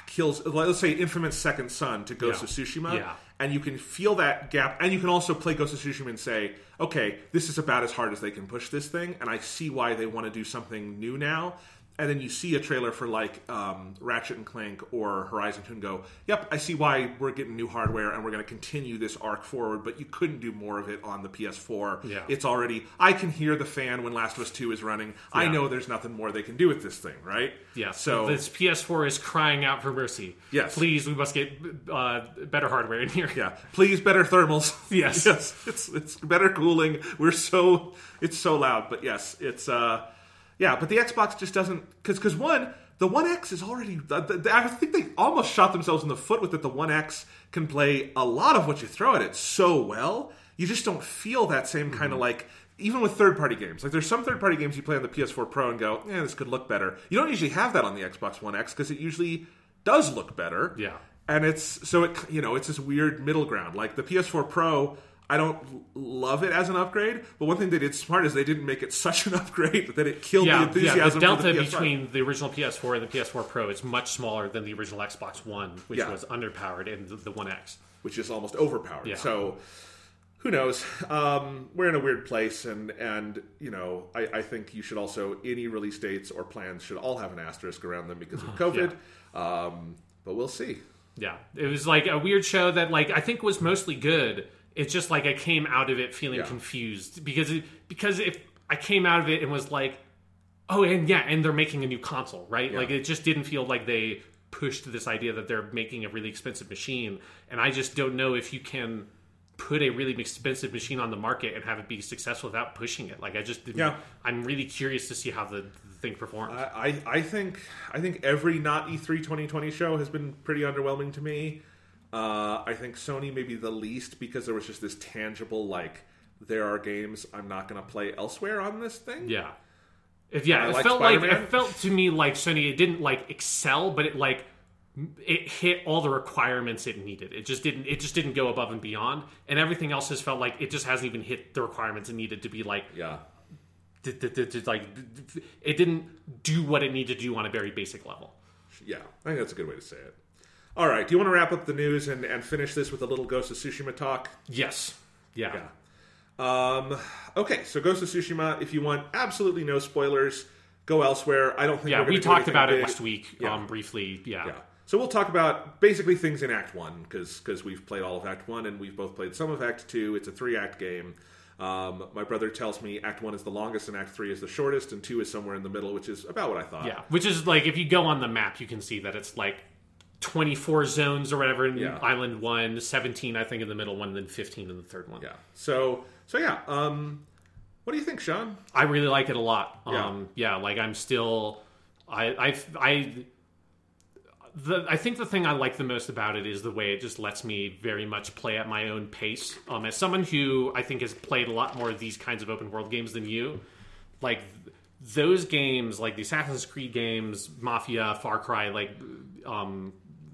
kills let's say infamous second son to ghost Yeah. of tsushima Yeah. and you can feel that gap, and you can also play Ghost of Tsushima and say, okay, this is about as hard as they can push this thing, and I see why they want to do something new now and then you see a trailer for like um, Ratchet and Clank or Horizon 2 and go, yep, I see why we're getting new hardware and we're going to continue this arc forward, but you couldn't do more of it on the PS4. Yeah. It's already, I can hear the fan when Last of Us 2 is running. I know there's nothing more they can do with this thing, right? Yeah. So, this PS4 is crying out for mercy. Yes. Please, we must get uh, better hardware in here. yeah, please better thermals. Yes. yes, it's it's better cooling. We're so it's so loud, but yes, it's uh yeah, but the Xbox just doesn't because because one the One X is already I think they almost shot themselves in the foot with that. The One X can play a lot of what you throw at it so well. You just don't feel that same kind of mm-hmm. like even with third party games. Like there's some third party games you play on the PS4 Pro and go, yeah, this could look better. You don't usually have that on the Xbox One X because it usually does look better Yeah. and it's so it you know it's this weird middle ground like the ps4 pro i don't love it as an upgrade but one thing they did smart is they didn't make it such an upgrade that it killed the Yeah, enthusiasm yeah. The for delta the PS5. between the original PS4 and the PS4 Pro is much smaller than the original Xbox One, which Yeah. was underpowered, and the, the One X. which is almost overpowered Yeah. so who knows um, we're in a weird place and and you know I, I think you should also any release dates or plans should all have an asterisk around them because of covid um, but we'll see Yeah, it was like a weird show that like I think was mostly good. It's just like I came out of it feeling Yeah. confused because it, because if I came out of it and was like, oh, and yeah, and they're making a new console, right? Like it just didn't feel like they pushed this idea that they're making a really expensive machine, and I just don't know if you can put a really expensive machine on the market and have it be successful without pushing it. Like I just, didn't, Yeah. I'm really curious to see how the, the thing performs. I, I I think I think every not E E3 2020 show has been pretty underwhelming to me. Uh, I think Sony maybe the least because there was just this tangible like there are games I'm not going to play elsewhere on this thing. Yeah. It, yeah, it like felt like Spider-Man. it felt to me like Sony it didn't like excel, but it like it hit all the requirements it needed. It just didn't it just didn't go above and beyond. And everything else has felt like it just hasn't even hit the requirements it needed to be like Yeah. d- d- d- d- like it didn't do what it needed to do on a very basic level. Yeah. I think that's a good way to say it. All right. Do you want to wrap up the news and, and finish this with a little Ghost of Tsushima talk? Yes. Yeah. Yeah. Um, okay, so Ghost of Tsushima, if you want absolutely no spoilers, go elsewhere. I don't think Yeah, we talked about it big. last week Yeah. um briefly. Yeah. Yeah. So we'll talk about basically things in Act One because we've played all of Act One and we've both played some of Act Two. It's a three act game. Um, my brother tells me Act One is the longest and Act Three is the shortest, and Two is somewhere in the middle, which is about what I thought. Yeah, which is like if you go on the map, you can see that it's like 24 zones or whatever in Yeah. Island 1, 17 I think in the middle one, then 15 in the third one. Yeah. So so yeah. Um, what do you think, Sean? I really like it a lot. Yeah. Um, yeah, like I'm still, I, I, I, the, I think the thing I like the most about it is the way it just lets me very much play at my own pace. Um, as someone who I think has played a lot more of these kinds of open world games than you, like those games, like the Assassin's Creed games, Mafia, Far Cry, like um,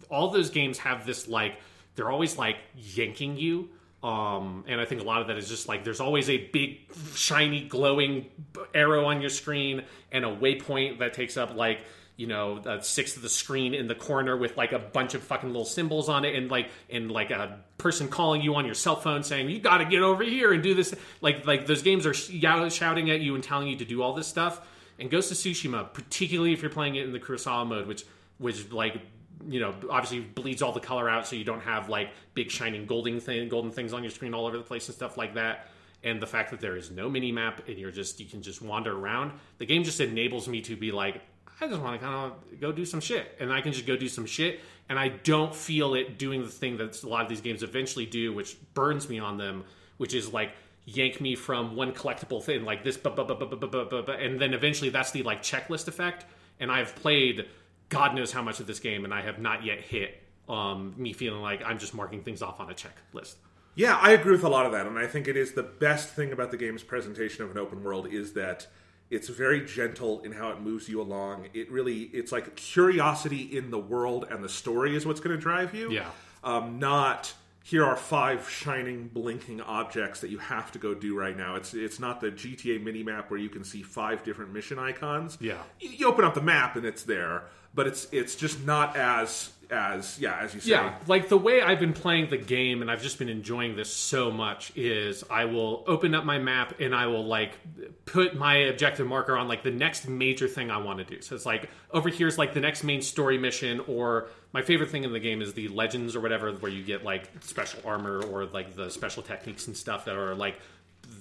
all those games have this like they're always like yanking you. Um, and I think a lot of that is just like there's always a big, shiny, glowing arrow on your screen and a waypoint that takes up like you know a sixth of the screen in the corner with like a bunch of fucking little symbols on it and like and like a person calling you on your cell phone saying you got to get over here and do this like like those games are sh- shouting at you and telling you to do all this stuff and Ghost of Tsushima particularly if you're playing it in the Kurosawa mode which which like you know obviously bleeds all the color out so you don't have like big shining golden thing golden things on your screen all over the place and stuff like that. And the fact that there is no mini map and you're just you can just wander around the game just enables me to be like i just want to kind of go do some shit. And i can just go do some shit and i don't feel it doing the thing that a lot of these games eventually do which burns me on them which is like yank me from one collectible thing like this and then eventually that's the like checklist effect. And i've played god knows how much of this game and i have not yet hit um, me feeling like i'm just marking things off on a checklist Yeah, I agree with a lot of that, and I think it is the best thing about the game's presentation of an open world is that it's very gentle in how it moves you along. It really, it's like curiosity in the world and the story is what's going to drive you. Yeah. um, not here are five shining, blinking objects that you have to go do right now. It's it's not the GTA mini map where you can see five different mission icons. Yeah. you, you open up the map and it's there, but it's it's just not as as yeah, as you say. Yeah, like the way I've been playing the game, and I've just been enjoying this so much. Is I will open up my map and I will like put my objective marker on like the next major thing I want to do. So it's like over here is like the next main story mission, or my favorite thing in the game is the legends or whatever, where you get like special armor or like the special techniques and stuff that are like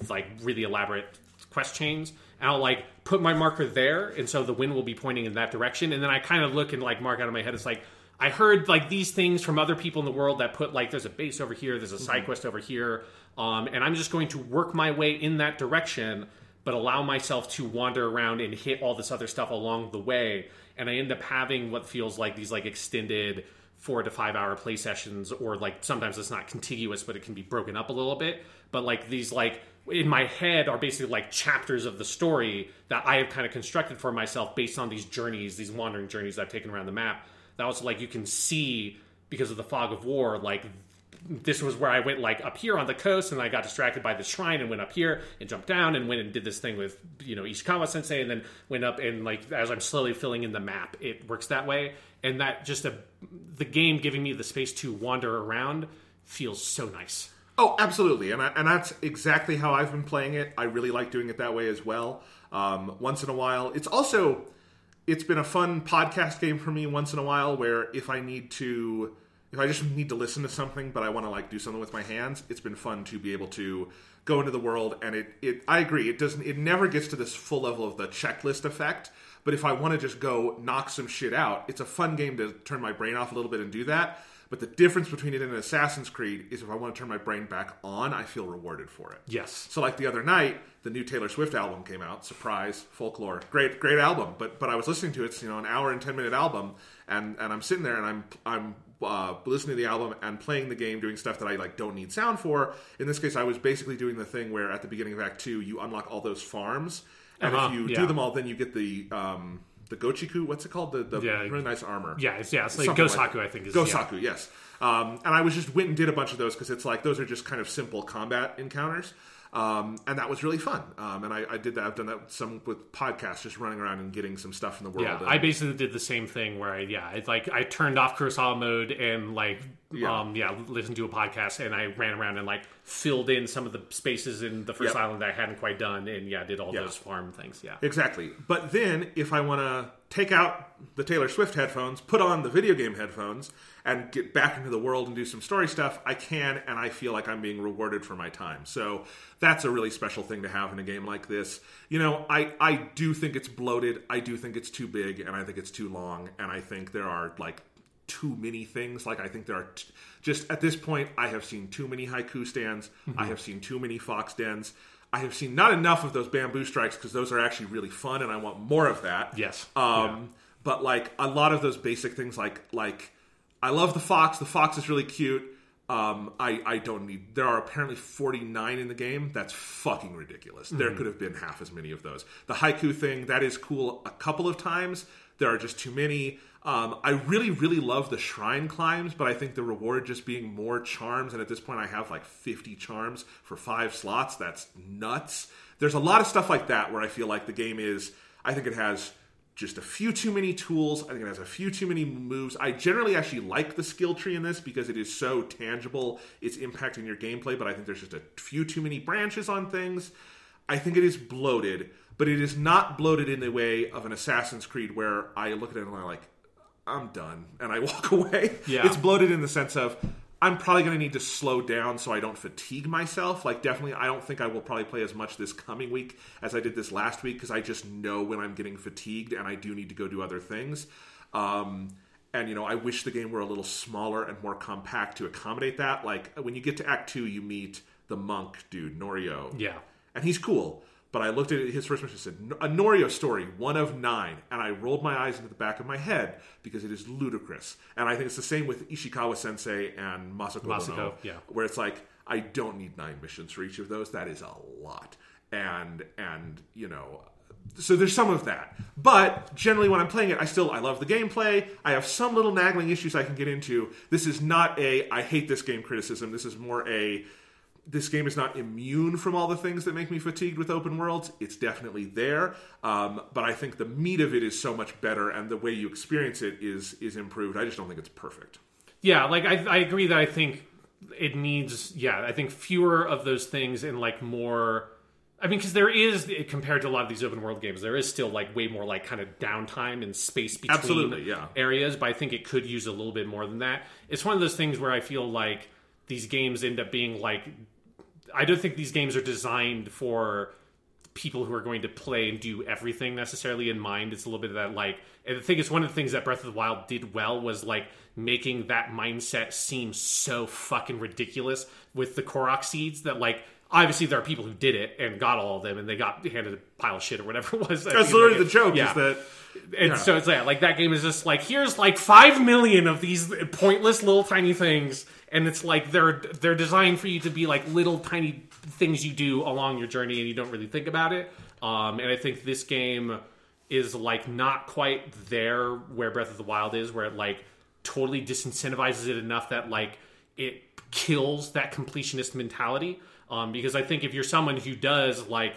like really elaborate quest chains. And I'll like put my marker there, and so the wind will be pointing in that direction. And then I kind of look and like mark out of my head. It's like I heard like these things from other people in the world that put like there's a base over here, there's a side Mm-hmm. quest over here, um, and I'm just going to work my way in that direction, but allow myself to wander around and hit all this other stuff along the way. And I end up having what feels like these like extended four to five hour play sessions, or like sometimes it's not contiguous, but it can be broken up a little bit. But like these like in my head are basically like chapters of the story that I have kind of constructed for myself based on these journeys, these wandering journeys I've taken around the map. That was like you can see because of the fog of war, like this was where I went like up here on the coast and I got distracted by the shrine and went up here and jumped down and went and did this thing with you know Ishikawa sensei and then went up and like as I'm slowly filling in the map it works that way and that just a the game giving me the space to wander around feels so nice. Oh, absolutely, and I, and that's exactly how I've been playing it. I really like doing it that way as well. Um, once in a while, it's also it's been a fun podcast game for me. Once in a while, where if I need to, if I just need to listen to something, but I want to like do something with my hands, it's been fun to be able to go into the world. And it, it I agree, it doesn't, it never gets to this full level of the checklist effect. But if I want to just go knock some shit out, it's a fun game to turn my brain off a little bit and do that. But the difference between it and Assassin's Creed is if I want to turn my brain back on, I feel rewarded for it. Yes. So like the other night, the new Taylor Swift album came out. Surprise, folklore, great, great album. But but I was listening to it, it's, you know, an hour and ten minute album, and and I'm sitting there and I'm I'm uh, listening to the album and playing the game, doing stuff that I like don't need sound for. In this case, I was basically doing the thing where at the beginning of Act Two, you unlock all those farms, and Uh-huh, if you yeah. do them all, then you get the um the Gochiku. What's it called? The the Yeah. really nice armor. Yeah, it's yeah, it's like Something Gosaku like- I think is Gosaku, yes. Um, and I was just went and did a bunch of those because it's like those are just kind of simple combat encounters, um, and that was really fun. Um, and I, I did that. I've done that some with podcasts, just running around and getting some stuff in the world. Yeah, And- I basically did the same thing where I yeah, it's like I turned off Kurosawa mode and like Yeah. um yeah, listened to a podcast and I ran around and like filled in some of the spaces in the first Yep. island that I hadn't quite done and yeah, did all Yeah. those farm things. Yeah. Exactly. But then, if I want to take out the Taylor Swift headphones, put on the video game headphones, and get back into the world and do some story stuff, I can, and I feel like I'm being rewarded for my time. So that's a really special thing to have in a game like this. You know, I, I do think it's bloated. I do think it's too big, and I think it's too long, and I think there are like too many things. Like I think there are t- just at this point, I have seen too many haiku stands. I have seen too many fox dens. I have seen not enough of those bamboo strikes because those are actually really fun, and I want more of that. Yes. Um, But like a lot of those basic things, like like I love the fox. The fox is really cute. Um, I I don't need. There are apparently forty nine in the game. That's fucking ridiculous. There could have been half as many of those. The haiku thing that is cool a couple of times. There are just too many. Um, I really, really love the shrine climbs, but I think the reward just being more charms. And at this point, I have like 50 charms for five slots. That's nuts. There's a lot of stuff like that where I feel like the game is, I think it has just a few too many tools. I think it has a few too many moves. I generally actually like the skill tree in this because it is so tangible. It's impacting your gameplay, but I think there's just a few too many branches on things. I think it is bloated, but it is not bloated in the way of an Assassin's Creed where I look at it and I'm like, I'm done, and I walk away. Yeah. It's bloated in the sense of I'm probably going to need to slow down so I don't fatigue myself. Like, definitely, I don't think I will probably play as much this coming week as I did this last week because I just know when I'm getting fatigued and I do need to go do other things. Um, and you know, I wish the game were a little smaller and more compact to accommodate that. Like when you get to Act Two, you meet the monk dude Norio, Yeah. and he's cool. But I looked at his first mission and said, a Norio story, one of nine. And I rolled my eyes into the back of my head because it is ludicrous. And I think it's the same with Ishikawa sensei and Masako, Masako, Bono, yeah. where it's like, I don't need nine missions for each of those. That is a lot. And, and, you know, so there's some of that. But generally, when I'm playing it, I still I love the gameplay. I have some little nagging issues I can get into. This is not a I hate this game criticism. This is more a this game is not immune from all the things that make me fatigued with open worlds. It's definitely there, um, but I think the meat of it is so much better, and the way you experience it is is improved. I just don't think it's perfect. Yeah, like I, I agree that I think it needs. Yeah, I think fewer of those things and like more. I mean, because there is compared to a lot of these open world games, there is still like way more like kind of downtime and space between Absolutely, yeah. areas. But I think it could use a little bit more than that. It's one of those things where I feel like these games end up being like. I don't think these games are designed for people who are going to play and do everything necessarily in mind. It's a little bit of that like, and I think it's one of the things that Breath of the Wild did well was like making that mindset seem so fucking ridiculous with the Korok seeds that like. Obviously, there are people who did it and got all of them, and they got handed a pile of shit or whatever it was. That's literally the joke. Yeah. Is that And Yeah. so it's like, like that game is just like here's like five million of these pointless little tiny things, and it's like they're they're designed for you to be like little tiny things you do along your journey, and you don't really think about it. Um, and I think this game is like not quite there where Breath of the Wild is, where it like totally disincentivizes it enough that like it kills that completionist mentality. Um, because I think if you're someone who does like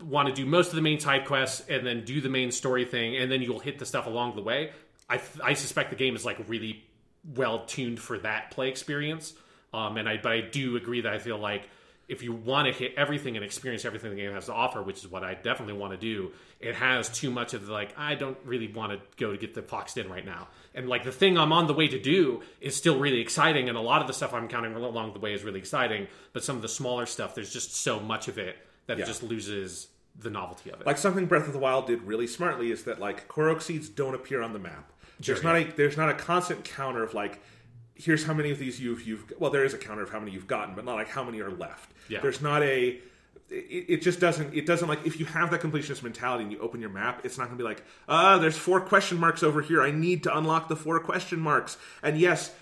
want to do most of the main side quests and then do the main story thing, and then you'll hit the stuff along the way. I, I suspect the game is like really well tuned for that play experience. Um, and I but I do agree that I feel like if you want to hit everything and experience everything the game has to offer, which is what I definitely want to do, it has too much of the like I don't really want to go to get the fox den right now. And like the thing I'm on the way to do is still really exciting, and a lot of the stuff I'm counting along the way is really exciting. But some of the smaller stuff, there's just so much of it that Yeah. it just loses the novelty of it. like something Breath of the Wild did really smartly is that like Korok seeds don't appear on the map. There's not a there's not a constant counter of like here's how many of these you've you've well there is a counter of how many you've gotten, but not like how many are left. Yeah. There's not a it, it just doesn't it doesn't like if you have that completionist mentality and you open your map it's not going to be like uh there's four question marks over here i need to unlock the four question marks and yes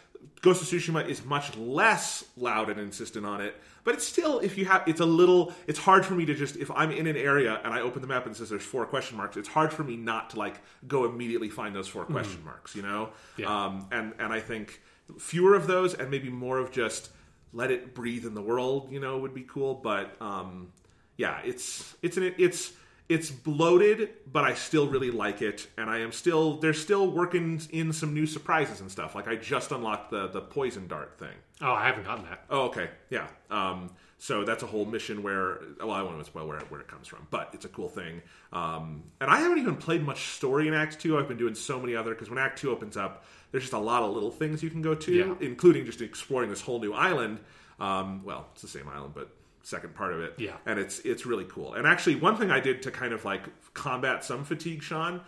ghost of tsushima is much less loud and insistent on it but it's still if you have it's a little it's hard for me to just if i'm in an area and i open the map and it says there's four question marks it's hard for me not to like go immediately find those 4 question marks you know? Yeah. um and and i think fewer of those and maybe more of just let it breathe in the world you know would be cool. But um yeah it's it's an it's it's bloated but i still really like it and i am still they're still working in some new surprises and stuff like i just unlocked the the poison dart thing oh, I haven't gotten that. Oh, okay, yeah. Um, so that's a whole mission where, well, I won't spoil where where it comes from, but it's a cool thing. Um, and I haven't even played much story in Act Two. I've been doing so many other because when Act Two opens up, there's just a lot of little things you can go to, Yeah. including just exploring this whole new island. Um, well, it's the same island, but second part of it. Yeah. and it's it's really cool. And actually, one thing I did to kind of like combat some fatigue, Sean,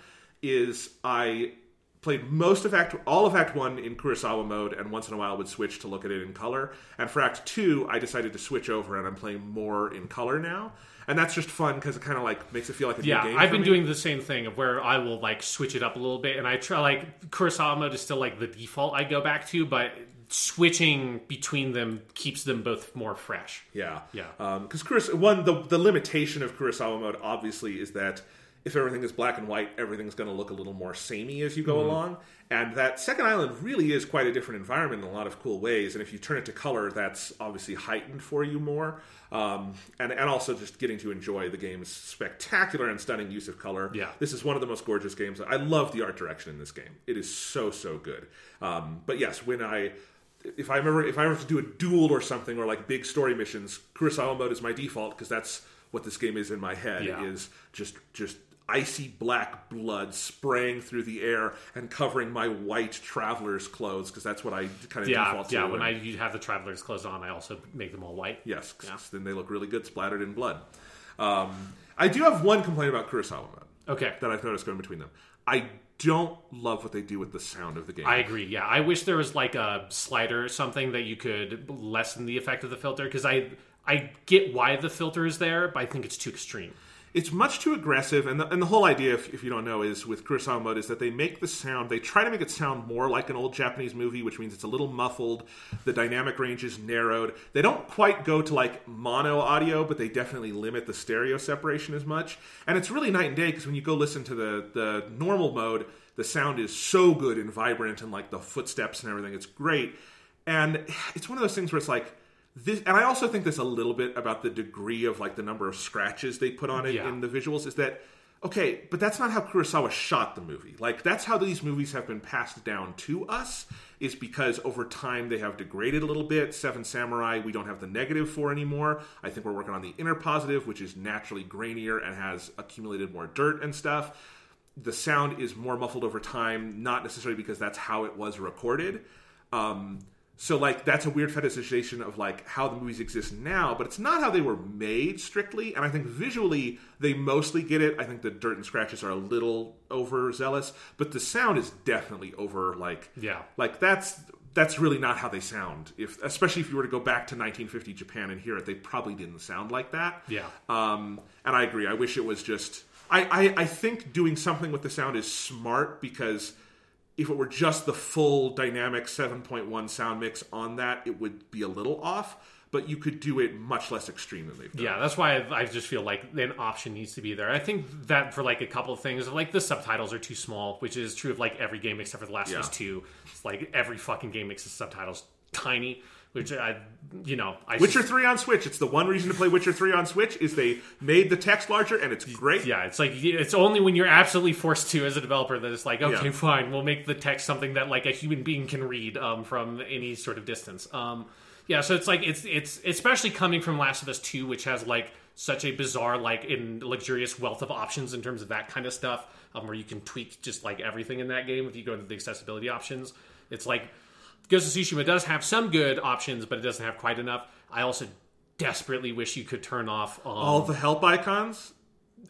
is I played most of Act all of Act One in Kurosawa mode, and once in a while would switch to look at it in color. And for Act Two, I decided to switch over, and I'm playing more in color now. And that's just fun because it kind of like makes it feel like a Yeah, new game. I've been me. doing the same thing of where I will like switch it up a little bit, and I try like Kurosawa mode is still like the default I go back to, but switching between them keeps them both more fresh. Yeah, Yeah. Because Kuros- one the the limitation of Kurosawa mode obviously is that if everything is black and white, everything's going to look a little more samey as you go Mm-hmm. along. And that second island really is quite a different environment in a lot of cool ways. And if you turn it to color, that's obviously heightened for you more. Um, and and also just getting to enjoy the game's spectacular and stunning use of color. Yeah. This is one of the most gorgeous games. I love the art direction in this game. It is so so good. Um, but yes, when I if I remember if I ever have to do a duel or something or like big story missions, Kurosawa mode is my default because that's what this game is in my head. Yeah. Is just just icy black blood spraying through the air and covering my white traveler's clothes because that's what I kind of Yeah, default to. yeah. When when- I you have the travelers clothes on, I also make them all white. Yes, 'cause then they look really good splattered in blood. Um, I do have one complaint about Kurosawa mode Okay, that I've noticed going between them. I don't love what they do with the sound of the game. I agree. Yeah, I wish there was like a slider or something that you could lessen the effect of the filter because I I get why the filter is there, but I think it's too extreme. It's much too aggressive and the, and the whole idea if, if you don't know is with kurosawa mode is that they make the sound they try to make it sound more like an old japanese movie which means it's a little muffled the dynamic range is narrowed. They don't quite go to like mono audio but they definitely limit the stereo separation as much. And it's really night and day because when you go listen to the the normal mode the sound is so good and vibrant and like the footsteps and everything it's great. And it's one of those things where it's like this, and I also think this a little bit about the degree of like the number of scratches they put on it Yeah. in the visuals. Is that okay? But that's not how Kurosawa shot the movie. Like that's how these movies have been passed down to us. Is because over time they have degraded a little bit. Seven Samurai, we don't have the negative for anymore. I think we're working on the inner positive, which is naturally grainier and has accumulated more dirt and stuff the sound is more muffled over time, not necessarily because that's how it was recorded. Um, so like that's a weird fetishization of like how the movies exist now, but it's not how they were made strictly. And I think visually they mostly get it. I think the dirt and scratches are a little overzealous, but the sound is definitely over like Yeah. like that's that's really not how they sound. If especially if you were to go back to 1950 Japan and hear it, they probably didn't sound like that. Yeah. Um, and I agree. I wish it was just. I, I, I think doing something with the sound is smart because if it were just the full dynamic 7.1 sound mix on that, it would be a little off. But you could do it much less extreme than they've done. Yeah, that's why I, I just feel like an option needs to be there. I think that for like a couple of things, like the subtitles are too small, which is true of like every game except for The Last of Us Yeah. Two. It's like every fucking game makes the subtitles tiny, which I, you know, I Witcher 3 on Switch. It's the one reason to play Witcher 3 on Switch is they made the text larger and it's great. Yeah, it's like it's only when you're absolutely forced to as a developer that it's like, okay, Yeah. fine, we'll make the text something that like a human being can read um, from any sort of distance. Um, yeah, so it's like it's it's especially coming from Last of Us Two, which has like such a bizarre like in luxurious wealth of options in terms of that kind of stuff, um, where you can tweak just like everything in that game if you go into the accessibility options. It's like Ghost of Tsushima does have some good options, but it doesn't have quite enough. I also desperately wish you could turn off um, All the help icons.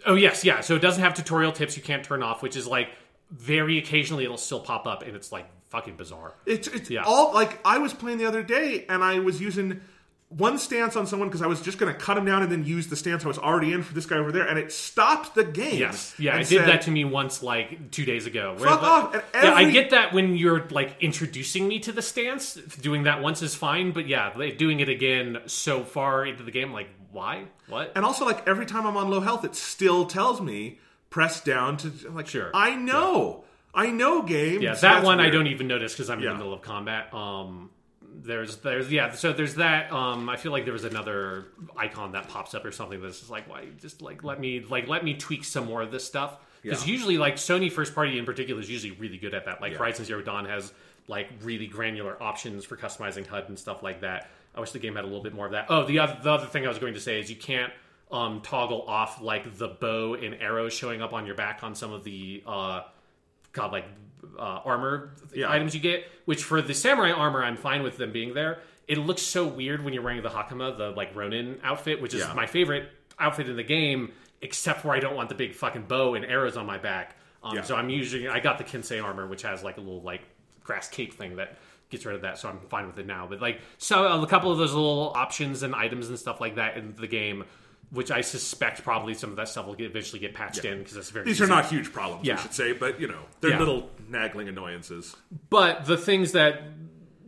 Oh yes, yeah. So it doesn't have tutorial tips you can't turn off, which is like very occasionally it'll still pop up, and it's like fucking bizarre. It's it's Yeah. all like I was playing the other day and I was using one stance on someone because I was just going to cut him down and then use the stance I was already in for this guy over there, and it stopped the game. Yes, yeah. It did that to me once, like two days ago. Where Fuck off, and yeah, I get that when you're like introducing me to the stance, doing that once is fine. But yeah, doing it again so far into the game, like why? What? And also, like every time I'm on low health, it still tells me press down to like. Sure. I know, I know, game. Yeah, So that one I don't even notice because I'm in the middle of combat. Um, there's there's yeah, so there's that. Um, I feel like there was another icon that pops up or something that's just like, why just like let me like let me tweak some more of this stuff because Yeah. usually like Sony first party in particular is usually really good at that. Like Yeah. Horizon Zero Dawn has like really granular options for customizing HUD and stuff like that. I wish the game had a little bit more of that. Oh, the other the other thing I was going to say is you can't um, toggle off like the bow and arrows showing up on your back on some of the uh, god like uh, armor Yeah. items you get which for the samurai armor i'm fine with them being there it looks so weird when you're wearing the hakama the like ronin outfit which is Yeah. my favorite outfit in the game except where i don't want the big fucking bow and arrows on my back um, Yeah. so i'm using i got the Kensei armor which has like a little like grass cape thing that gets rid of that so i'm fine with it now but like so a couple of those little options and items and stuff like that in the game which i suspect probably some of that stuff will get, eventually get patched in because that's very These easy. are not huge problems, Yeah. we should say, but you know, they're Yeah. little nagging annoyances. But the things that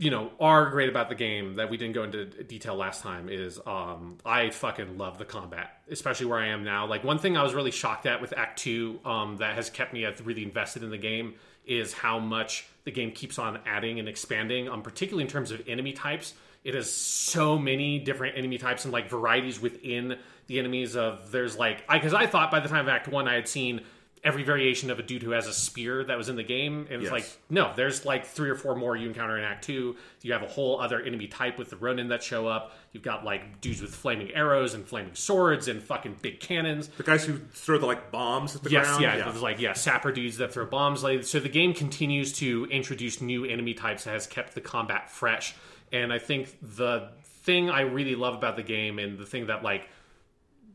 you know are great about the game that we didn't go into detail last time is um, I fucking love the combat, especially where I am now. Like one thing I was really shocked at with Act Two um, that has kept me uh, really invested in the game is how much the game keeps on adding and expanding, um, particularly in terms of enemy types. It has so many different enemy types and like varieties within the enemies. Of there's like I because I thought by the time of Act One I had seen every variation of a dude who has a spear that was in the game, and it's Yes. like no, there's like three or four more you encounter in Act Two. You have a whole other enemy type with the Ronin that show up. You've got like dudes with flaming arrows and flaming swords and fucking big cannons. The guys who throw the like bombs at the Yes, ground. yeah, there's like yeah, sapper dudes that throw bombs. Like so, the game continues to introduce new enemy types that has kept the combat fresh. And I think the thing I really love about the game, and the thing that like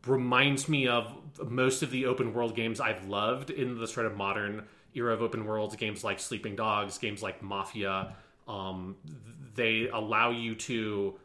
reminds me of most of the open world games I've loved in the sort of modern era of open worlds, games like Sleeping Dogs, games like Mafia. Um, they allow you to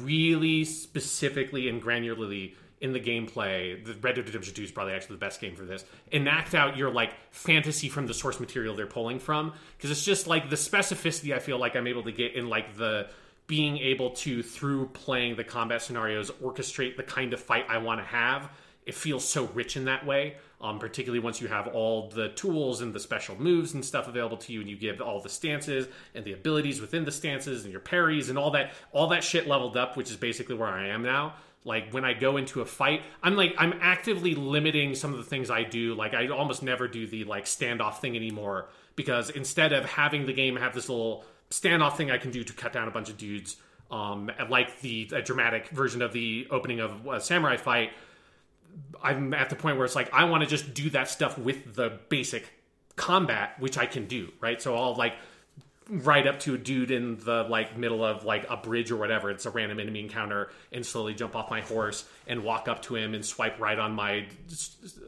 really specifically and granularly in the gameplay. The Red Dead Redemption 2 is probably actually the best game for this. Enact out your like fantasy from the source material they're pulling from because it's just like the specificity I feel like I'm able to get in like the being able to through playing the combat scenarios orchestrate the kind of fight I want to have it feels so rich in that way. Um, particularly once you have all the tools and the special moves and stuff available to you, and you give all the stances and the abilities within the stances and your parries and all that, all that shit leveled up, which is basically where I am now. Like when I go into a fight, I'm like I'm actively limiting some of the things I do. Like I almost never do the like standoff thing anymore because instead of having the game have this little standoff thing I can do to cut down a bunch of dudes, um, like the dramatic version of the opening of a samurai fight, I'm at the point where it's like I want to just do that stuff with the basic combat, which I can do, right? So I'll like right up to a dude in the like middle of like a bridge or whatever it's a random enemy encounter and slowly jump off my horse and walk up to him and swipe right on my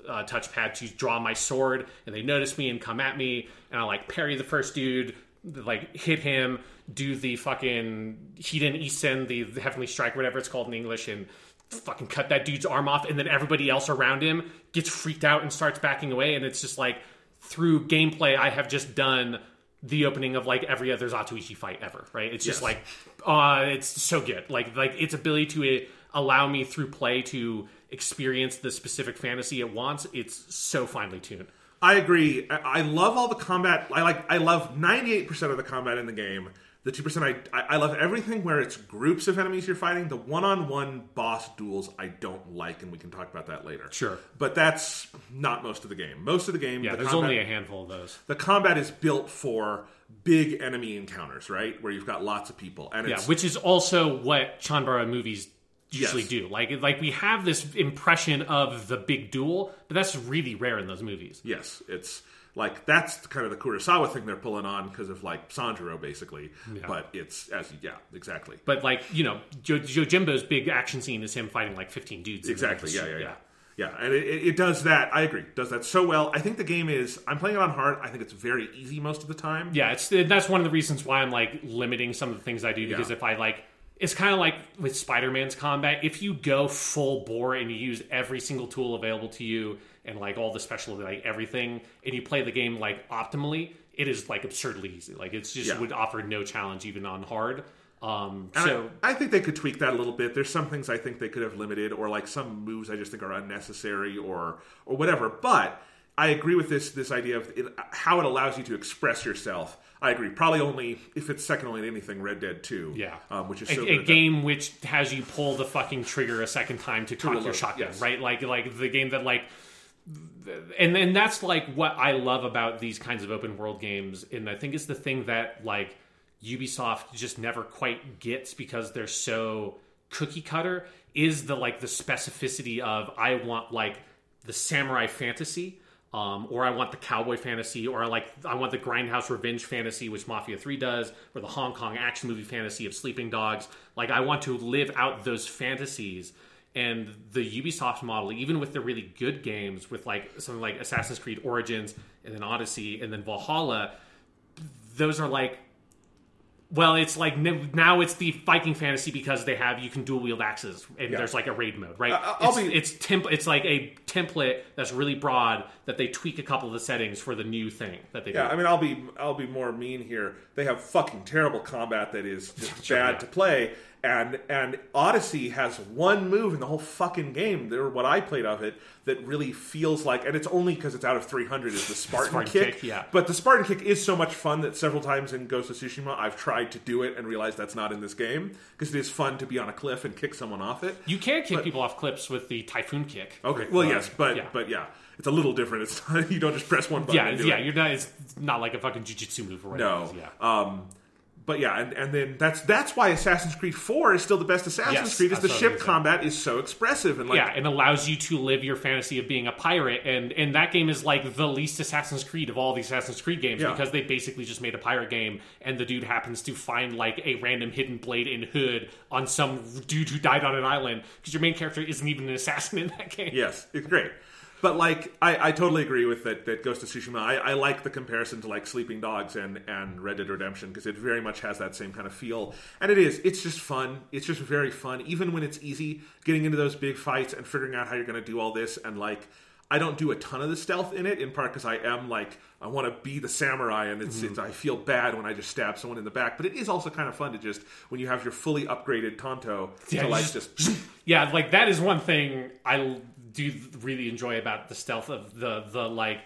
uh, touchpad to draw my sword and they notice me and come at me and i like parry the first dude like hit him do the fucking hiden isen the heavenly strike whatever it's called in english and fucking cut that dude's arm off and then everybody else around him gets freaked out and starts backing away and it's just like through gameplay i have just done the opening of like every other Zatoichi fight ever, right? It's just Yes. like, uh, it's so good. Like, like its ability to uh, allow me through play to experience the specific fantasy it wants. It's so finely tuned. I agree. I, I love all the combat. I like. I love ninety eight percent of the combat in the game. The two percent I, I love everything where it's groups of enemies you're fighting. The one on one boss duels I don't like, and we can talk about that later. Sure. but that's not most of the game. Most of the game, Yeah, the there's combat, only a handful of those. the combat is built for big enemy encounters, right? Where you've got lots of people, and Yeah, which is also what Chanbara movies usually Yes. do. Like, like we have this impression of the big duel, but that's really rare in those movies. Yes, it's like that's kind of the Kurosawa thing they're pulling on because of like Sanjuro, basically. But it's as yeah, exactly, But like, you know, jo- Yojimbo's big action scene is him fighting like 15 dudes. exactly. the- Yeah, yeah, yeah, yeah. And it, it it does that. I agree. Does that so well. I think the game is. I'm playing it on hard. I think it's very easy most of the time. Yeah, it's that's one of the reasons why I'm like limiting some of the things I do because Yeah. if I like it's kind of like with Spider-Man's combat, if you go full bore and you use every single tool available to you and like all the special like everything and you play the game like optimally, it is like absurdly easy. Like it's just Yeah. would offer no challenge even on hard. Um And so I, I think they could tweak that a little bit. There's some things I think they could have limited, or like some moves I just think are unnecessary, or or whatever. But I agree with this this idea of it, how it allows you to express yourself. I agree. Probably only if it's second only to anything, Red Dead Two. Yeah, um, which is a, so a good at that. game which has you pull the fucking trigger a second time to cock your shotgun, yes. right? Like, like the game that like, and and that's like what I love about these kinds of open world games, and I think it's the thing that like Ubisoft just never quite gets because they're so cookie cutter is the like the specificity of I want like the samurai fantasy um, or I want the cowboy fantasy, or I like I want the grindhouse revenge fantasy, which Mafia Three does, or the Hong Kong action movie fantasy of Sleeping Dogs. Like I want to live out those fantasies, and the Ubisoft model, even with the really good games, with like something like Assassin's Creed Origins, and then Odyssey, and then Valhalla, those are like well, it's like now it's the Viking fantasy because they have you can dual wield axes and Yeah. there's like a raid mode, right? I- I'll it's, be- it's temp- It's like a template that's really broad that they tweak a couple of the settings for the new thing that they Yeah, do. I mean, I'll be I'll be more mean here. They have fucking terrible combat that is just Sure, bad yeah. to play, and and Odyssey has one move in the whole fucking game. There, what I played of it that really feels like, and it's only because it's out of 300 is the Spartan, Spartan kick. kick, yeah. But the Spartan kick is so much fun that several times in Ghost of Tsushima I've tried to do it and realized that's not in this game because it is fun to be on a cliff and kick someone off it. You can kick people off cliffs with the typhoon kick. Okay, well uh, yes, but yeah. but yeah, it's a little different. It's not, you don't just press one button. yeah, and do yeah, it. you're not. It's not like a fucking jujitsu move or whatever. No. Yeah. Um, but yeah, and, and then that's that's why Assassin's Creed Four is still the best Assassin's Yes, Creed. Is the that's what I ship was gonna say. combat is so expressive and like yeah, and allows you to live your fantasy of being a pirate, and and that game is like the least Assassin's Creed of all the Assassin's Creed games Yeah. because they basically just made a pirate game, and the dude happens to find like a random hidden blade and hood on some dude who died on an island because your main character isn't even an assassin in that game. yes, it's great. But like, I, I totally agree with that. That Ghost of Tsushima. I, I like the comparison to like Sleeping Dogs and and Red Dead Redemption because it very much has that same kind of feel. And it is. It's just fun. It's just very fun, even when it's easy getting into those big fights and figuring out how you're going to do all this. And like, I don't do a ton of the stealth in it, in part because I am like I want to be the samurai, and it's, it's I feel bad when I just stab someone in the back. But it is also kind of fun to just when you have your fully upgraded tanto Yeah, to like just- just Yeah, like that is one thing I do really enjoy about the stealth of the the like.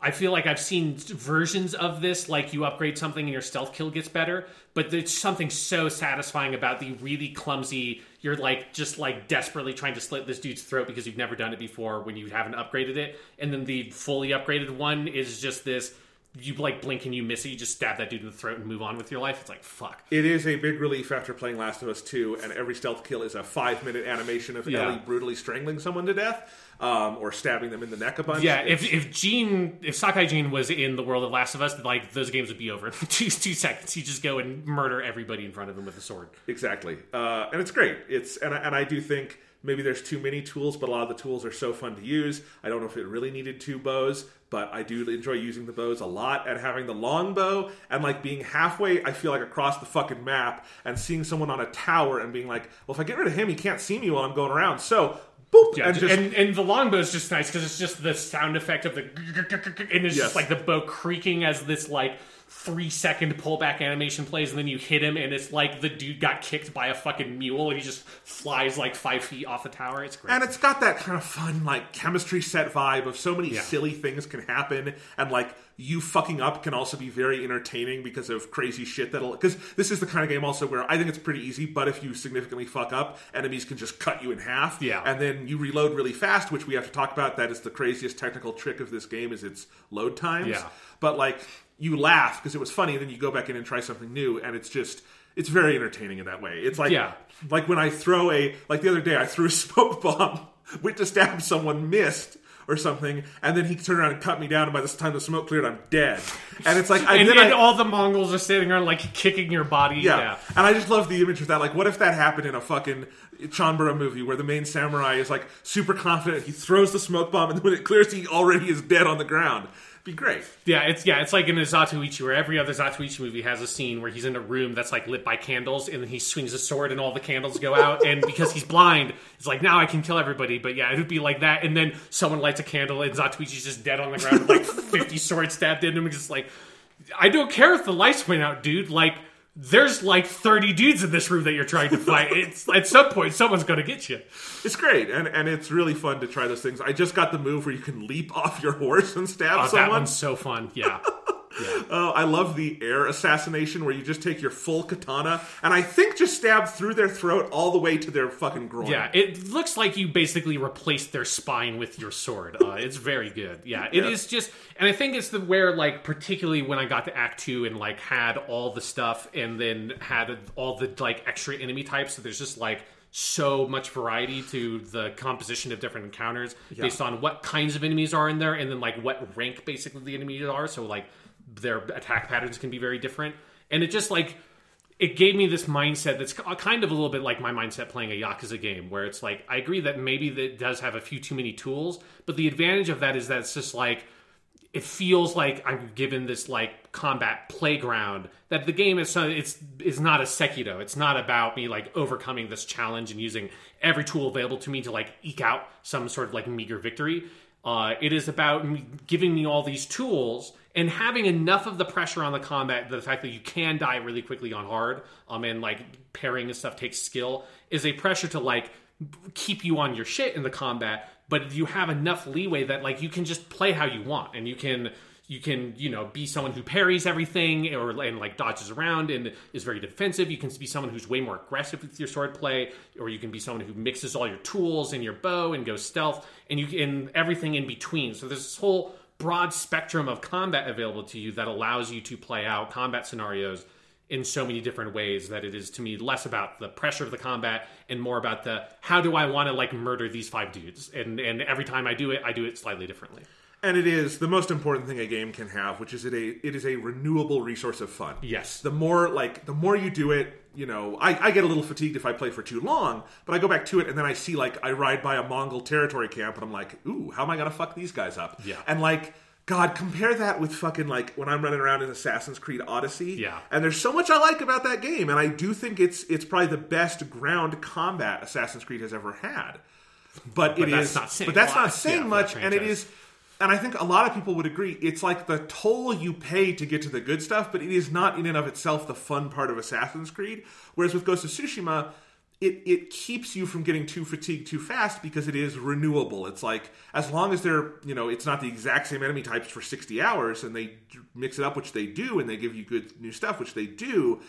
I feel like I've seen versions of this, like you upgrade something and your stealth kill gets better, but there's something so satisfying about the really clumsy. You're like just like desperately trying to slit this dude's throat because you've never done it before when you haven't upgraded it, and then the fully upgraded one is just this. You like blink and you miss it. You just stab that dude in the throat and move on with your life. It's like fuck. It is a big relief after playing Last of Us 2, and every stealth kill is a five minute animation of Yeah. Ellie brutally strangling someone to death um, or stabbing them in the neck a bunch. Yeah, if if Jin, if Sakai Jin was in the world of Last of Us, like those games would be over in two two seconds. You just go and murder everybody in front of him with a sword. Exactly, uh, and it's great. It's and I, and I do think maybe there's too many tools, but a lot of the tools are so fun to use. I don't know if it really needed two bows, but I do enjoy using the bows a lot and having the long bow and like being halfway. I feel like across the fucking map and seeing someone on a tower and being like, well, if I get rid of him, he can't see me while I'm going around. So. Boop, Yeah, and and, just and the longbow is just nice because it's just the sound effect of the and it's Yes. just like the bow creaking as this like three second pullback animation plays, and then you hit him, and it's like the dude got kicked by a fucking mule, and he just flies like five feet off the tower. It's great. And it's got that kind of fun, like chemistry set vibe of so many Yeah. silly things can happen, and like you fucking up can also be very entertaining because of crazy shit that'll. Because this is the kind of game also where I think it's pretty easy, but if you significantly fuck up, enemies can just cut you in half. Yeah. and then you reload really fast, which we have to talk about. That is the craziest technical trick of this game is its load times. Yeah. but like you laugh because it was funny, and then you go back in and try something new, and it's just. It's very entertaining in that way. It's like Yeah. like when I throw a like the other day I threw a smoke bomb, went to stab someone, missed or something, and then he turned around and cut me down, and by this time the smoke cleared, I'm dead. And it's like I and, then and I, all the Mongols are sitting around like kicking your body. yeah. yeah. and I just love the image of that. Like, what if that happened in a fucking Chanbara movie where the main samurai is like super confident, he throws the smoke bomb, and when it clears, he already is dead on the ground. Be great. Yeah, it's yeah, it's like in a Zatoichi where every other Zatoichi movie has a scene where he's in a room that's like lit by candles, and then he swings a sword, and all the candles go out, and because he's blind, it's like now I can kill everybody. But yeah, it would be like that, and then someone lights a candle, and Zatoichi's just dead on the ground with like fifty swords stabbed in him, and just like I don't care if the lights went out, dude. Like there's like thirty dudes in this room that you're trying to fight. It's at some point someone's gonna get you. It's great, and and it's really fun to try those things. I just got the move where you can leap off your horse and stab Oh, that someone. one's so fun. Yeah. Oh, I love the air assassination where you just take your full katana and I think just stab through their throat all the way to their fucking groin. Yeah, it looks like you basically replaced their spine with your sword. Uh, it's very good. Yeah, it is Yeah. just, and I think it's the where like particularly when I got to Act Two and like had all the stuff and then had all the like extra enemy types. So there's just like so much variety to the composition of different encounters based on what kinds of enemies are in there and then like what rank basically the enemies are. So like their attack patterns can be very different, and it just like it gave me this mindset that's kind of a little bit like my mindset playing a Yakuza game, where it's like I agree that maybe that does have a few too many tools, but the advantage of that is that it's just like it feels like I'm given this like combat playground that the game is it's is not a Sekiro. It's not about me like overcoming this challenge and using every tool available to me to like eke out some sort of like meager victory. Uh, it is about giving me all these tools and having enough of the pressure on the combat, the fact that you can die really quickly on hard, um, and like parrying and stuff takes skill, is a pressure to like keep you on your shit in the combat. But you have enough leeway that like you can just play how you want, and you can you can you know be someone who parries everything or and like dodges around and is very defensive you can be someone who's way more aggressive with your sword play or you can be someone who mixes all your tools and your bow and goes stealth and you can everything in between so there's this whole broad spectrum of combat available to you that allows you to play out combat scenarios in so many different ways that it is to me less about the pressure of the combat and more about the how do I want to like murder these five dudes? And and every time I do it I do it slightly differently And it is the most important thing a game can have, which is it a it is a renewable resource of fun. Yes. The more like the more you do it, you know, I, I get a little fatigued if I play for too long, but I go back to it and then I see like I ride by a Mongol territory camp and I'm like, ooh, how am I gonna fuck these guys up? Yeah. And like God, compare that with fucking like when I'm running around in Assassin's Creed Odyssey. Yeah. And there's so much I like about that game, and I do think it's it's probably the best ground combat Assassin's Creed has ever had. But, it that's is- not saying but that's not saying yeah, much, that and it is and I think a lot of people would agree it's like the toll you pay to get to the good stuff, but it is not in and of itself the fun part of Assassin's Creed. Whereas with Ghost of Tsushima, it it keeps you from getting too fatigued too fast because it is renewable. It's like as long as they're you know it's not the exact same enemy types for sixty hours, and they mix it up, which they do, and they give you good new stuff, which they do.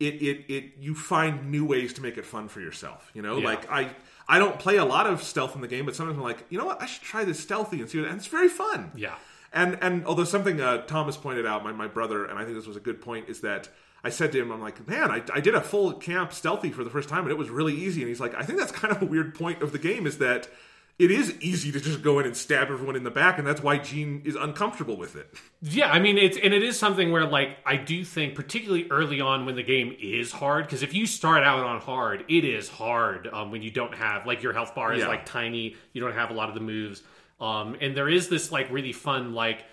It it it you find new ways to make it fun for yourself. You know, Yeah. like I. I don't play a lot of stealth in the game, but sometimes I'm like, you know what? I should try this stealthy and see what. And it's very fun. Yeah. And and although something uh, Thomas pointed out, my, my brother, and I think this was a good point, is that I said to him, I'm like, man, I, I did a full camp stealthy for the first time, and it was really easy. And he's like, I think that's kind of a weird point of the game is that it is easy to just go in and stab everyone in the back, and that's why Jin is uncomfortable with it. Yeah, I mean it's and it is something where like I do think particularly early on when the game is hard because if you start out on hard, it is hard um, when you don't have like your health bar is Yeah. like tiny, you don't have a lot of the moves, um, and there is this like really fun like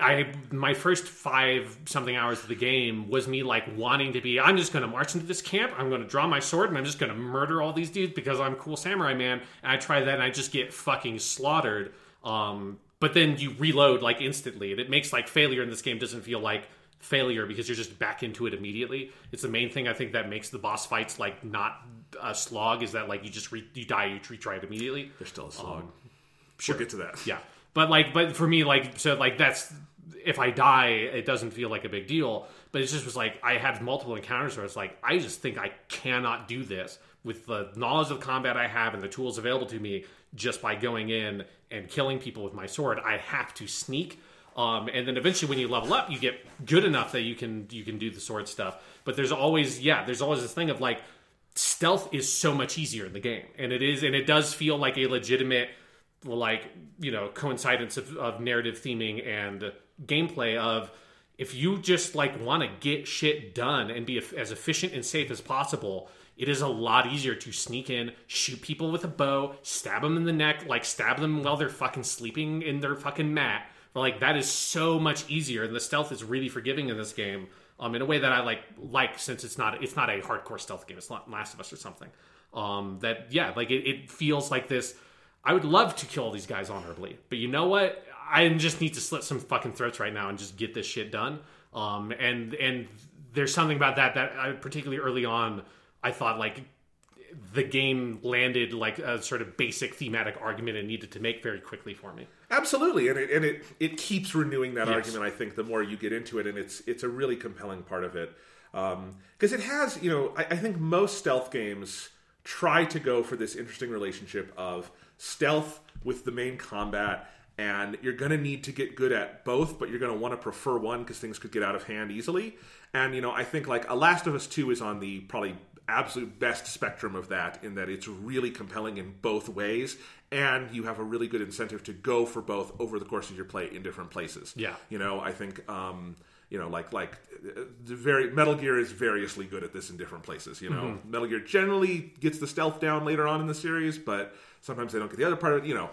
I my first five something hours of the game was me like wanting to be. I'm just going to march into this camp. I'm going to draw my sword and I'm just going to murder all these dudes because I'm cool samurai man. And I try that and I just get fucking slaughtered. Um, but then you reload like instantly, and it makes like failure in this game doesn't feel like failure because you're just back into it immediately. It's the main thing I think that makes the boss fights like not a slog is that like you just re- you die you retry it immediately. There's still a slog. We'll get to that. Yeah, but like, but for me, like, so like that's if I die, it doesn't feel like a big deal. But it just was like I had multiple encounters where it's like I just think I cannot do this with the knowledge of combat I have and the tools available to me just by going in and killing people with my sword. I have to sneak. Um, and then eventually, when you level up, you get good enough that you can you can do the sword stuff. But there's always yeah, there's always this thing of like stealth is so much easier in the game, and it is, and it does feel like a legitimate like you know coincidence of, of narrative theming and gameplay of if you just like want to get shit done and be as efficient and safe as possible it is a lot easier to sneak in shoot people with a bow stab them in the neck like stab them while they're fucking sleeping in their fucking mat. Like that is so much easier and the stealth is really forgiving in this game um, in a way that I like like since it's not it's not a hardcore stealth game it's not Last of Us or something. Um, that yeah like it, it feels like this I would love to kill all these guys honorably, but you know what? I just need to slit some fucking throats right now and just get this shit done. Um, and and there's something about that that I, particularly early on, I thought like the game landed like a sort of basic thematic argument and needed to make very quickly for me. Absolutely, and it and it it keeps renewing that Yes. argument. I think the more you get into it, and it's it's a really compelling part of it because it has you know I, I think most stealth games try to go for this interesting relationship of stealth with the main combat. And you're going to need to get good at both, but you're going to want to prefer one because things could get out of hand easily. And you know, I think like A Last of Us Two is on the probably absolute best spectrum of that in that it's really compelling in both ways and you have a really good incentive to go for both over the course of your play in different places Yeah. you know i think um you know like like the very metal gear is variously good at this in different places you know metal gear generally gets the stealth down later on in the series but sometimes they don't get the other part of it you know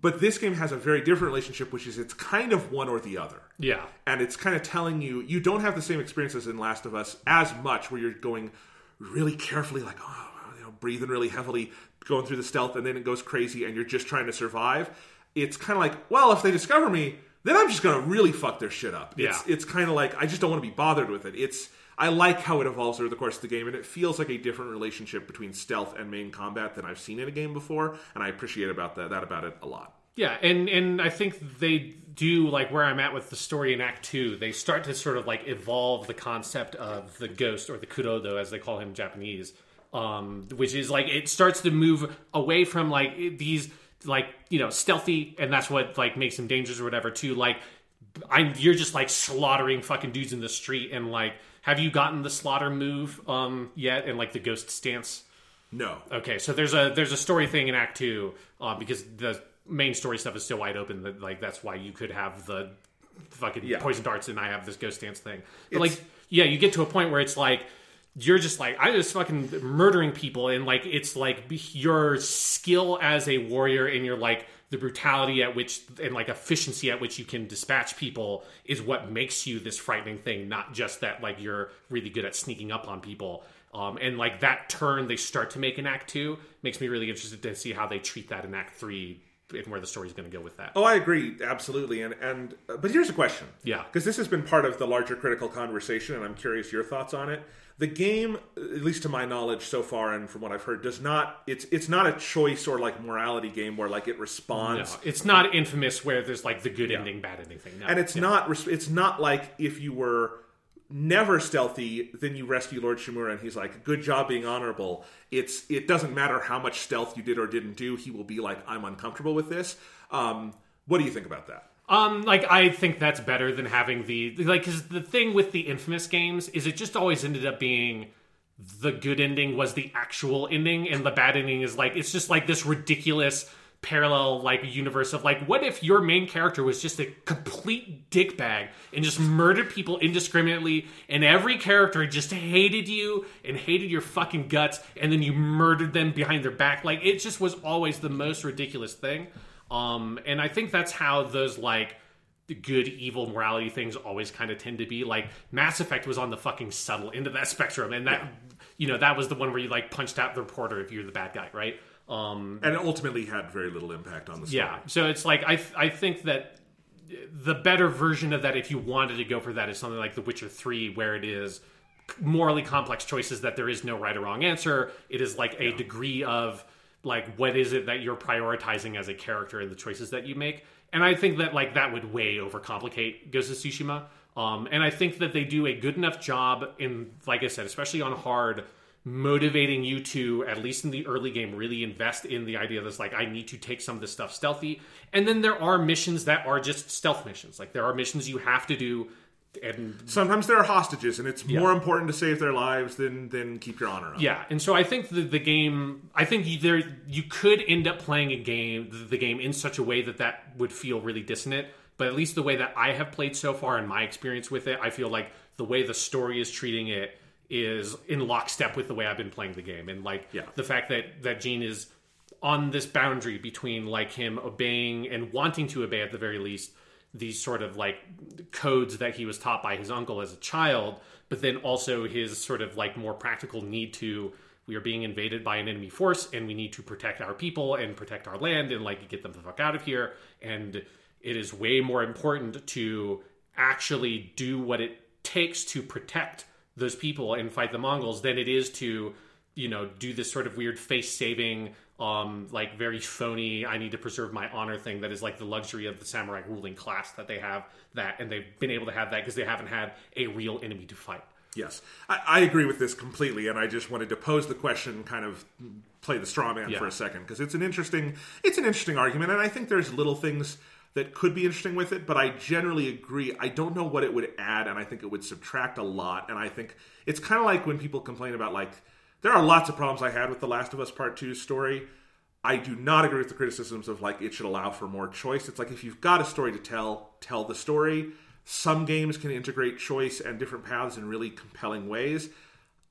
but this game has a very different relationship which is it's kind of one or the other Yeah. and it's kind of telling you you don't have the same experiences in Last of Us as much, where you're going really carefully, like oh, you know, breathing really heavily, going through the stealth, and then it goes crazy, and you're just trying to survive. It's kind of like, well, if they discover me, then I'm just going to really fuck their shit up. It's, Yeah. it's kind of like I just don't want to be bothered with it. It's I like how it evolves over the course of the game, and it feels like a different relationship between stealth and main combat than I've seen in a game before, and I appreciate about that that about it a lot. Yeah, and and I think they do like where I'm at with the story in Act Two. They start to sort of like evolve the concept of the ghost or the kurodo, as they call him in Japanese, um, which is like it starts to move away from like these like you know stealthy, and that's what like makes him dangerous or whatever. To like I'm you're just like slaughtering fucking dudes in the street, and like have you gotten the slaughter move um yet? And like the ghost stance. No, Okay, so there's a there's a story thing in Act Two uh, because the main story stuff is still wide open. That like that's why you could have the fucking Yeah. poison darts and I have this ghost stance thing. But It's- like, yeah, you get to a point where it's like you're just like I'm just fucking murdering people, and like it's like your skill as a warrior and your like the brutality at which and like efficiency at which you can dispatch people is what makes you this frightening thing, not just that like you're really good at sneaking up on people. Um, and like that turn they start to make in Act Two makes me really interested to see how they treat that in Act Three and where the story's going to go with that. Oh, I agree absolutely. And and uh, but here's a question. Yeah. because this has been part of the larger critical conversation, and I'm curious your thoughts on it. The game, at least to my knowledge so far, and from what I've heard, does not. It's it's not a choice or like morality game where like it responds. No, it's not infamous where there's like the good ending, bad ending thing. No. and it's Yeah. not it's not like if you were never stealthy then you rescue lord shimura and he's like good job being honorable it's it doesn't matter how much stealth you did or didn't do he will be like i'm uncomfortable with this um what do you think about that Um, like I think that's better than having the like because the thing with the infamous games is it just always ended up being the good ending was the actual ending and the bad ending is like it's just like this ridiculous parallel like universe of like what if your main character was just a complete dickbag and just murdered people indiscriminately and every character just hated you and hated your fucking guts and then you murdered them behind their back? Like it just was always the most ridiculous thing um and i think that's how those like the good evil morality things always kind of tend to be. Like mass effect was on the fucking subtle end of that spectrum and that you know that was the one where you like punched out the reporter if you're the bad guy right? Um and it ultimately had very little impact on the story. Yeah. So it's like i i think that the better version of that if you wanted to go for that is something like the witcher 3 where it is morally complex choices that there is no right or wrong answer. It is like a degree of like what is it that you're prioritizing as a character and the choices that you make? And i think that like that would way overcomplicate ghost of tsushima. Um, and i think that they do a good enough job in like i said especially on hard motivating you to at least in the early game really invest in the idea that's like i need to take some of this stuff stealthy. And then there are missions that are just stealth missions. Like there are missions you have to do and sometimes there are hostages and it's more important to save their lives than than keep your honor up yeah and so i think the, the game i think you, there you could end up playing a game the, the game in such a way that that would feel really dissonant but at least the way that i have played so far in my experience with it i feel like the way the story is treating it is in lockstep with the way i've been playing the game and like Yeah. the fact that that Jin is on this boundary between like him obeying and wanting to obey at the very least these sort of like codes that he was taught by his uncle as a child, but then also his sort of like more practical need to we are being invaded by an enemy force and we need to protect our people and protect our land and like get them the fuck out of here. And it is way more important to actually do what it takes to protect those people and fight the Mongols than it is to, you know, do this sort of weird face saving, um, like very phony, I need to preserve my honor thing that is like the luxury of the samurai ruling class that they have that, and they've been able to have that because they haven't had a real enemy to fight. Yes, I, I agree with this completely, and I just wanted to pose the question, kind of play the straw man Yeah. for a second, because it's an interesting, it's an interesting argument, and I think there's little things that could be interesting with it, but I generally agree. I don't know what it would add, and I think it would subtract a lot, and I think it's kind of like when people complain about like there are lots of problems I had with the Last of Us Part Two story. I do not agree with the criticisms of like it should allow for more choice. It's like if you've got a story to tell, tell the story. Some games can integrate choice and different paths in really compelling ways.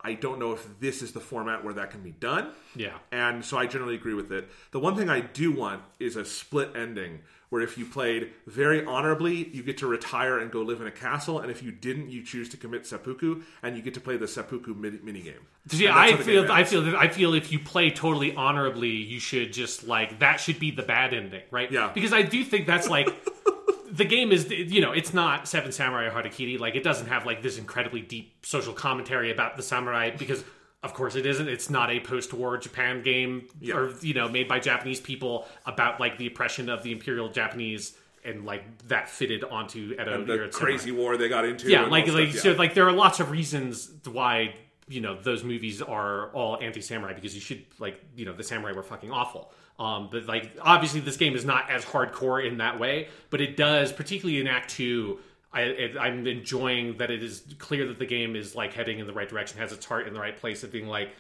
I don't know if this is the format where that can be done. Yeah. And so I generally agree with it. The one thing I do want is a split ending where if you played very honorably, you get to retire and go live in a castle, and if you didn't, you choose to commit seppuku, and you get to play the seppuku mini- minigame. See, And I how the feel, game I feel I feel if you play totally honorably, you should just like that should be the bad ending, right? Yeah. Because I do think that's like the game is, you know, it's not Seven Samurai or Harakiri. Like it doesn't have like this incredibly deep social commentary about the samurai because. Of course, it isn't. It's not a post-war Japan game, Yeah. or you know, made by Japanese people about like the oppression of the imperial Japanese, and like that fitted onto Edo And the era samurai crazy war they got into. yeah like like stuff, so like there are lots of reasons why you know those movies are all anti-samurai because you should like you know the samurai were fucking awful um but like obviously this game is not as hardcore in that way but it does particularly in act 2 I, I'm enjoying that it is clear that the game is like heading in the right direction, has its heart in the right place of being like,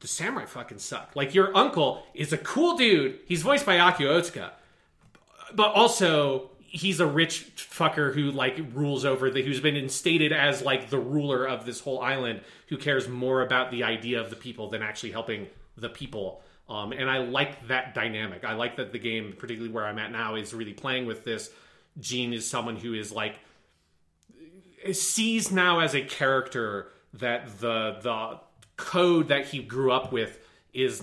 the samurai fucking suck. Like your uncle is a cool dude. He's voiced by Akio Otsuka, but also he's a rich fucker who like rules over the who's been instated as like the ruler of this whole island who cares more about the idea of the people than actually helping the people um, and i like that dynamic. I like that the game particularly where i'm at now is really playing with this. Jin is someone who is like sees now as a character that the the code that he grew up with is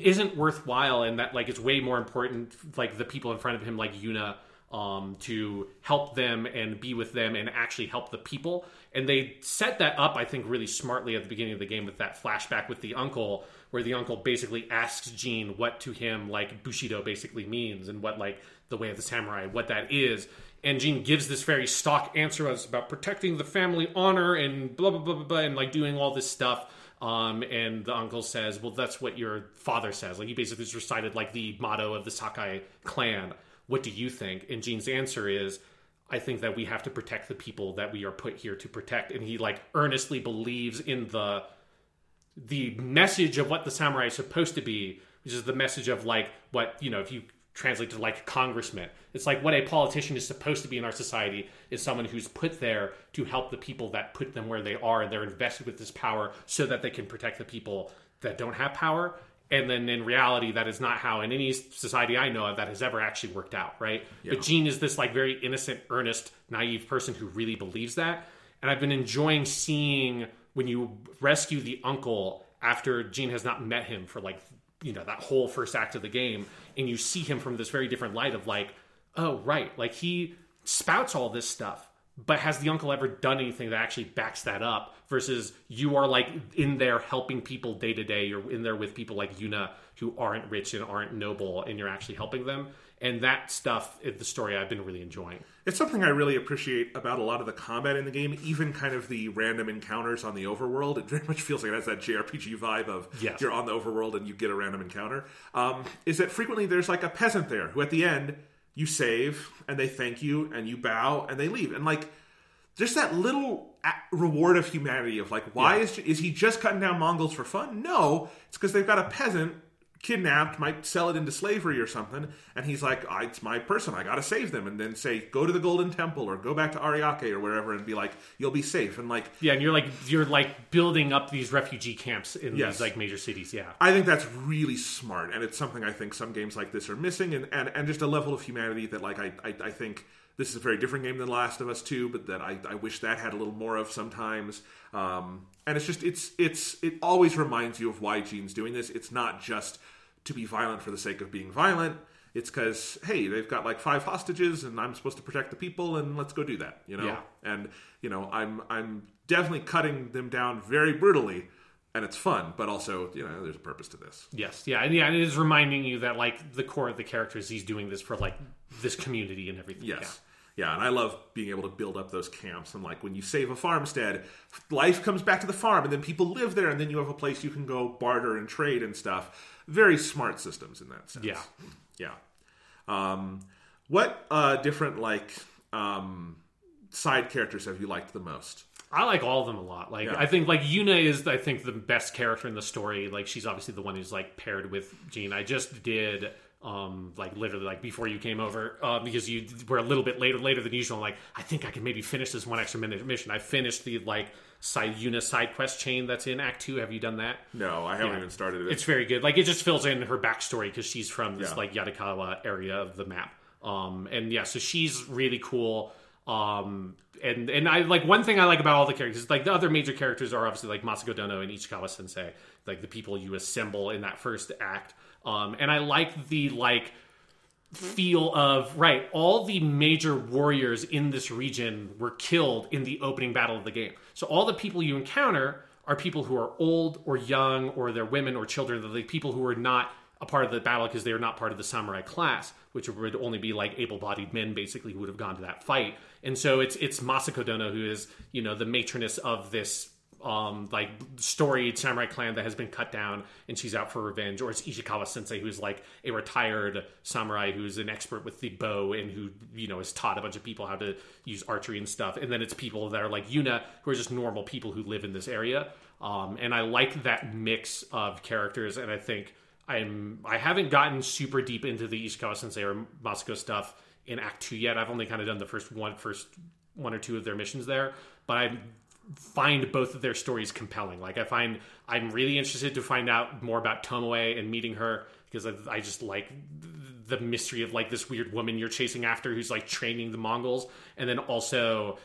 isn't worthwhile and that like it's way more important like the people in front of him like Yuna um, to help them and be with them and actually help the people. And they set that up, I think, really smartly at the beginning of the game with that flashback with the uncle, where the uncle basically asks Jin what to him like Bushido basically means and what like the way of the samurai, what that is. And Jin gives this very stock answer about protecting the family honor and blah blah blah blah, blah and like doing all this stuff. Um, and the uncle says, "Well, that's what your father says." Like he basically just recited like the motto of the Sakai clan. What do you think? And Jin's answer is, "I think that we have to protect the people that we are put here to protect." And he like earnestly believes in the the message of what the samurai is supposed to be, which is the message of like what you know if you translate to like congressman. It's like what a politician is supposed to be in our society is someone who's put there to help the people that put them where they are and they're invested with this power so that they can protect the people that don't have power. And then in reality, that is not how in any society I know of that has ever actually worked out, right? Yeah. But Jin is this like very innocent, earnest, naive person who really believes that. And I've been enjoying seeing when you rescue the uncle after Jin has not met him for like you know that whole first act of the game and you see him from this very different light of like oh right like he spouts all this stuff but has the uncle ever done anything that actually backs that up versus you are like in there helping people day to day you're in there with people like Yuna who aren't rich and aren't noble and you're actually helping them and that stuff is the story I've been really enjoying It's something I really appreciate about a lot of the combat in the game, even kind of the random encounters on the overworld. It very much feels like it has that JRPG vibe of Yes. you're on the overworld and you get a random encounter. Um, is that frequently there's like a peasant there who at the end you save and they thank you and you bow and they leave. And like just that little reward of humanity of like, why Yeah. is is he just cutting down Mongols for fun? No, it's because they've got a peasant kidnapped, might sell it into slavery or something, and he's like, "I- "It's my person. I got to save them." And then say, "Go to the Golden Temple or go back to Ariake or wherever," and be like, "You'll be safe." And like, yeah and you're like you're like building up these refugee camps in Yes. these like major cities yeah I think that's really smart, and it's something I think some games like this are missing, and and, and just a level of humanity that like I, I I think this is a very different game than Last of Us Two, but that I, I wish that had a little more of sometimes. Um, and it's just it's it's it always reminds you of why Jin's doing this. It's not just to be violent for the sake of being violent. It's because hey, they've got like five hostages, and I'm supposed to protect the people, and let's go do that. You know, Yeah. and you know I'm I'm definitely cutting them down very brutally and it's fun, but also you know there's a purpose to this. Yes, yeah, and yeah, and it is reminding you that like the core of the characters, he's doing this for like this community and everything. Yes. Yeah, and I love being able to build up those camps. And like when you save a farmstead, life comes back to the farm, and then people live there, and then you have a place you can go barter and trade and stuff. Very smart systems in that sense. Yeah. yeah. Um, what uh, different like um, side characters have you liked the most? I like all of them a lot. Like Yeah. I think like Yuna is I think the best character in the story. Like she's obviously the one who's like paired with Jin. I just did um like literally like before you came over uh, because you were a little bit later later than usual. I'm like I think I can maybe finish this one extra minute mission. I finished the like side Yuna side quest chain that's in Act Two. Have you done that? No, I haven't Yeah. even started it. It's very good. Like it just fills in her backstory because she's from this Yeah. like Yarikawa area of the map. Um, and yeah, so she's really cool. Um, and and I like one thing I like about all the characters. Like the other major characters are obviously like Masako Dono and Ishikawa Sensei, like the people you assemble in that first act. Um, and I like the like feel of right all the major warriors in this region were killed in the opening battle of the game. So all the people you encounter are people who are old or young or they're women or children. They're the people who are not a part of the battle because they are not part of the samurai class which would only be like able-bodied men basically who would have gone to that fight. And so it's it's masako dono who is you know the matroness of this um, like storied samurai clan that has been cut down and she's out for revenge, or it's Ishikawa Sensei who's like a retired samurai who's an expert with the bow and who you know has taught a bunch of people how to use archery and stuff. And then it's people that are like Yuna who are just normal people who live in this area. Um, and I like that mix of characters, and I think I'm I haven't gotten super deep into the Ishikawa Sensei or Masako stuff in Act Two yet. I've only kind of done the first one first one or two of their missions there, but I find both of their stories compelling. Like I find I'm really interested to find out more about Tomoe and meeting her because I, I just like the mystery of like this weird woman you're chasing after who's like training the Mongols, and then also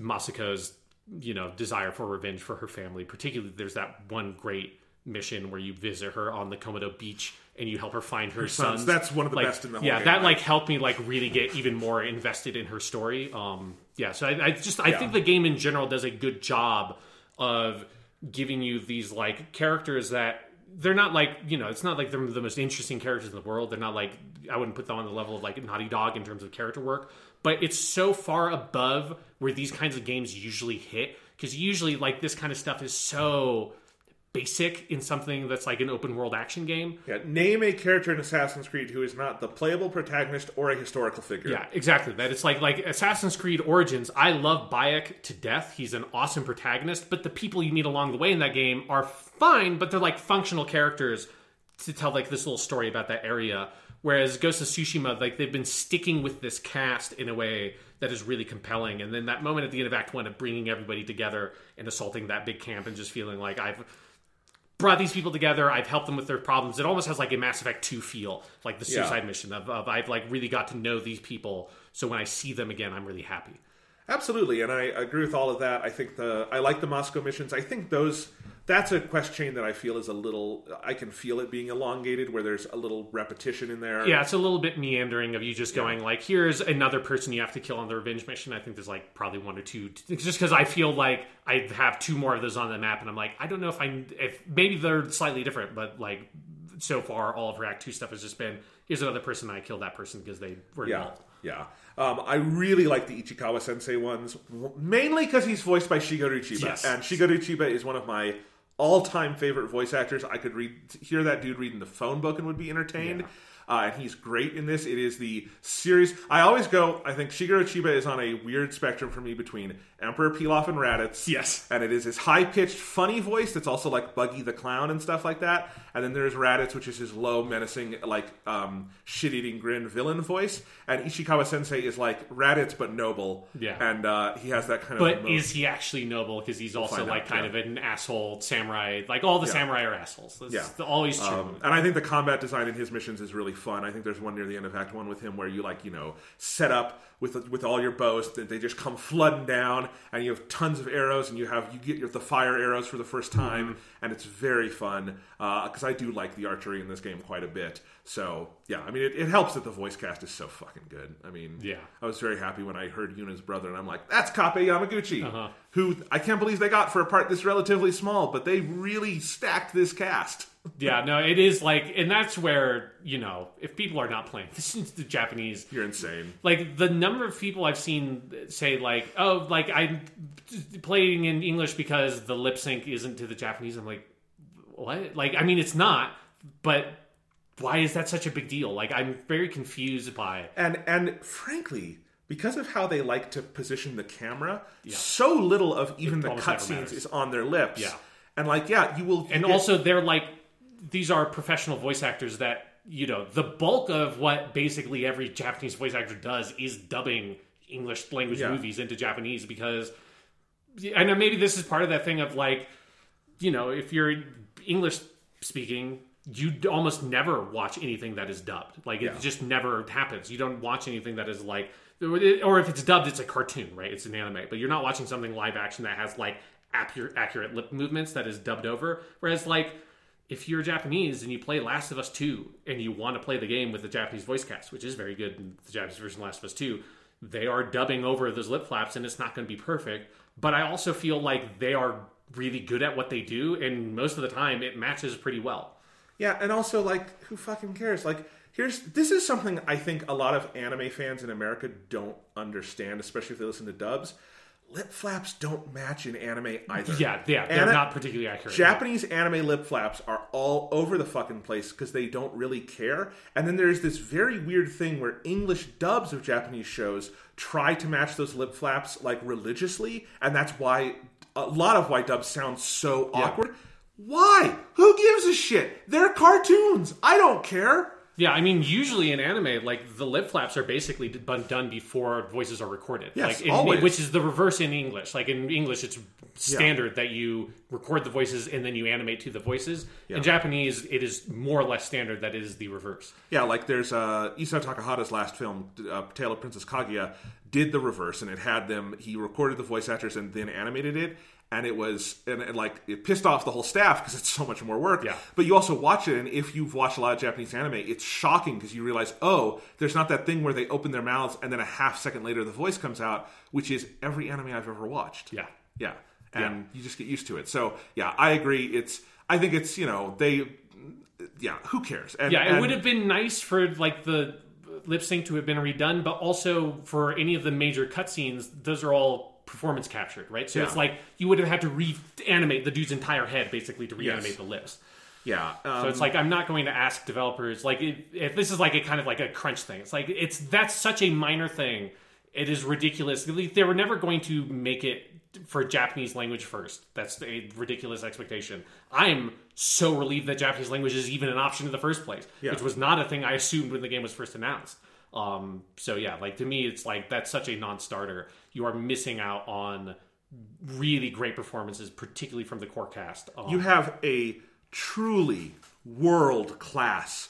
Masako's you know desire for revenge for her family. Particularly, there's that one great mission where you visit her on the Komoda beach and you help her find her, sons. sons. That's one of the Like, best in the whole yeah, game, that right? like helped me like really get even more invested in her story. Um, yeah, so I, I just I Yeah. think the game in general does a good job of giving you these like characters that they're not like you know it's not like they're the most interesting characters in the world. They're not like I wouldn't put them on the level of like Naughty Dog in terms of character work, but it's so far above where these kinds of games usually hit because usually like this kind of stuff is so basic in something that's like an open world action game. Yeah, name a character in Assassin's Creed who is not the playable protagonist or a historical figure. Yeah, exactly. That it's like like Assassin's Creed Origins. I love Bayek to death. He's an awesome protagonist, but the people you meet along the way in that game are fine, but they're like functional characters to tell like this little story about that area. Whereas Ghost of Tsushima, like they've been sticking with this cast in a way that is really compelling. And then that moment at the end of Act One of bringing everybody together and assaulting that big camp and just feeling like I've brought these people together. I've helped them with their problems. It almost has like a Mass Effect 2 feel, like the Yeah. suicide mission of, of I've like really got to know these people. So when I see them again, I'm really happy. Absolutely, and I agree with all of that. I think the I like the Masako missions. I think those that's a quest chain that I feel is a little I can feel it being elongated where there's a little repetition in there. Yeah, it's a little bit meandering of you just going like, here's another person you have to kill on the revenge mission. I think there's like probably one or two, just because I feel like I have two more of those on the map, and I'm like, I don't know if I if maybe they're slightly different, but like so far all of React Two stuff has just been here's another person I killed that person because they were Yeah, involved. yeah. Um, I really like the Ishikawa Sensei ones, mainly because he's voiced by Shigeru Chiba, Yes. and Shigeru Chiba is one of my all-time favorite voice actors. I could read hear that dude reading the phone book and would be entertained. Yeah. Uh, and he's great in this. It is the series. I always go. I think Shigeru Chiba is on a weird spectrum for me between Emperor Pilaf and Raditz. Yes. and it is his high-pitched, funny voice that's also like Buggy the Clown and stuff like that. And then there's Raditz, which is his low, menacing, like um, shit-eating grin villain voice. And Ishikawa Sensei is like Raditz but noble. Yeah. and uh, he has that kind of. But is he actually noble? Because he's also like out, kind yeah. of an asshole samurai. Like all the samurai are assholes. That's Yeah. always true. Um, and I think the combat design in his missions is really fun. I think there's one near the end of Act One with him where you like you know set up with with all your bows that they just come flooding down, and you have tons of arrows, and you have you get your, the fire arrows for the first time, mm-hmm. and it's very fun uh, because I do like the archery in this game quite a bit. So yeah, I mean it, it helps that the voice cast is so fucking good. I mean Yeah. I was very happy when I heard Yuna's brother, and I'm like, that's Kappei Yamaguchi, Uh-huh. who I can't believe they got for a part this relatively small, but they really stacked this cast. yeah, no, it is like, and that's where you know, if people are not playing this is the Japanese, You're insane. like the number of people I've seen say like, oh, like I'm playing in English because the lip sync isn't to the Japanese. I'm like, what? Like, I mean, it's not, but why is that such a big deal? Like, I'm very confused by. it. and and frankly because of how they like to position the camera so little of even the cutscenes is on their lips Yeah. and like yeah you will and get- also they're like these are professional voice actors that you know the bulk of what basically every japanese voice actor does is dubbing english language Yeah. movies into japanese because i know maybe this is part of that thing of like you know if you're english speaking you almost never watch anything that is dubbed like it Yeah. just never happens you don't watch anything that is like or if it's dubbed it's a cartoon right it's an anime but you're not watching something live action that has like accurate accurate lip movements that is dubbed over whereas like if you're Japanese and you play Last of Us 2 and you want to play the game with the Japanese voice cast, which is very good in the Japanese version of Last of Us 2, they are dubbing over those lip flaps and it's not going to be perfect. But I also feel like they are really good at what they do and most of the time it matches pretty well. Yeah and also like who fucking cares like here's this is something i think a lot of anime fans in america don't understand especially if they listen to dubs lip flaps don't match in anime either Yeah, yeah, they're Ana- not particularly accurate. Japanese anime lip flaps are all over the fucking place because they don't really care. And then there's this very weird thing where English dubs of Japanese shows try to match those lip flaps like religiously, and that's why a lot of white dubs sound so awkward. Why? Who gives a shit? They're cartoons. I don't care. Yeah, I mean, usually in anime, like the lip flaps are basically done before voices are recorded. Yes, like in, always. which is the reverse in English. Like in English, it's standard that you record the voices and then you animate to the voices. In Japanese, it is more or less standard that it is the reverse. Yeah, like there's uh, Isao Takahata's last film, uh, Tale of Princess Kaguya, did the reverse, and it had them. He recorded the voice actors and then animated it, and it was and, and like it pissed off the whole staff because it's so much more work. Yeah. But you also watch it, and if you've watched a lot of Japanese anime, it's shocking because you realize, oh, there's not that thing where they open their mouths and then a half second later the voice comes out, which is every anime I've ever watched. Yeah. Yeah. And you just get used to it. So yeah, I agree. It's I think it's you know they yeah who cares? And, Yeah, it and- would have been nice for like the lip sync to have been redone, but also for any of the major cutscenes, those are all performance captured, right? So Yeah. it's like you would have had to reanimate the dude's entire head basically to reanimate Yes. the lips. yeah. Um, So it's like I'm not going to ask developers like if, if this is like a kind of like a crunch thing. It's like it's that's such a minor thing. It is ridiculous. They were never going to make it for Japanese language first. That's a ridiculous expectation. I'm so relieved that Japanese language is even an option in the first place, Yeah. which was not a thing I assumed when the game was first announced. Um, so yeah, like to me, it's like that's such a non-starter. You are missing out on really great performances, particularly from the core cast. Um, you have a truly world class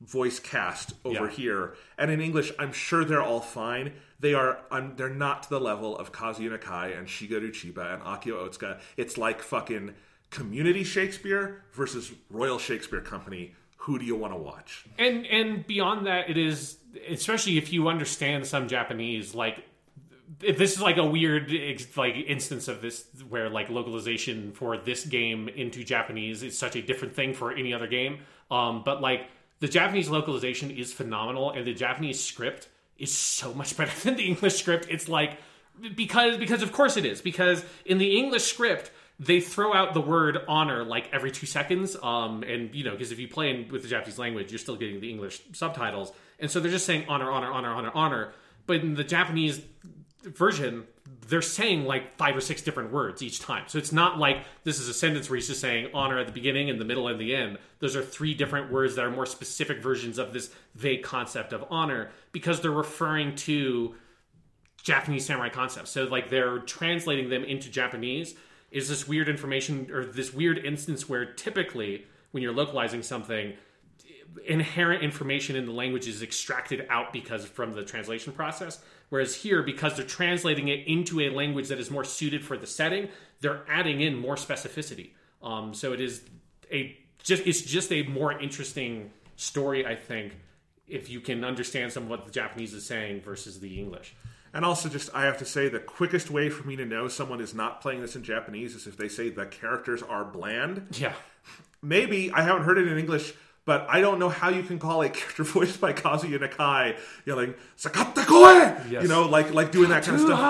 voice cast over Yeah. here, and in English, I'm sure they're all fine. They are. I'm, they're not to the level of Kazuya Nakai and Shigeru Chiba and Akio Otsuka. It's like fucking Community Shakespeare versus Royal Shakespeare Company. Who do you want to watch? and and beyond that it is especially if you understand some japanese like this is like a weird like instance of this where like localization for this game into japanese is such a different thing for any other game. Um but like the japanese localization is phenomenal and the japanese script is so much better than the english script. It's like because because of course it is because in the english script they throw out the word honor like every two seconds. Um and you know because if you play in, with the japanese language you're still getting the english subtitles. And so they're just saying honor honor honor honor honor. But in the japanese version they're saying like five or six different words each time. So it's not like this is a sentence where he's just saying honor at the beginning and the middle and the end. Those are three different words that are more specific versions of this vague concept of honor because they're referring to Japanese samurai concepts. So like they're translating them into Japanese. Is this weird information or this weird instance where typically when you're localizing something inherent information in the language is extracted out because from the translation process whereas here because they're translating it into a language that is more suited for the setting they're adding in more specificity. Um, so it is a just it's just a more interesting story i think if you can understand some of what the japanese is saying versus the english. And also, just I have to say, the quickest way for me to know someone is not playing this in Japanese is if they say the characters are bland. yeah. Maybe I haven't heard it in English, but I don't know how you can call a character voiced by Kazuya Nakai yelling "Sakata koe," Yes. you know, like like doing that kind of stuff.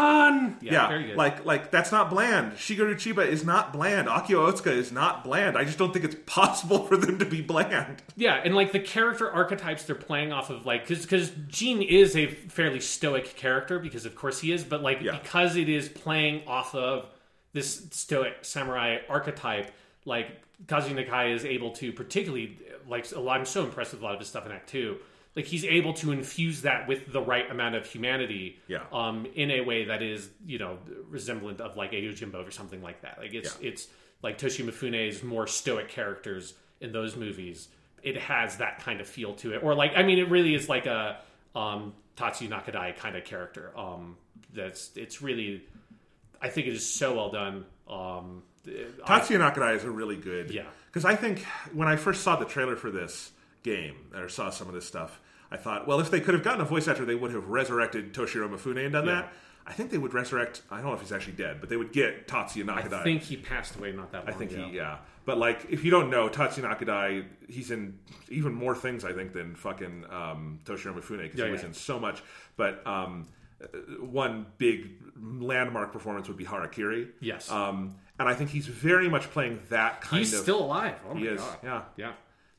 Yeah, Yeah, like like that's not bland. Shigeru Chiba is not bland. Akio Otsuka is not bland. I just don't think it's possible for them to be bland. yeah, and like the character archetypes they're playing off of, like because because Jin is a fairly stoic character because of course he is, but like Yeah. because it is playing off of this stoic samurai archetype, like Kazuya Nakai is able to particularly like a lot. I'm so impressed with a lot of his stuff in Act Two. Like he's able to infuse that with the right amount of humanity, Yeah. um, in a way that is you know resemblant of like Jimbo or something like that. Like it's Yeah. it's like Toshi Mifune's more stoic characters in those movies. It has that kind of feel to it, or like I mean, it really is like a um, Tatsuya Nakadai kind of character. Um, that's it's really, I think it is so well done. Um, Tatsuya Nakadai is a really good. Yeah. Because I think when I first saw the trailer for this game, or saw some of this stuff, I thought, well, if they could have gotten a voice actor, they would have resurrected Toshiro Mifune and done Yeah. that. I think they would resurrect. I don't know if he's actually dead, but they would get Tatsuya Nakadai. I think he passed away not that long I think ago. he, yeah. But like, if you don't know, Tatsuya Nakadai, he's in even more things I think than fucking um, Toshiro Mifune because Yeah, he was yeah. in so much. But um, uh, one big landmark performance would be Harakiri. Yes. Um, and I think he's very much playing that kind He's of. still alive. Oh my he is. god. Yeah. Yeah.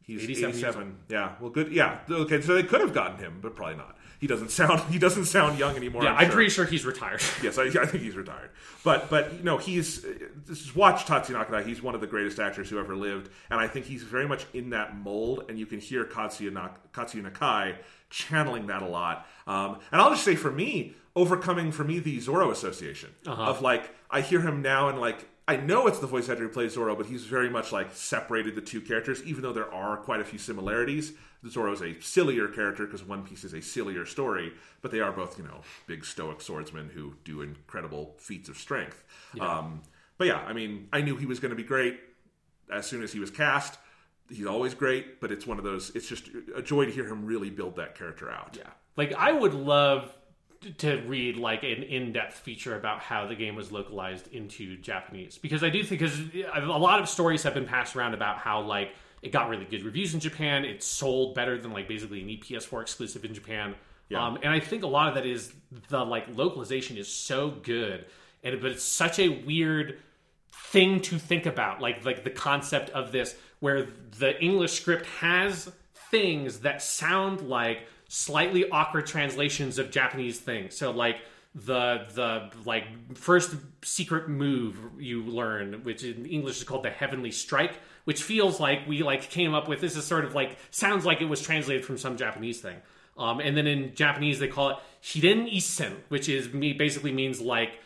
He's 87 87. Yeah. Well, good. Yeah. Okay. So they could have gotten him, but probably not. He doesn't sound. He doesn't sound young anymore. Yeah, I'm I'm sure. pretty sure he's retired. Yes, I, I think he's retired. But but you know he's just watch Nakadai. He's one of the greatest actors who ever lived, and I think he's very much in that mold. And you can hear Katsuya, Nak- Katsuya Nakai channeling that a lot. Um, and I'll just say for me, overcoming for me the Zoro association of like I hear him now and like. I know it's the voice actor who plays Zoro, but he's very much like separated the two characters, even though there are quite a few similarities. Zoro is a sillier character because One Piece is a sillier story, but they are both, you know, big stoic swordsmen who do incredible feats of strength. Um, but yeah, I mean, I knew he was going to be great as soon as he was cast. He's always great, but it's one of those. It's just a joy to hear him really build that character out. Yeah. Like I would love to read like an in-depth feature about how the game was localized into Japanese because I do think because a lot of stories have been passed around about how like it got really good reviews in Japan, it sold better than like basically an PS4 exclusive in Japan. Yeah. Um, and I think a lot of that is the like localization is so good, and but it's such a weird thing to think about, like like the concept of this where the English script has things that sound like slightly awkward translations of Japanese things. So like the the like first secret move you learn, which in English is called the Heavenly Strike, which feels like we like came up with. This is sort of like sounds like it was translated from some Japanese thing. Um, and then in Japanese they call it Hiden Isen, which is basically means like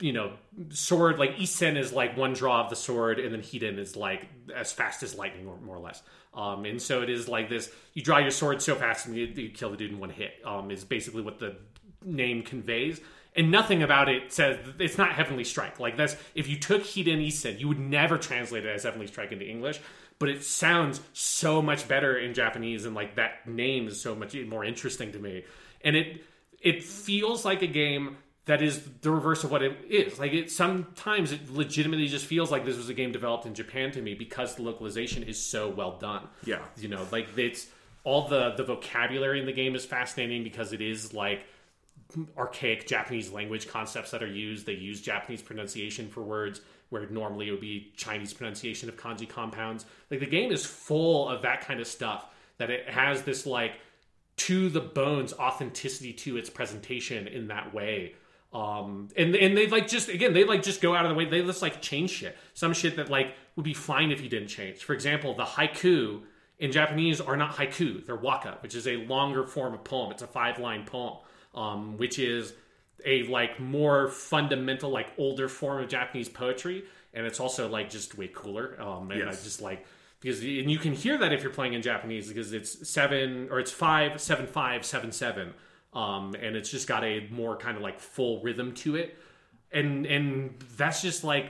you know sword like isen is like one draw of the sword and then hiden is like as fast as lightning or more or less. Um, and so it is like this you draw your sword so fast and you, you kill the dude in one hit um, is basically what the name conveys. And nothing about it says it's not heavenly strike. Like that's if you took hiden isen you would never translate it as heavenly strike into english but it sounds so much better in japanese and like that name is so much more interesting to me. And it it feels like a game that is the reverse of what it is. Like it sometimes it legitimately just feels like this was a game developed in Japan to me because the localization is so well done. Yeah. You know, like it's all the the vocabulary in the game is fascinating because it is like archaic Japanese language concepts that are used. They use Japanese pronunciation for words where normally it would be Chinese pronunciation of kanji compounds. Like the game is full of that kind of stuff that it has this like to the bones authenticity to its presentation in that way um, and and they like just again they like just go out of the way. They just like change shit. Some shit that like would be fine if you didn't change. For example, the haiku in Japanese are not haiku; they're waka, which is a longer form of poem. It's a five line poem, um, which is a like more fundamental, like older form of Japanese poetry, and it's also like just way cooler. Um, and Yes. I just like because and you can hear that if you're playing in Japanese because it's seven or it's five seven five seven seven, um, and it's just got a more kind of like full rhythm to it, and and that's just like.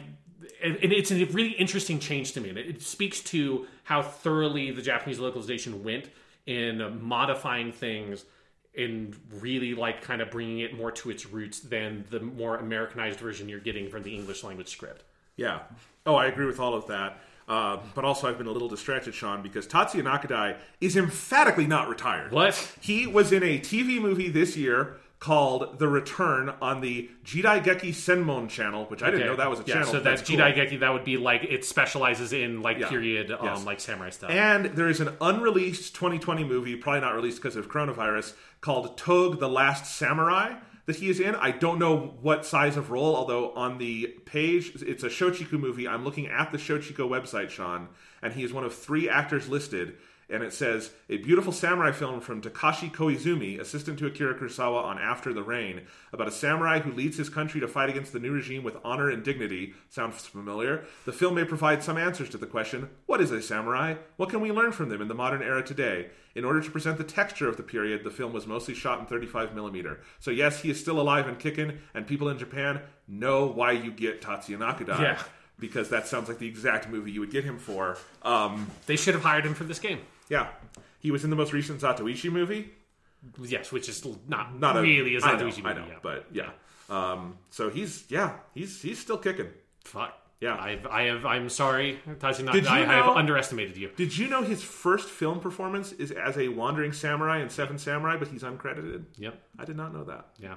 And it's a really interesting change to me. And it speaks to how thoroughly the Japanese localization went in modifying things and really like kind of bringing it more to its roots than the more Americanized version you're getting from the English language script. Yeah. Oh, I agree with all of that. Uh, but also, I've been a little distracted, Sean, because Tatsuya Nakadai is emphatically not retired. What? He was in a TV movie this year called The Return on the Jidai Geki Senmon channel, which I didn't know that was a yeah, channel. So That's that cool. Jidai Geki, that would be like it specializes in like Yeah. period, um, Yes. like samurai stuff. And there is an unreleased 2020 movie, probably not released because of coronavirus, called Toge the Last Samurai that he is in. I don't know what size of role, although on the page, it's a Shochiku movie. I'm looking at the Shochiku website, Sean, and he is one of three actors listed. And it says, a beautiful samurai film from Takashi Koizumi, assistant to Akira Kurosawa on After the Rain, about a samurai who leads his country to fight against the new regime with honor and dignity. Sounds familiar? The film may provide some answers to the question what is a samurai? What can we learn from them in the modern era today? In order to present the texture of the period, the film was mostly shot in 35mm. So, yes, he is still alive and kicking, and people in Japan know why you get Tatsuya Nakadai. Yeah. Because that sounds like the exact movie you would get him for. Um, they should have hired him for this game. Yeah. He was in the most recent Zatoichi movie. Yes, which is not, Not a, really a I know, Zatoichi I movie. know, yeah. but yeah. Um, so he's yeah, he's he's still kicking. fuck. Yeah. I've, I have. I'm sorry. Did you I, I have underestimated you. Did you know his first film performance is as a wandering samurai in Seven Samurai, but he's uncredited? Yep. I did not know that. Yeah.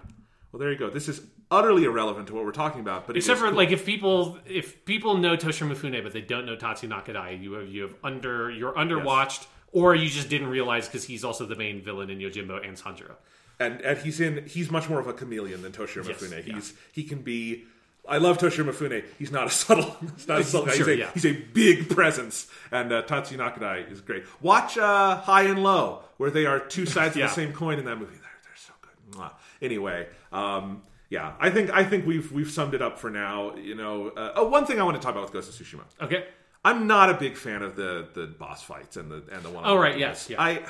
Well, there you go. This is utterly irrelevant to what we're talking about, but Except for cool. like if people if people know Toshiro Mifune but they don't know Tatsu Nakadai, you have you have under you're underwatched or you just didn't realize because he's also the main villain in Yojimbo and Sanjuro. and and he's in he's much more of a chameleon than Toshiro Yes, Mifune. yeah. He's he can be. I love Toshiro Mifune. He's not a subtle. He's not a subtle guy. Sure, he's, a, yeah. he's a big presence, and uh, Tatsuya Nakadai is great. Watch uh, High and Low, where they are two sides Yeah. of the same coin in that movie. They're, they're so good. Mwah. Anyway, um, yeah, I think I think we've we've summed it up for now. You know, uh, oh, one thing I want to talk about with Ghost of Tsushima. Okay. I'm not a big fan of the the boss fights and the and the one. Oh, right, yes, yeah. I.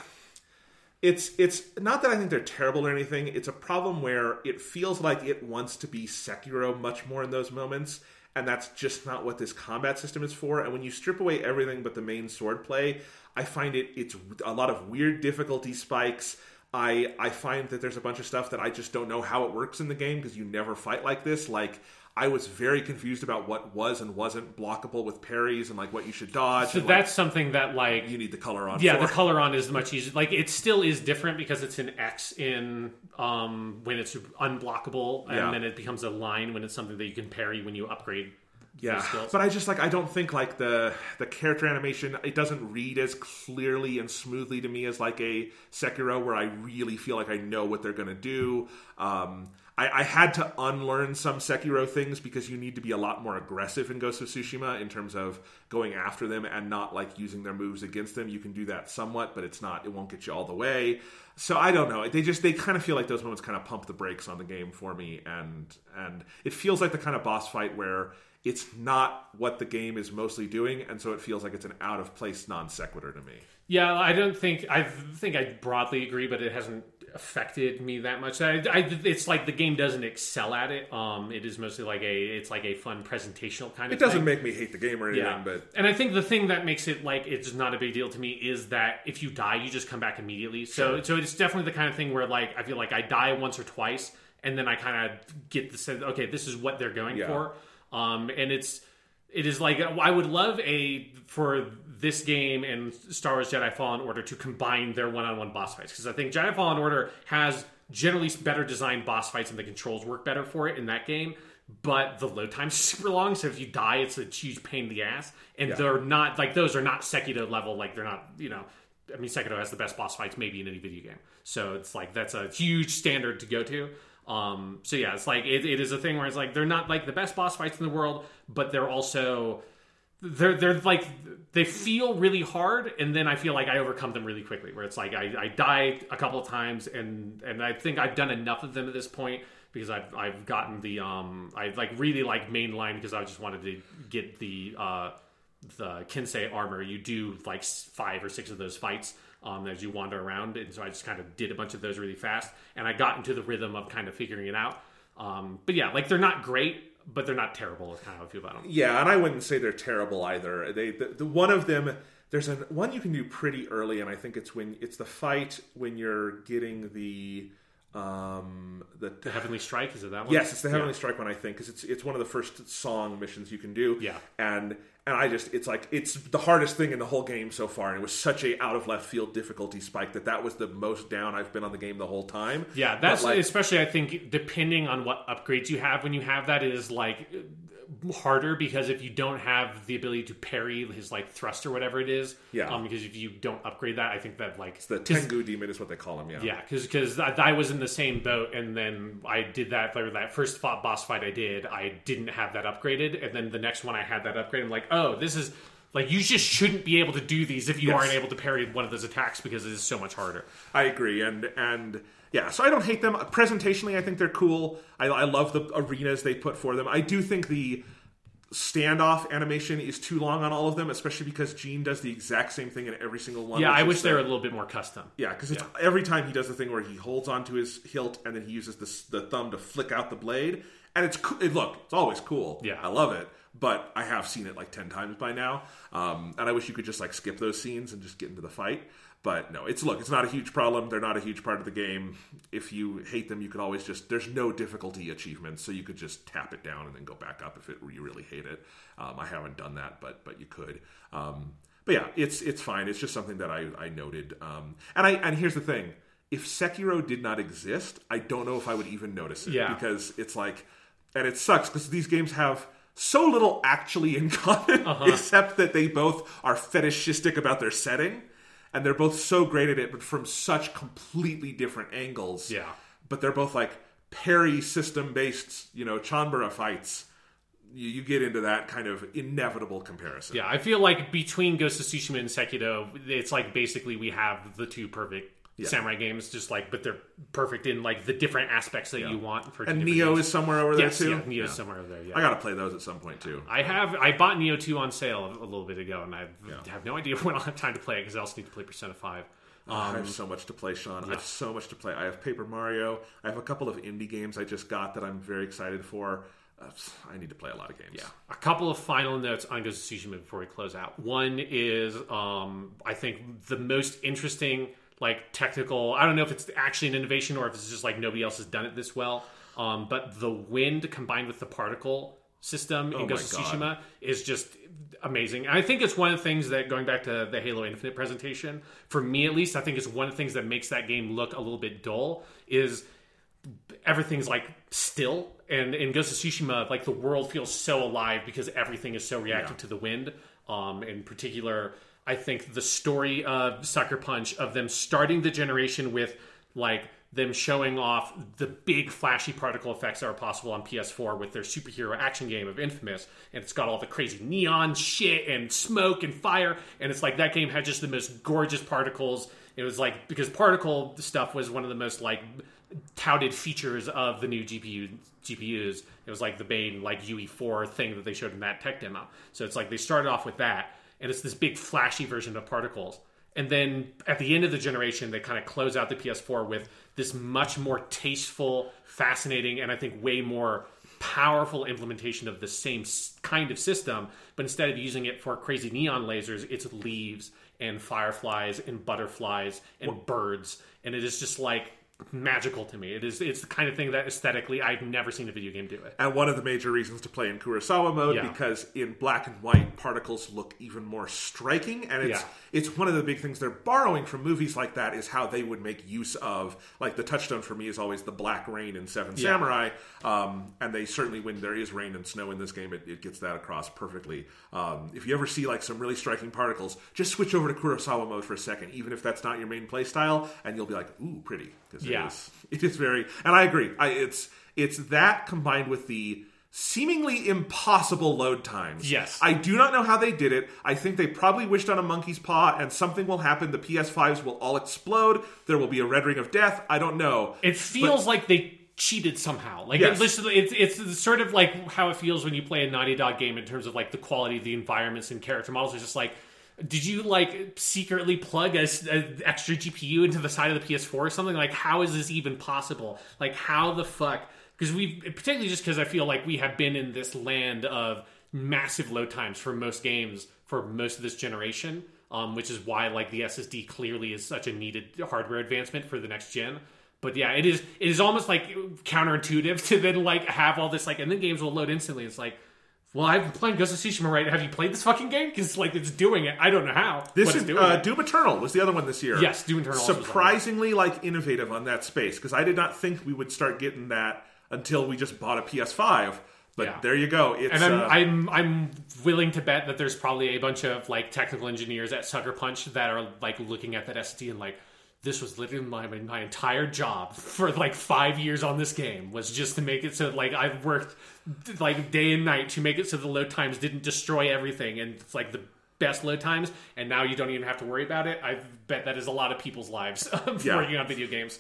It's it's not that I think they're terrible or anything. It's a problem where it feels like it wants to be Sekiro much more in those moments, and that's just not what this combat system is for. And when you strip away everything but the main sword play, I find it it's a lot of weird difficulty spikes. I I find that there's a bunch of stuff that I just don't know how it works in the game because you never fight like this. Like I was very confused about what was and wasn't blockable with parries and like what you should dodge. So and, that's like, something that like you need the color on. yeah, for. the color on is much easier. Like it still is different because it's an X in um when it's unblockable, and Yeah. then it becomes a line when it's something that you can parry when you upgrade. Yeah, but I just like I don't think like the the character animation it doesn't read as clearly and smoothly to me as like a Sekiro where I really feel like I know what they're gonna do. Um, I, I had to unlearn some Sekiro things because you need to be a lot more aggressive in Ghost of Tsushima in terms of going after them and not like using their moves against them. You can do that somewhat, but it's not it won't get you all the way. So I don't know. They just they kind of feel like those moments kind of pump the brakes on the game for me, and and it feels like the kind of boss fight where it's not what the game is mostly doing, and so it feels like it's an out of place non sequitur to me. Yeah, I don't think I think I broadly agree, but it hasn't affected me that much. I, I, it's like the game doesn't excel at it. Um, it is mostly like a it's like a fun presentational kind of. It doesn't thing. make me hate the game or anything, Yeah, but and I think the thing that makes it like it's not a big deal to me is that if you die, you just come back immediately. So, so it's definitely the kind of thing where like I feel like I die once or twice, and then I kind of get the sense, okay, this is what they're going Yeah. for. Um, and it's it is like I would love a for this game and Star Wars Jedi Fallen Order to combine their one-on-one boss fights because I think Jedi Fallen Order has generally better designed boss fights and the controls work better for it in that game. But the load time's super long, so if you die, it's a huge pain in the ass. And they're not like those are not Sekiro level. Like they're not, you know. I mean, Sekiro has the best boss fights maybe in any video game. So it's like that's a huge standard to go to. Um, so yeah, it's like it, it is a thing where it's like they're not like the best boss fights in the world, but they're also they're they're like they feel really hard, and then I feel like I overcome them really quickly. Where it's like I, I die a couple of times, and and I think I've done enough of them at this point because I've I've gotten the um I like really like mainline because I just wanted to get the uh the Kensei armor. You do like five or six of those fights um, as you wander around, and so I just kind of did a bunch of those really fast, and I got into the rhythm of kind of figuring it out. Um, but yeah, like they're not great, but they're not terrible. Is kind of how I feel about them. yeah, and I wouldn't say they're terrible either. They the, the one of them there's a one you can do pretty early, and I think it's when it's the fight when you're getting the um the The Heavenly Strike is it that one? Yes, it's the Heavenly Yeah. Strike one I think because it's it's one of the first song missions you can do. Yeah. and and I just it's like it's the hardest thing in the whole game so far, and it was such a out of left field difficulty spike that that was the most down I've been on the game the whole time. Yeah, that's like, especially I think depending on what upgrades you have. When you have that, it is like harder because if you don't have the ability to parry his like thrust or whatever it is, Yeah. um, because if you don't upgrade that, I think that like the Tengu demon is what they call him. Yeah, Yeah, because I, I was in the same boat, and then I did that. Like that first fought boss fight I did, I didn't have that upgraded, and then the next one I had that upgrade. I'm like, oh, this is like you just shouldn't be able to do these if you Yes. aren't able to parry one of those attacks because it is so much harder. I agree, and and yeah, so I don't hate them. Presentationally, I think they're cool. I, I love the arenas they put for them. I do think the standoff animation is too long on all of them, especially because Jin does the exact same thing in every single one. Yeah, I is wish they were a little bit more custom. Yeah, because it's every time he does the thing where he holds onto his hilt and then he uses the, the thumb to flick out the blade, and it's co- it, look, it's always cool. Yeah. I love it, but I have seen it like ten times by now, um, and I wish you could just like skip those scenes and just get into the fight. But no, it's look, it's not a huge problem. They're not a huge part of the game. If you hate them, you could always just there's no difficulty achievements, so you could just tap it down and then go back up if it, you really hate it. Um, I haven't done that, but but you could. Um, but yeah, it's it's fine. It's just something that I, I noted. Um, and I and here's the thing: if Sekiro did not exist, I don't know if I would even notice it. Yeah. because it's like, and it sucks because these games have so little actually in common, Uh-huh. except that they both are fetishistic about their setting, and they're both so great at it, but from such completely different angles. Yeah. but they're both like parry system based, you know, Chanbara fights. You, you get into that kind of inevitable comparison. Yeah, I feel like between Ghost of Tsushima and Sekiro, it's like basically we have the two perfect samurai games, just like but they're perfect in like the different aspects that you want for And Nioh games. is somewhere over there yes, too. yeah, Nioh's somewhere over there. Yeah, I gotta play those at some point too. I have. I bought Nioh two on sale a, little bit ago, and I have no idea when I'll have time to play it because I also need to play Persona Five. I have so much to play, Sean. I have so much to play. I have Paper Mario. I have a couple of indie games I just got that I'm very excited for. uh, I need to play a lot of games. Yeah. A couple of final notes on Ghost of Tsushima before we close out. One is, um, I think the most interesting, like technical. I don't know if it's actually an innovation or if it's just like nobody else has done it this well. Um, but the wind combined with the particle system in Oh Ghost of. Tsushima is just amazing. And I think it's one of the things that going back to the Halo Infinite presentation, for me at least, I think it's one of the things that makes that game look a little bit dull. Is everything's like still and in Ghost of Tsushima like the world feels so alive because everything is so reactive Yeah. to the wind um in particular I think the story of Sucker Punch of them starting the generation with like them showing off the big flashy particle effects that are possible on PS4 with their superhero action game of Infamous and it's got all the crazy neon shit and smoke and fire and it's like that game had just the most gorgeous particles it was like because particle stuff was one of the most like touted features of the new GPU GPUs. It was like the main like UE4 thing that they showed in that tech demo. So it's like they started off with that, and it's this big flashy version of particles. And then at the end of the generation, they kind of close out the PS4 with this much more tasteful, fascinating, and I think way more powerful implementation of the same kind of system. But instead of using it for crazy neon lasers, it's leaves and fireflies and butterflies and birds, and it is just like magical to me. It is it's the kind of thing that aesthetically I've never seen a video game do it. And one of the major reasons to play in Kurosawa mode Yeah. because in black and white particles look even more striking and it's Yeah. it's one of the big things they're borrowing from movies like that is how they would make use of like the touchstone for me is always the black rain in Seven Yeah. Samurai um, and they certainly when there is rain and snow in this game it, it gets that across perfectly. Um, if you ever see like some really striking particles just switch over to Kurosawa mode for a second even if that's not your main play style and you'll be like ooh pretty because Yeah. it is it is very, and I agree. I, it's it's that combined with the seemingly impossible load times. Yes. I do not know how they did it. I think they probably wished on a monkey's paw, and something will happen. The PS5s will all explode. There will be a red ring of death. I don't know. It feels like they cheated somehow. Like Yes. it's, it's it's sort of like how it feels when you play a Naughty Dog game in terms of like the quality of the environments and character models. It's just like. Did you like secretly plug a, a extra GPU into the side of the PS4 or something? Like, how is this even possible? Like, how the fuck? Because we, particularly just because I feel like we have been in this land of massive load times for most games for most of this generation, um, which is why like the SSD clearly is such a needed hardware advancement for the next gen. But yeah, it is it is almost like counterintuitive to then like have all this like and then games will load instantly. It's like, well, I've been playing Ghost of Tsushima, right? Have you played this fucking game? Because like it's doing it. I don't know how. This is doing uh, it. Doom Eternal was the other one this year. Yes, Doom Eternal Surprisingly, like innovative on that space because I did not think we would start getting that until we just bought a PS5. But Yeah. there you go. It's And I'm, uh, I'm I'm willing to bet that there's probably a bunch of like technical engineers at Sucker Punch that are like looking at that SSD and like this was literally my my entire job for like five years on this game was just to make it so like I've worked like day and night to make it so the load times didn't destroy everything and it's like the best load times and now you don't even have to worry about it. I bet that is a lot of people's lives Yeah. working on video games.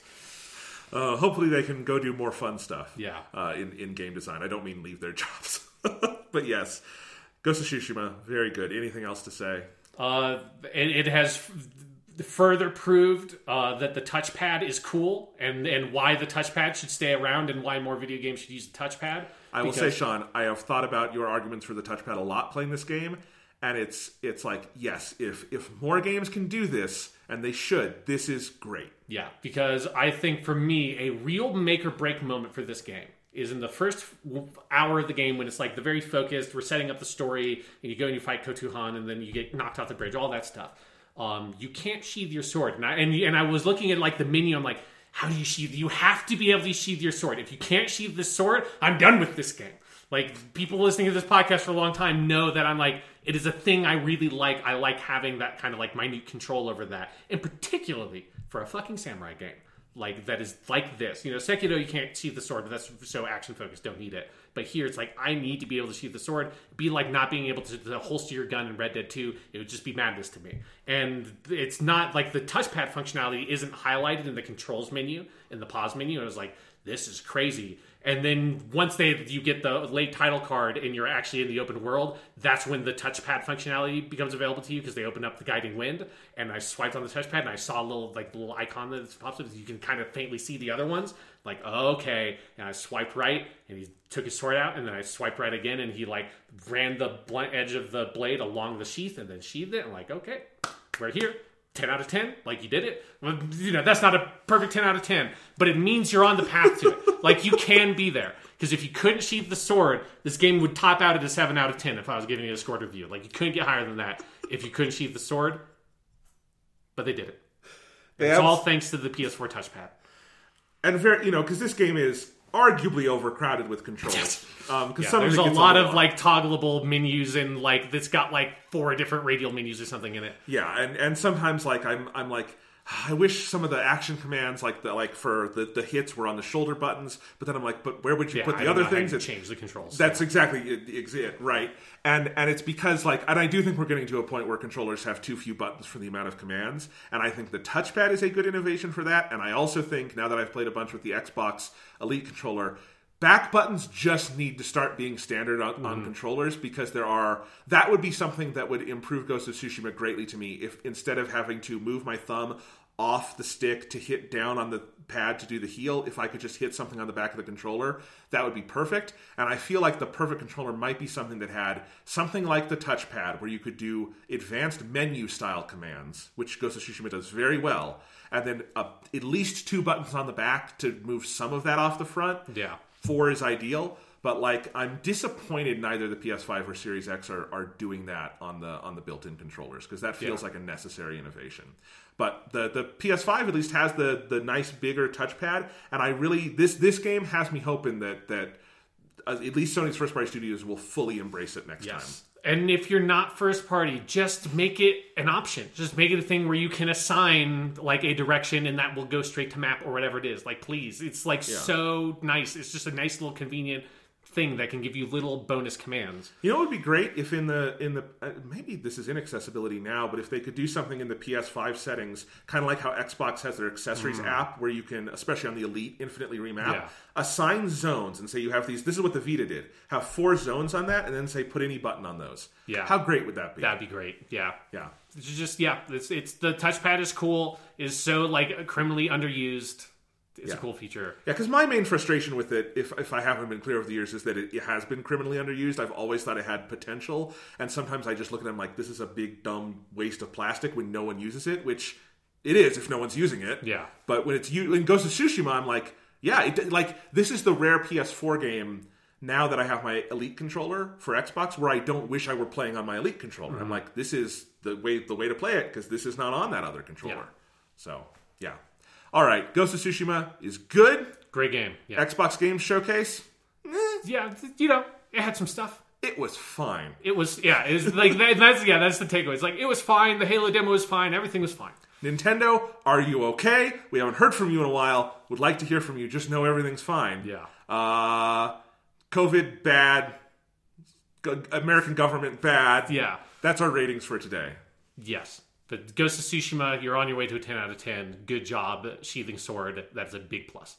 uh, hopefully they can go do more fun stuff. Yeah. Uh, in in game design. I don't mean leave their jobs, but yes, Ghost of Tsushima, very good. Anything else to say? Uh, it, it has further proved uh, that the touchpad is cool, and and why the touchpad should stay around, and why more video games should use the touchpad. I will say, Sean, I have thought about your arguments for the touchpad a lot playing this game, and it's it's like yes, if if more games can do this, and they should, this is great. Yeah, because I think for me, a real make or break moment for this game is in the first hour of the game when it's like the very focused. We're setting up the story, and you go and you fight Khotun Khan, and then you get knocked off the bridge. All that stuff. Um, you can't sheathe your sword, and I, and and I was looking at like the menu. I'm like, how do you sheathe? You have to be able to sheathe your sword. If you can't sheathe this sword, I'm done with this game. Like people listening to this podcast for a long time know that I'm like it is a thing I really like. I like having that kind of like minute control over that, and particularly for a fucking samurai game like that is like this. You know, Sekiro you can't sheathe the sword, but that's so action focused. Don't need it. But here it's like I need to be able to sheathe the sword. Be like not being able to, to holster your gun in Red Dead Two. It would just be madness to me. And it's not like the touchpad functionality isn't highlighted in the controls menu in the pause menu. I was like, this is crazy. And then once they you get the late title card and you're actually in the open world, that's when the touchpad functionality becomes available to you because they open up the guiding wind. And I swiped on the touchpad and I saw a little like little icon that pops up. You can kind of faintly see the other ones. Like oh, okay, and I swiped right and he took his sword out and then I swiped right again and he like ran the blunt edge of the blade along the sheath and then sheathed it. I'm like okay, we're here. 10 out of 10 like you did it. Well, you know that's not a perfect 10 out of 10 but it means you're on the path to it. Like you can be there. Because if you couldn't sheath the sword this game would top out at a 7 out of 10 if i was giving you a score review like you couldn't get higher than that if you couldn't sheath the sword but they did it. They it's have- all thanks to the ps4 touchpad and very you know because this game is arguably overcrowded with controls. Um, because yeah, there's a lot of like toggleable menus and like it's got like four different radial menus or something in it. Yeah, and and sometimes like I'm I'm like I wish some of the action commands like the like for the, the hits were on the shoulder buttons, but then I'm like, but where would you yeah, put I the don't other things? you change the controls That's exactly it, right? And and it's because like, and I do think we're getting to a point where controllers have too few buttons for the amount of commands, and I think the touchpad is a good innovation for that. And I also think now that I've played a bunch with the Xbox Elite controller, back buttons just need to start being standard on, on controllers because there are that would be something that would improve Ghost of Tsushima greatly to me if instead of having to move my thumb off the stick to hit down on the pad to do the heal if I could just hit something on the back of the controller that would be perfect. And I feel like the perfect controller might be something that had something like the touchpad where you could do advanced menu style commands which Ghost of Tsushima does very well and then uh, at least two buttons on the back to move some of that off the front. Yeah four is ideal but like i'm disappointed neither the ps5 or series x are, are doing that on the on the built-in controllers because that feels Yeah. like a necessary innovation but the the ps5 at least has the the nice bigger touchpad and i really this this game has me hoping that that uh, at least sony's first party studios will fully embrace it next time Yes. And if you're not first party, just make it an option. Just make it a thing where you can assign like a direction and that will go straight to map or whatever it is. Like please. It's like so nice. It's just a nice little convenient thing that can give you little bonus commands. You know, it would be great if in the in the uh, maybe this is inaccessibility now, but if they could do something in the PS5 settings, kind of like how Xbox has their accessories app, where you can, especially on the Elite, infinitely remap, Mm. Yeah. assign zones and say you have these. This is what the Vita did. Have four zones on that, and then say put any button on those. Yeah. how great would that be? That'd be great. Yeah. yeah, It's just yeah, it's it's the touchpad is cool, is so like criminally underused. It's a cool feature. Yeah, because my main frustration with it, if, if I haven't been clear over the years, is that it, it has been criminally underused. I've always thought it had potential, and sometimes I just look at them like this is a big dumb waste of plastic when no one uses it, which it is if no one's using it. Yeah. But when it's you, when Ghost of Tsushima, I'm like, yeah, it, like this is the rare PS4 game. Now that I have my Elite controller for Xbox, where I don't wish I were playing on my Elite controller, I'm mm-hmm. like, this is the way the way to play it because this is not on that other controller. Yeah. So yeah. All right, Ghost of Tsushima is good. Great game. Yeah. Xbox Games Showcase, yeah, you know, it had some stuff. it was fine. It was yeah, it was like that, that's yeah, that's the takeaway. It's like it was fine. The Halo demo was fine. Everything was fine. Nintendo, are you okay? We haven't heard from you in a while. Would like to hear from you. Just know everything's fine. Yeah. Uh, COVID bad. American government bad. Yeah. That's our ratings for today. Yes. But Ghost of Tsushima, you're on your way to a 10 out of 10. Good job, sheathing sword. That's a big plus.